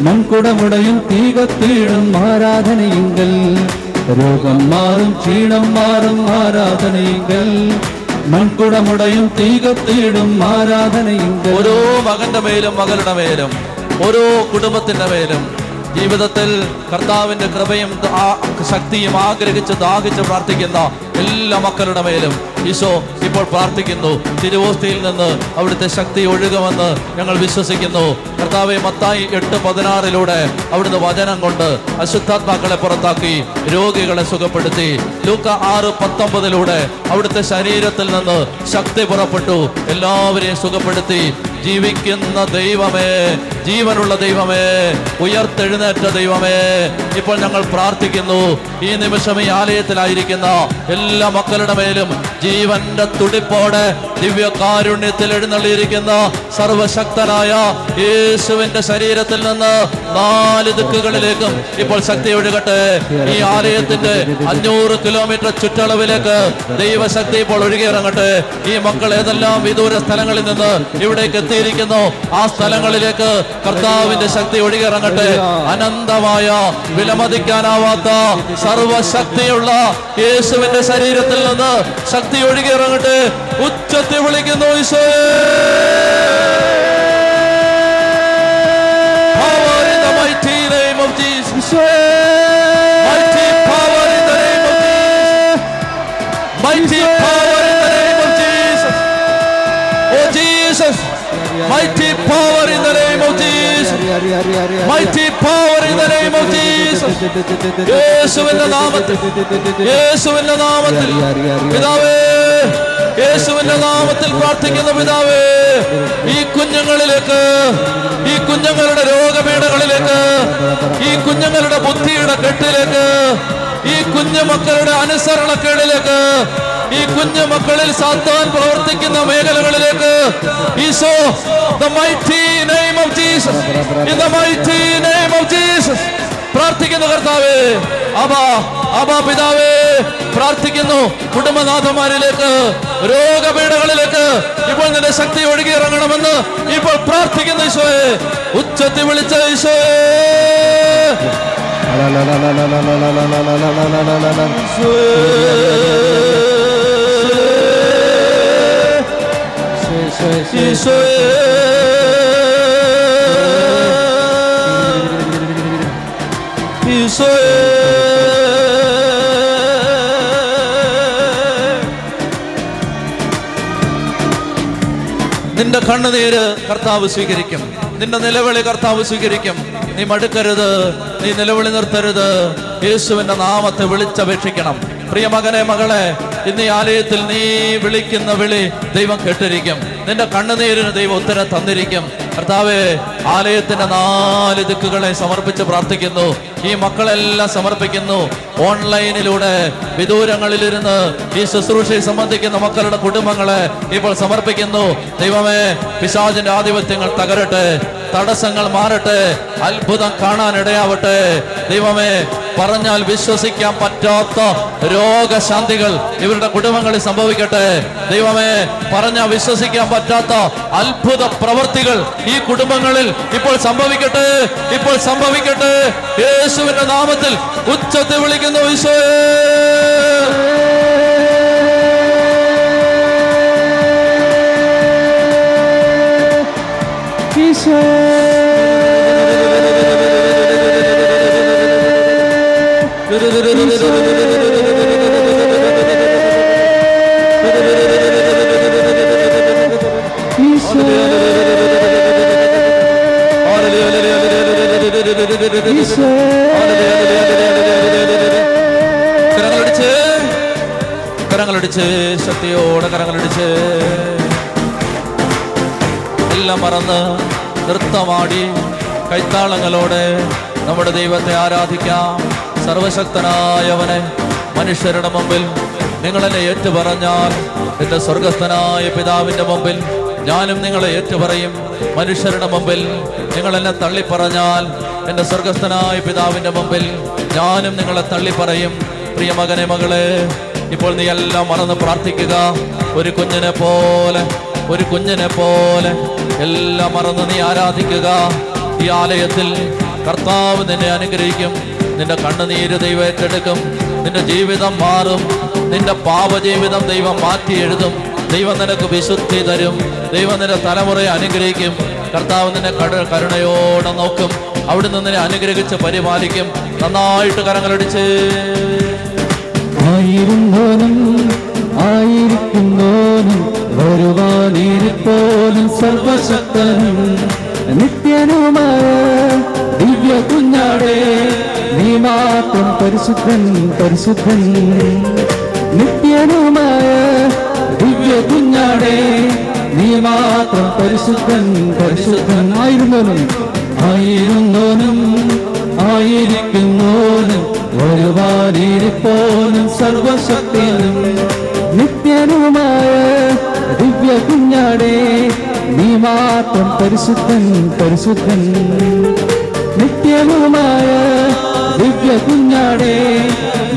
മൺകുടമുടയും തീകത്തീഴും ആരാധനയെങ്കിൽ. രോഗം മാറും ക്ഷീണം മാറും ആരാധനയെങ്കിൽ. മൺകുടമുടയും തീകത്തീടും ആരാധനയെങ്കിൽ. ഓരോ മകന്റെ മേലും മകളുടെ മേലും ഓരോ കുടുംബത്തിന്റെ മേലും ജീവിതത്തിൽ കർത്താവിന്റെ കൃപയും ശക്തിയും ആഗ്രഹിച്ച് ദാഹിച്ച് പ്രാർത്ഥിക്കുന്ന എല്ലാ മക്കളുടെ മേലും ഈശോ ഇപ്പോൾ പ്രാർത്ഥിക്കുന്നു. തിരുവോസ്തിയിൽ നിന്ന് അവിടുത്തെ ശക്തി ഒഴുകുമെന്ന് ഞങ്ങൾ വിശ്വസിക്കുന്നു. കർത്താവെ മത്തായി എട്ട് പതിനാറിലൂടെ അവിടുന്ന് വചനം കൊണ്ട് അശുദ്ധാത്മാക്കളെ പുറത്താക്കി രോഗികളെ സുഖപ്പെടുത്തി. ലൂക്ക ആറ് പത്തൊമ്പതിലൂടെ അവിടുത്തെ ശരീരത്തിൽ നിന്ന് ശക്തി പുറപ്പെട്ടു. എല്ലാവരെയും സുഖപ്പെടുത്തി. ജീവിക്കുന്ന ദൈവമേ ജീവനുള്ള ദൈവമേ ഉയർത്ത ഉയർത്തെഴുന്നേറ്റ ദൈവമേ. ഇപ്പോൾ ഞങ്ങൾ പ്രാർത്ഥിക്കുന്നു. ഈ നിമിഷം ഈ ആലയത്തിലായിരിക്കുന്ന എല്ലാ മക്കളുടെ മേലും ജീവന്റെ തുടിപ്പോടെ ദിവ്യകാരുണ്യത്തിൽ എഴുന്നള്ളിയിരിക്കുന്ന സർവശക്തനായ യേശുവിന്റെ ശരീരത്തിൽ നിന്ന് നാല് ദിക്കുകളിലേക്കും ഇപ്പോൾ ശക്തി ഒഴുകട്ടെ. ഈ ആലയത്തിന്റെ അഞ്ഞൂറ് കിലോമീറ്റർ ചുറ്റളവിലേക്ക് ദൈവശക്തി ഇപ്പോൾ ഒഴുകിയിറങ്ങട്ടെ. ഈ മക്കൾ ഏതെല്ലാം വിദൂര സ്ഥലങ്ങളിൽ നിന്ന് ഇവിടേക്ക് എത്തിയിരിക്കുന്നു ആ സ്ഥലങ്ങളിലേക്ക് കർത്താവിന്റെ ശക്തി ഒഴുകിയിറങ്ങട്ടെ. അനന്തമായ വിലമതിക്കാനാവാത്ത സർവശക്തിയുള്ള യേശുവിന്റെ ശരീരത്തിൽ നിന്ന് ശക്തി ഒഴുകി ഇറങ്ങട്ടെ. ഉച്ചത്തി വിളിക്കുന്നു ഈശോയെ Mighty power in the name of Jesus. യേശുവിന്റെ നാമത്തിൽ യേശുവിന്റെ നാമത്തിൽ പിതാവേ യേശുവിന്റെ നാമത്തിൽ പ്രാർത്ഥിക്കുന്ന പിതാവേ ഈ കുഞ്ഞുങ്ങളിലേക്ക് ഈ കുഞ്ഞുങ്ങളുടെ രോഗപീഠകളിലേക്ക് ഈ കുഞ്ഞുങ്ങളുടെ ബുദ്ധിയുടെ കെട്ടിലേക്ക് ഈ കുഞ്ഞു മക്കളുടെ അനുസരണക്കേടിലേക്ക് ഈ കുഞ്ഞു മക്കളിൽ സാത്താൻ പ്രവർത്തിക്കുന്ന മേഖലകളിലേക്ക് പ്രാർത്ഥിക്കുന്നു കർത്താവേ അബാ അബാ പിതാവേ പ്രാർത്ഥിക്കുന്നു കുടുംബനാഥന്മാരിലേക്ക് രോഗപീഠകളിലേക്ക് ഇപ്പോൾ നിന്റെ ശക്തി ഒഴുകി ഇറങ്ങണമെന്ന് ഇപ്പോൾ പ്രാർത്ഥിക്കുന്നു ഈശോയെ ഉച്ചത്തി വിളിച്ച ഈശോയെ നിന്റെ കണ്ണുനീര് കർത്താവ് സ്വീകരിക്കും. നിന്റെ നിലവിളി കർത്താവ് സ്വീകരിക്കും. നീ മടുക്കരുത് നീ നിലവിളി നിർത്തരുത്. യേശുവിന്റെ നാമത്തെ വിളിച്ചപേക്ഷിക്കണം. പ്രിയ മകനെ മകളെ ഇന്ന് ഈ ആലയത്തിൽ നീ വിളിക്കുന്ന വിളി ദൈവം കേട്ടിരിക്കും. നിന്റെ കണ്ണുനീരിന് ദൈവം ഉത്തരം തന്നിരിക്കും. കർത്താവ് ആലയത്തിന്റെ നാല് ദിക്കുകളെ സമർപ്പിച്ച് പ്രാർത്ഥിക്കുന്നു. ഈ മക്കളെല്ലാം സമർപ്പിക്കുന്നു. ഓൺലൈനിലൂടെ വിദൂരങ്ങളിലിരുന്ന് ഈ ശുശ്രൂഷയെ സംബന്ധിക്കുന്ന മക്കളുടെ കുടുംബങ്ങളെ ഇപ്പോൾ സമർപ്പിക്കുന്നു. ദൈവമേ പിശാചിന്റെ ആധിപത്യങ്ങൾ തകരട്ടെ. തടസ്സങ്ങൾ മാറട്ടെ. അത്ഭുതം കാണാൻ ഇടയാവട്ടെ ദൈവമേ പറഞ്ഞാൽ വിശ്വസിക്കാൻ പറ്റാത്ത രോഗശാന്തികൾ ഇവരുടെ കുടുംബങ്ങളിൽ സംഭവിക്കട്ടെ. ദൈവമേ പറഞ്ഞാൽ വിശ്വസിക്കാൻ പറ്റാത്ത അത്ഭുത പ്രവർത്തികൾ ഈ കുടുംബങ്ങളിൽ ഇപ്പോൾ സംഭവിക്കട്ടെ ഇപ്പോൾ സംഭവിക്കട്ടെ. യേശുവിന്റെ നാമത്തിൽ ഉച്ചത്തിൽ വിളിക്കുന്നു ഈശോയെ കരങ്ങളടിച്ച് കരങ്ങളടിച്ച് ശക്തിയോടെ കരങ്ങളടിച്ച്. എല്ലാം മറന്ന് നൃത്തമാടി കൈത്താളങ്ങളോടെ നമ്മുടെ ദൈവത്തെ ആരാധിക്കാം. സർവശക്തനായവനെ മനുഷ്യരുടെ മുമ്പിൽ നിങ്ങളെന്നെ ഏറ്റുപറഞ്ഞാൽ എന്റെ സ്വർഗസ്ഥനായ പിതാവിന്റെ മുമ്പിൽ ഞാനും നിങ്ങളെ ഏറ്റുപറയും. മനുഷ്യരുടെ മുമ്പിൽ നിങ്ങളെന്നെ തള്ളിപ്പറഞ്ഞാൽ എന്റെ സ്വർഗസ്ഥനായ പിതാവിന്റെ മുമ്പിൽ ഞാനും നിങ്ങളെ തള്ളി പറയും പ്രിയ മകനെ മകളെ ഇപ്പോൾ നീ എല്ലാം മറന്ന് പ്രാർത്ഥിക്കുക. ഒരു കുഞ്ഞിനെ പോലെ ഒരു കുഞ്ഞിനെ പോലെ എല്ലാം മറന്ന് നീ ആരാധിക്കുക. ഈ ആലയത്തിൽ കർത്താവ് നിന്നെ അനുഗ്രഹിക്കും. നിന്റെ കണ്ണുനീര് ദൈവം ഏറ്റെടുക്കും. നിന്റെ ജീവിതം മാറും. നിന്റെ പാപജീവിതം ദൈവം മാറ്റി എഴുതും. ദൈവം നിനക്ക് വിശുദ്ധി തരും. ദൈവം നിന്റെ തലമുറയെ അനുഗ്രഹിക്കും. കർത്താവ് നിന്നെ കരുണയോടെ നോക്കും. അവിടുന്ന് നിന്നെ അനുഗ്രഹിച്ച് പരിപാലിക്കും. നന്നായിട്ട് കരങ്ങളടിച്ച്. ആയിരുന്നോനും ആയിരിക്കുന്നോനും വരുവാനിരിപ്പോലും സർവശക്തനും നിത്യനുമായ ദിവ്യ കുഞ്ഞാടേ നീ മാത്രം പരിശുദ്ധൻ പരിശുദ്ധൻ. നിത്യനുമായ ദിവ്യ കുഞ്ഞാടേ നീ മാത്രം പരിശുദ്ധൻ പരിശുദ്ധൻ. ആയിരുന്നോനും ആയിരുന്നോനും ആയിരിക്കുന്നോനും ഒരുപാടിരിപ്പോനും സർവശക്തിയിലും നിത്യനുമായ ദിവ്യ കുഞ്ഞാടേ നീ മാത്രം പരിശുദ്ധൻ പരിശുദ്ധൻ. നിത്യനുമായ ദിവ്യ കുഞ്ഞാടേ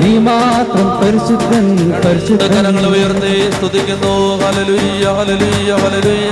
നീ മാത്രം പരിശുദ്ധൻ പരിശുദ്ധ കരങ്ങൾ ഉയർത്തി സ്തുതിക്കുന്നു. Hallelujah hallelujah hallelujah.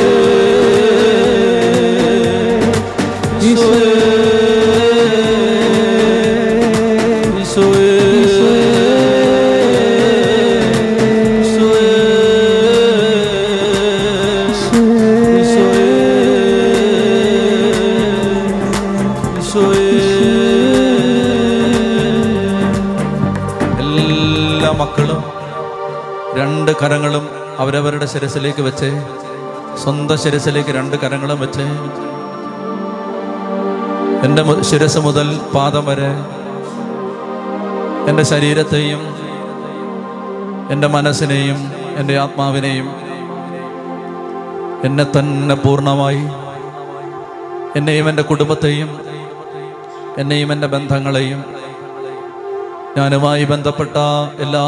മക്കളും രണ്ട് കരങ്ങളും അവരവരുടെ ശിരസിലേക്ക് വെച്ച്. സ്വന്തം ശിരസിലേക്ക് രണ്ട് കരങ്ങളും വെച്ച്. എന്റെ ശിരസ് മുതൽ പാദം വരെ എന്റെ ശരീരത്തെയും എന്റെ മനസ്സിനെയും എന്റെ ആത്മാവിനെയും എന്നെ തന്നെ പൂർണമായി എന്നെയും എന്റെ കുടുംബത്തെയും എന്നെയും എന്റെ ബന്ധങ്ങളെയും ഞാനുമായി ബന്ധപ്പെട്ട എല്ലാ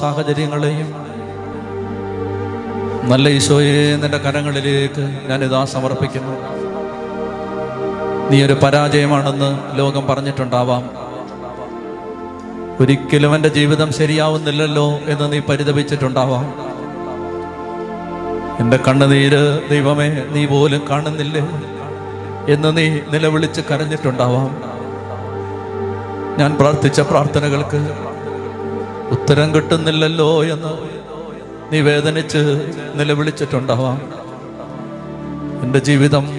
സാഹചര്യങ്ങളെയും നല്ല ഈശോയെ നിന്റെ കരങ്ങളിലേക്ക് ഞാനിതാ സമർപ്പിക്കുന്നു. നീ ഒരു പരാജയമാണെന്ന് ലോകം പറഞ്ഞിട്ടുണ്ടാവാം. ഒരിക്കലും എന്റെ ജീവിതം ശരിയാവുന്നില്ലല്ലോ എന്ന് നീ പരിതപിച്ചിട്ടുണ്ടാവാം. എന്റെ കണ്ണുനീര് ദൈവമേ നീ പോലും കാണുന്നില്ലേ എന്ന് നീ നിലവിളിച്ച് കരഞ്ഞിട്ടുണ്ടാവാം. ഞാൻ പ്രാർത്ഥിച്ച പ്രാർത്ഥനകൾക്ക് ഉത്തരം കിട്ടുന്നില്ലല്ലോ എന്ന് നീ വേദനിച്ച് നിലവിളിച്ചിട്ടുണ്ടാവാം. എന്റെ ജീവിതം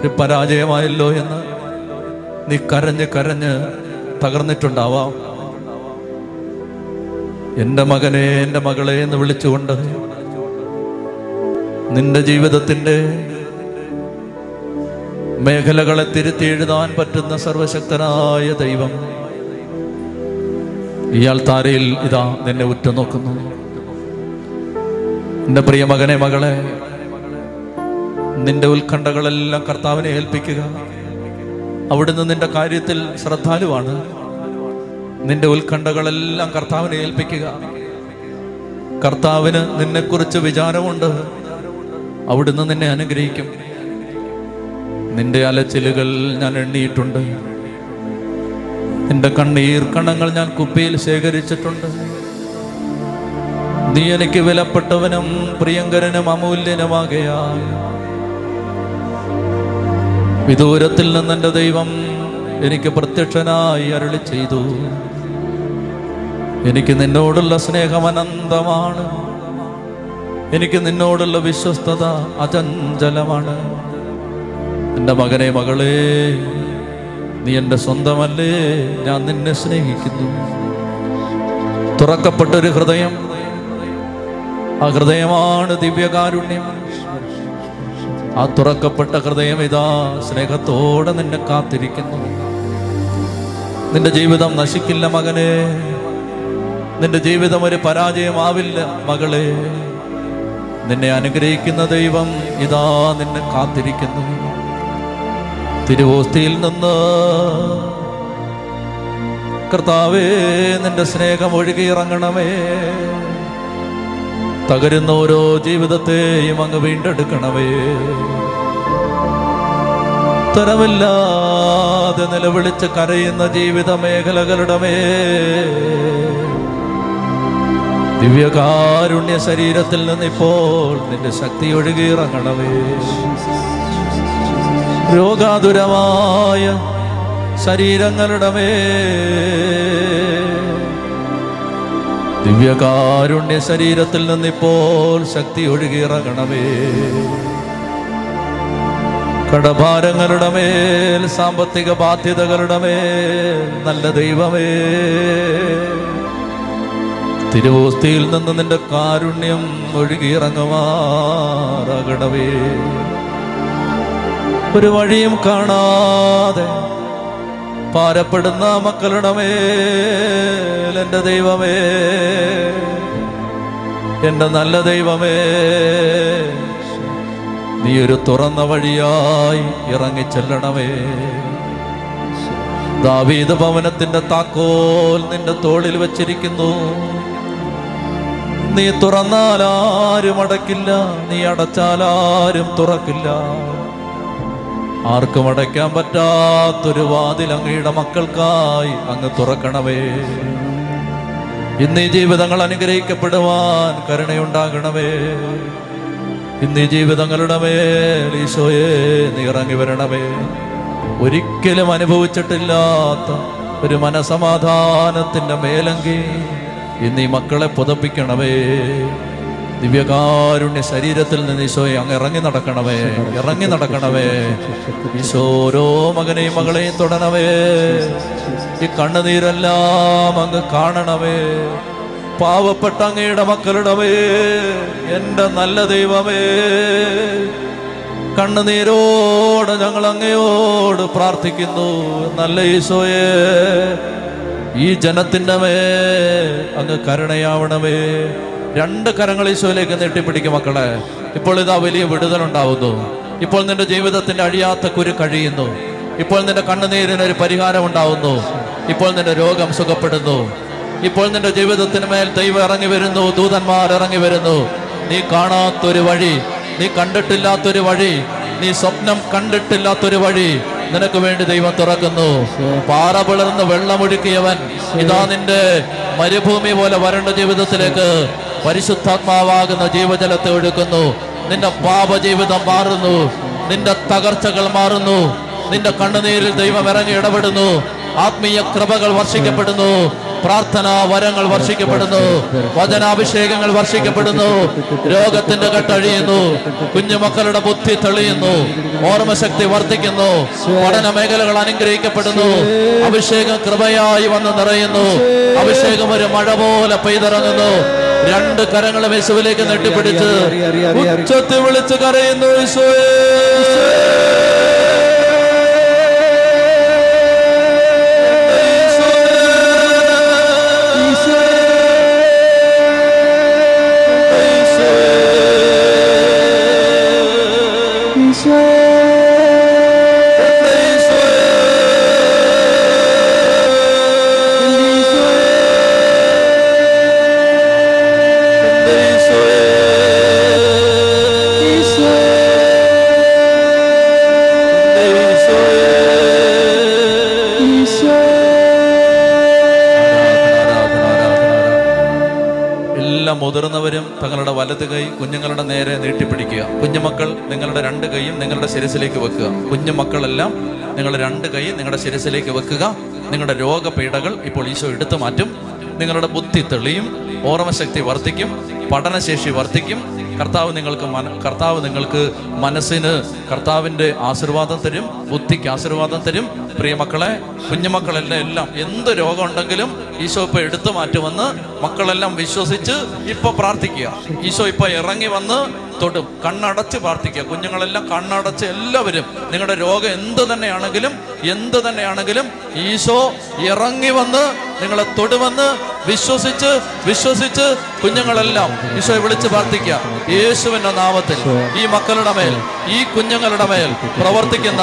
ഒരു പരാജയമായല്ലോ എന്ന് നീ കരഞ്ഞ് കരഞ്ഞ് തകർന്നിട്ടുണ്ടാവാം. എന്റെ മകനെ എന്റെ മകളെ എന്ന് വിളിച്ചുകൊണ്ട് നിന്റെ ജീവിതത്തിന്റെ മേഖലകളെ തിരുത്തി എഴുതാൻ പറ്റുന്ന സർവശക്തനായ ദൈവം ഇയാൾ താരയിൽ ഇതാ നിന്നെ ഉറ്റുനോക്കുന്നു. എന്റെ പ്രിയ മകനെ മകളെ നിന്റെ ഉത്കണ്ഠകളെല്ലാം കർത്താവിനെ ഏൽപ്പിക്കുക. അവിടുന്ന് നിന്റെ കാര്യത്തിൽ ശ്രദ്ധാലുവാണ്. നിന്റെ ഉത്കണ്ഠകളെല്ലാം കർത്താവിനെ ഏൽപ്പിക്കുക. കർത്താവിന് നിന്നെക്കുറിച്ച് വിചാരമുണ്ട്. അവിടുന്ന് നിന്നെ അനുഗ്രഹിക്കും. നിന്റെ അലച്ചിലുകൾ ഞാൻ എണ്ണിയിട്ടുണ്ട്. നിന്റെ കണ്ണീർ കണങ്ങൾ ഞാൻ കുപ്പിയിൽ ശേഖരിച്ചിട്ടുണ്ട്. നീ എനിക്ക് വിലപ്പെട്ടവനും പ്രിയങ്കരനും അമൂല്യനുമാകയാൽ. വിദൂരത്തിൽ നിന്ന് എന്റെ ദൈവം എനിക്ക് പ്രത്യക്ഷനായി അരുളി ചെയ്തു. എനിക്ക് നിന്നോടുള്ള സ്നേഹം അനന്തമാണ്. എനിക്ക് നിന്നോടുള്ള വിശ്വസ്തത അചഞ്ചലമാണ്. എന്റെ മകനെ മകളെ നീ എന്റെ സ്വന്തമല്ലേ? ഞാൻ നിന്നെ സ്നേഹിക്കുന്നു. തുറക്കപ്പെട്ടൊരു ഹൃദയം. ആ ഹൃദയമാണ് ദിവ്യകാരുണ്യം. ആ തുറക്കപ്പെട്ട ഹൃദയം ഇതാ സ്നേഹത്തോടെ നിന്നെ കാത്തിരിക്കുന്നു. നിന്റെ ജീവിതം നശിക്കില്ല മകനെ. നിന്റെ ജീവിതം ഒരു പരാജയമാവില്ല മകളെ. നിന്നെ അനുഗ്രഹിക്കുന്ന ദൈവം ഇതാ നിന്നെ കാത്തിരിക്കുന്നു. തിരുവോസ്തിയിൽ നിന്ന് കർത്താവേ നിന്റെ സ്നേഹം ഒഴുകിയിറങ്ങണമേ. തകരുന്ന ഓരോ ജീവിതത്തെയും അങ്ങ് വീണ്ടെടുക്കണമേ. തരമില്ലാതെ നിലവിളിച്ച് കരയുന്ന ജീവിത മേഖലകളുടെ മേ ദിവ്യകാരുണ്യ ശരീരത്തിൽ നിന്ന് ഇപ്പോൾ നിന്റെ ശക്തി ഒഴുകിയിറങ്ങണമേ രോഗാതുരമായ ശരീരങ്ങളുടെ മേ ദിവ്യകാരുണ്യ ശരീരത്തിൽ നിന്നിപ്പോൾ ശക്തി ഒഴുകിയിറങ്ങണമേ കടഭാരങ്ങളുടെ മേൽ സാമ്പത്തിക ബാധ്യതകളുടെ മേൽ നല്ല ദൈവമേ. തിരുവോസ്തിയിൽ നിന്ന് നിന്റെ കാരുണ്യം ഒഴുകിയിറങ്ങുമാറാകണമേ ഒരു വഴിയും കാണാതെ പാരപ്പെടുന്ന മക്കളുടെ മേൽ എന്റെ ദൈവമേ എന്റെ നല്ല ദൈവമേ നീ ഒരു തുറന്ന വഴിയായി ഇറങ്ങിച്ചെല്ലണമേ. ദാവീദ് ഭവനത്തിന്റെ താക്കോൽ നിന്റെ തോളിൽ വച്ചിരിക്കുന്നു. നീ തുറന്നാൽ ആരും അടക്കില്ല നീ അടച്ചാൽ ആരും തുറക്കില്ല. ആർക്കും അടയ്ക്കാൻ പറ്റാത്തൊരു വാതിൽ അങ്ങയുടെ മക്കൾക്കായി അങ്ങ് തുറക്കണമേ. ഇന്ന് ഈ ജീവിതങ്ങൾ അനുഗ്രഹിക്കപ്പെടുവാൻ കരുണയുണ്ടാകണമേ. ഇന്ന് ഈ ജീവിതങ്ങളുടെ മേൽ ഈശോയെ നീ വരണമേ. ഒരിക്കലും അനുഭവിച്ചിട്ടില്ലാത്ത ഒരു മനസമാധാനത്തിന്റെ മേലങ്കി ഇന്ന് ഈ മക്കളെ പുതപ്പിക്കണമേ. ദിവ്യകാരുണ്യ ശരീരത്തിൽ നിന്ന് ഈശോയെ അങ്ങ് ഇറങ്ങി നടക്കണമേ ഇറങ്ങി നടക്കണമേ. ഈശോ ഓരോ മകനെയും മകളെയും തൊടണമേ. ഈ കണ്ണുനീരെല്ലാം അങ്ങ് കാണണമേ. പാവപ്പെട്ട അങ്ങയുടെ മക്കളുടെ എന്റെ നല്ല ദൈവമേ. കണ്ണുനീരോട് ഞങ്ങൾ അങ്ങയോട് പ്രാർത്ഥിക്കുന്നു നല്ല ഈശോയെ. ഈ ജനത്തിന്റെ മേ അങ്ങ് കരുണയാവണമേ. രണ്ട് കരങ്ങൾ ഈശോയിലേക്ക് നീട്ടിപ്പിടിക്കും മക്കളെ. ഇപ്പോൾ ഇതാ വലിയ വിടുതലുണ്ടാവുന്നു. ഇപ്പോൾ നിന്റെ ജീവിതത്തിന്റെ അഴിയാത്ത കുരു കഴിയുന്നു. ഇപ്പോൾ നിന്റെ കണ്ണുനീരിന് ഒരു പരിഹാരം ഉണ്ടാവുന്നു. ഇപ്പോൾ നിന്റെ രോഗം സുഖപ്പെടുന്നു. ഇപ്പോൾ നിന്റെ ജീവിതത്തിന് മേൽ ദൈവം ഇറങ്ങി വരുന്നു ദൂതന്മാർ ഇറങ്ങി വരുന്നു. നീ കാണാത്തൊരു വഴി നീ കണ്ടിട്ടില്ലാത്തൊരു വഴി നീ സ്വപ്നം കണ്ടിട്ടില്ലാത്തൊരു വഴി നിനക്ക് വേണ്ടി ദൈവം തുറക്കുന്നു. പാറ പിളർന്ന് വെള്ളമൊഴുക്കിയവൻ ഇതാ നിന്റെ മരുഭൂമി പോലെ വരണ്ട ജീവിതത്തിലേക്ക് പരിശുദ്ധാത്മാവാകുന്ന ജീവജലത്തെ ഒഴുക്കുന്നു. നിന്റെ പാപ ജീവിതം മാറുന്നു. നിന്റെ തകർച്ചകൾ മാറുന്നു. നിന്റെ കണ്ണുനീരിൽ ദൈവം ഇറങ്ങി ഇടപെടുന്നു. ആത്മീയ കൃപകൾ വർഷിക്കപ്പെടുന്നു. പ്രാർത്ഥനാ വരങ്ങൾ വർഷിക്കപ്പെടുന്നു. വചനാഭിഷേകങ്ങൾ വർഷിക്കപ്പെടുന്നു. രോഗത്തിന്റെ കെട്ടഴിയുന്നു കുഞ്ഞുമക്കളുടെ ബുദ്ധി തെളിയുന്നു. ഓർമ്മശക്തി വർദ്ധിക്കുന്നു. പഠന മേഖലകൾ അനുഗ്രഹിക്കപ്പെടുന്നു. അഭിഷേകം കൃപയായി വന്ന് നിറയുന്നു. അഭിഷേകം ഒരു മഴ പോലെ പെയ്തിറങ്ങുന്നു. രണ്ട് കരങ്ങളും യേശുവിലേക്ക് നെട്ടിപ്പിടിച്ച് ഉച്ചത്തി വിളിച്ച് കരയുന്നു യേശുവേ വലത് കൈ കുഞ്ഞുങ്ങളുടെ നേരെ നീട്ടിപ്പിടിക്കുക. കുഞ്ഞുമക്കൾ നിങ്ങളുടെ രണ്ട് കൈയും നിങ്ങളുടെ ശിരസിലേക്ക് വെക്കുക. കുഞ്ഞുമക്കളെല്ലാം നിങ്ങളുടെ രണ്ട് കൈ നിങ്ങളുടെ ശിരസിലേക്ക് വെക്കുക. നിങ്ങളുടെ രോഗപീഠകൾ ഇപ്പോൾ ഈശോ എടുത്തു മാറ്റും. നിങ്ങളുടെ ബുദ്ധി തെളിയും. ഓർമ്മശക്തി വർദ്ധിക്കും. പഠനശേഷി വർദ്ധിക്കും. കർത്താവ് നിങ്ങൾക്ക് മന കർത്താവ് നിങ്ങൾക്ക് മനസ്സിന് കർത്താവിന്റെ ആശീർവാദം തരും. ബുദ്ധിക്ക് ആശീർവാദം തരും. പ്രിയമക്കളെ കുഞ്ഞുമക്കളെല്ലാം എല്ലാം എന്ത് രോഗം ഉണ്ടെങ്കിലും ഈശോ ഇപ്പൊ എടുത്തു മാറ്റുമെന്ന് മക്കളെല്ലാം വിശ്വസിച്ച് ഇപ്പൊ പ്രാർത്ഥിക്കുക. ഈശോ ഇപ്പൊ ഇറങ്ങി വന്ന് തൊടും. കണ്ണടച്ച് പ്രാർത്ഥിക്കുക. കുഞ്ഞുങ്ങളെല്ലാം കണ്ണടച്ച് എല്ലാവരും നിങ്ങളുടെ രോഗം എന്ത് തന്നെയാണെങ്കിലും എന്ത് തന്നെയാണെങ്കിലും ഈശോ ഇറങ്ങി വന്ന് നിങ്ങളെ തൊടുമെന്ന് വിശ്വസിച്ച് വിശ്വസിച്ച് കുഞ്ഞുങ്ങളെല്ലാം ഈശോയെ വിളിച്ച് പ്രാർത്ഥിക്കുക. യേശുവിന്റെ നാമത്തിൽ ഈ മക്കളുടെ മേൽ ഈ കുഞ്ഞുങ്ങളുടെ മേൽ പ്രവർത്തിക്കുന്ന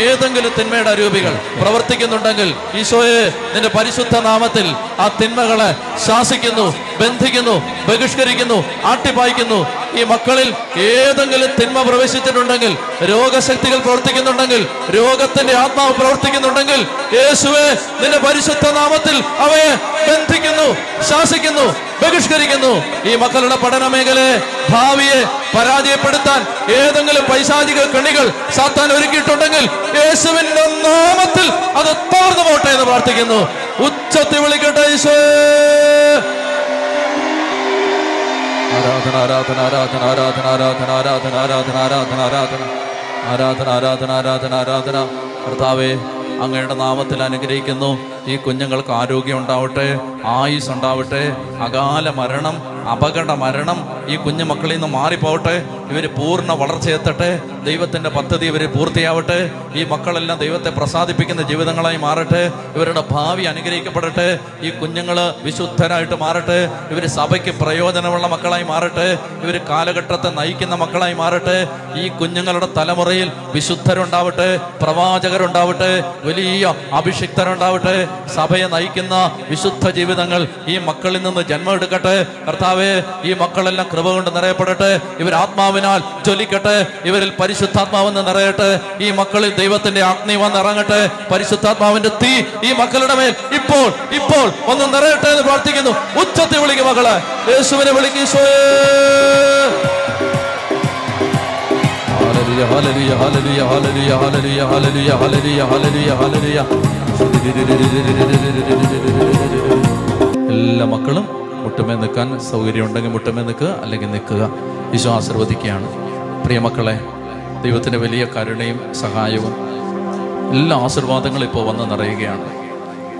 ഏതെങ്കിലും തിന്മയുടെ രൂപികൾ പ്രവർത്തിക്കുന്നുണ്ടെങ്കിൽ ഈശോയെ നിന്റെ പരിശുദ്ധ നാമത്തിൽ ആ തിന്മകളെ ശാസിക്കുന്നു. ബന്ധിക്കുന്നു ബഹിഷ്കരിക്കുന്നു ആട്ടിപ്പായിക്കുന്നു. ഈ മക്കളിൽ ഏതെങ്കിലും തിന്മ പ്രവേശിച്ചിട്ടുണ്ടെങ്കിൽ രോഗശക്തികൾ പ്രവർത്തിക്കുന്നുണ്ടെങ്കിൽ രോഗത്തിന്റെ ആത്മാവ് പ്രവർത്തിക്കുന്നുണ്ടെങ്കിൽ യേശുവെ നിന്റെ പരിശുദ്ധ നാമത്തിൽ അവയെ ബന്ധിക്കുന്നു ശാസിക്കുന്നു ബഹിഷ്കരിക്കുന്നു. ഈ മക്കളുടെ പഠന മേഖലയെ ഭാവിയെ പരാജയപ്പെടുത്താൻ ഏതെങ്കിലും പൈശാചിക കണികൾ സാത്താൻ ഒരുക്കിയിട്ടുണ്ടെങ്കിൽ യേശുവിന്റെ നാമത്തിൽ അത് തകർന്നു പോട്ടെ എന്ന് പ്രാർത്ഥിക്കുന്നു. ഉച്ചത്തിൽ വിളിക്കട്ടെ ഈശോ. ആരാധന ആരാധന ആരാധന ആരാധന ആരാധന ആരാധന ആരാധന ആരാധന ആരാധന. ആരാധന ആരാധന ആരാധന ആരാധന. കർത്താവേ അങ്ങയുടെ നാമത്തിൽ അനുഗ്രഹിക്കുന്നു. ഈ കുഞ്ഞുങ്ങൾക്ക് ആരോഗ്യം ഉണ്ടാവട്ടെ ആയുസ് ഉണ്ടാവട്ടെ അകാല മരണം അപകട മരണം ഈ കുഞ്ഞു മക്കളിൽ നിന്ന് മാറിപ്പോവട്ടെ ഇവർ പൂർണ വളർച്ചയെത്തട്ടെ ദൈവത്തിന്റെ പദ്ധതി ഇവർ പൂർത്തിയാവട്ടെ ഈ മക്കളെല്ലാം ദൈവത്തെ പ്രസാദിപ്പിക്കുന്ന ജീവിതങ്ങളായി മാറട്ടെ ഇവരുടെ ഭാവി അനുഗ്രഹിക്കപ്പെടട്ടെ ഈ കുഞ്ഞുങ്ങൾ വിശുദ്ധരായിട്ട് മാറട്ടെ ഇവർ സഭയ്ക്ക് പ്രയോജനമുള്ള മക്കളായി മാറട്ടെ ഇവർ കാലഘട്ടത്തെ നയിക്കുന്ന മക്കളായി മാറട്ടെ ഈ കുഞ്ഞുങ്ങളുടെ തലമുറയിൽ വിശുദ്ധരുണ്ടാവട്ടെ പ്രവാചകരുണ്ടാവട്ടെ വലിയ അഭിഷിക്തരുണ്ടാവട്ടെ സഭയെ നയിക്കുന്ന വിശുദ്ധ ജീവിതങ്ങൾ ഈ മക്കളിൽ നിന്ന് ജന്മം എടുക്കട്ടെ. കർത്താവെ ഈ മക്കളെല്ലാം കൃപ കൊണ്ട് നിറയപ്പെടട്ടെ. ഇവർ ആത്മാവിനാൽ ജ്വലിക്കട്ടെ. ഇവരിൽ പരിശുദ്ധാത്മാവെന്ന് നിറയട്ടെ. ഈ മക്കളിൽ ദൈവത്തിന്റെ അഗ്നി ഇറങ്ങട്ടെ പരിശുദ്ധാത്മാവിന്റെ തീ ഈ മക്കളുടെ മേൽ ഇപ്പോൾ ഇപ്പോൾ ഒന്ന് നിറയട്ടെ എന്ന് പ്രാർത്ഥിക്കുന്നു. ഉച്ചത്തിൽ വിളിക്കും മകളെ യേശുവിനെ വിളിക്കും Hallelujah, hallelujah, hallelujah, hallelujah, hallelujah, hallelujah, hallelujah, hallelujah. എല്ലാ മക്കളും മുട്ടുമേ നിൽക്കാൻ സൗകര്യം ഉണ്ടെങ്കിൽ മുട്ടുമേ നിൽക്കുക അല്ലെങ്കിൽ നിൽക്കുക. ഈശോ ആശീർവദിക്കുകയാണ്. പ്രിയമക്കളെ ദൈവത്തിന്റെ വലിയ കരുണയും സഹായവും എല്ലാ ആശീർവാദങ്ങളും ഇപ്പോൾ വന്ന് നിറയുകയാണ്.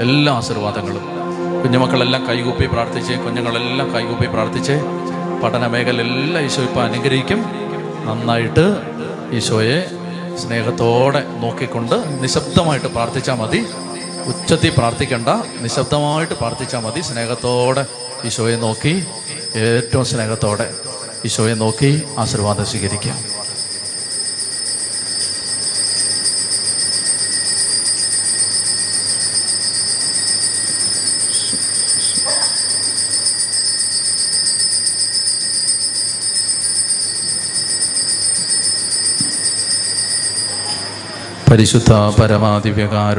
എല്ലാ ആശീർവാദങ്ങളും. കുഞ്ഞുമക്കളെല്ലാം കൈകൂപ്പി പ്രാർത്ഥിച്ച് കുഞ്ഞുങ്ങളെല്ലാം കൈകൂപ്പി പ്രാർത്ഥിച്ച്. പഠന മേഖല എല്ലാം ഈശോ ഇപ്പോൾ അനുഗ്രഹിക്കും. നന്നായിട്ട് ഈശോയെ സ്നേഹത്തോടെ നോക്കിക്കൊണ്ട് നിശബ്ദമായിട്ട് പ്രാർത്ഥിച്ചാൽ മതി. ഉച്ചത്തിൽ പ്രാർത്ഥിക്കണ്ട. നിശബ്ദമായിട്ട് പ്രാർത്ഥിച്ചാൽ മതി. സ്നേഹത്തോടെ ഈശോയെ നോക്കി. ഏറ്റവും സ്നേഹത്തോടെ ഈശോയെ നോക്കി ആശീർവാദം സ്വീകരിക്കാം. പരിശുദ്ധ പരമാദിവ്യകാര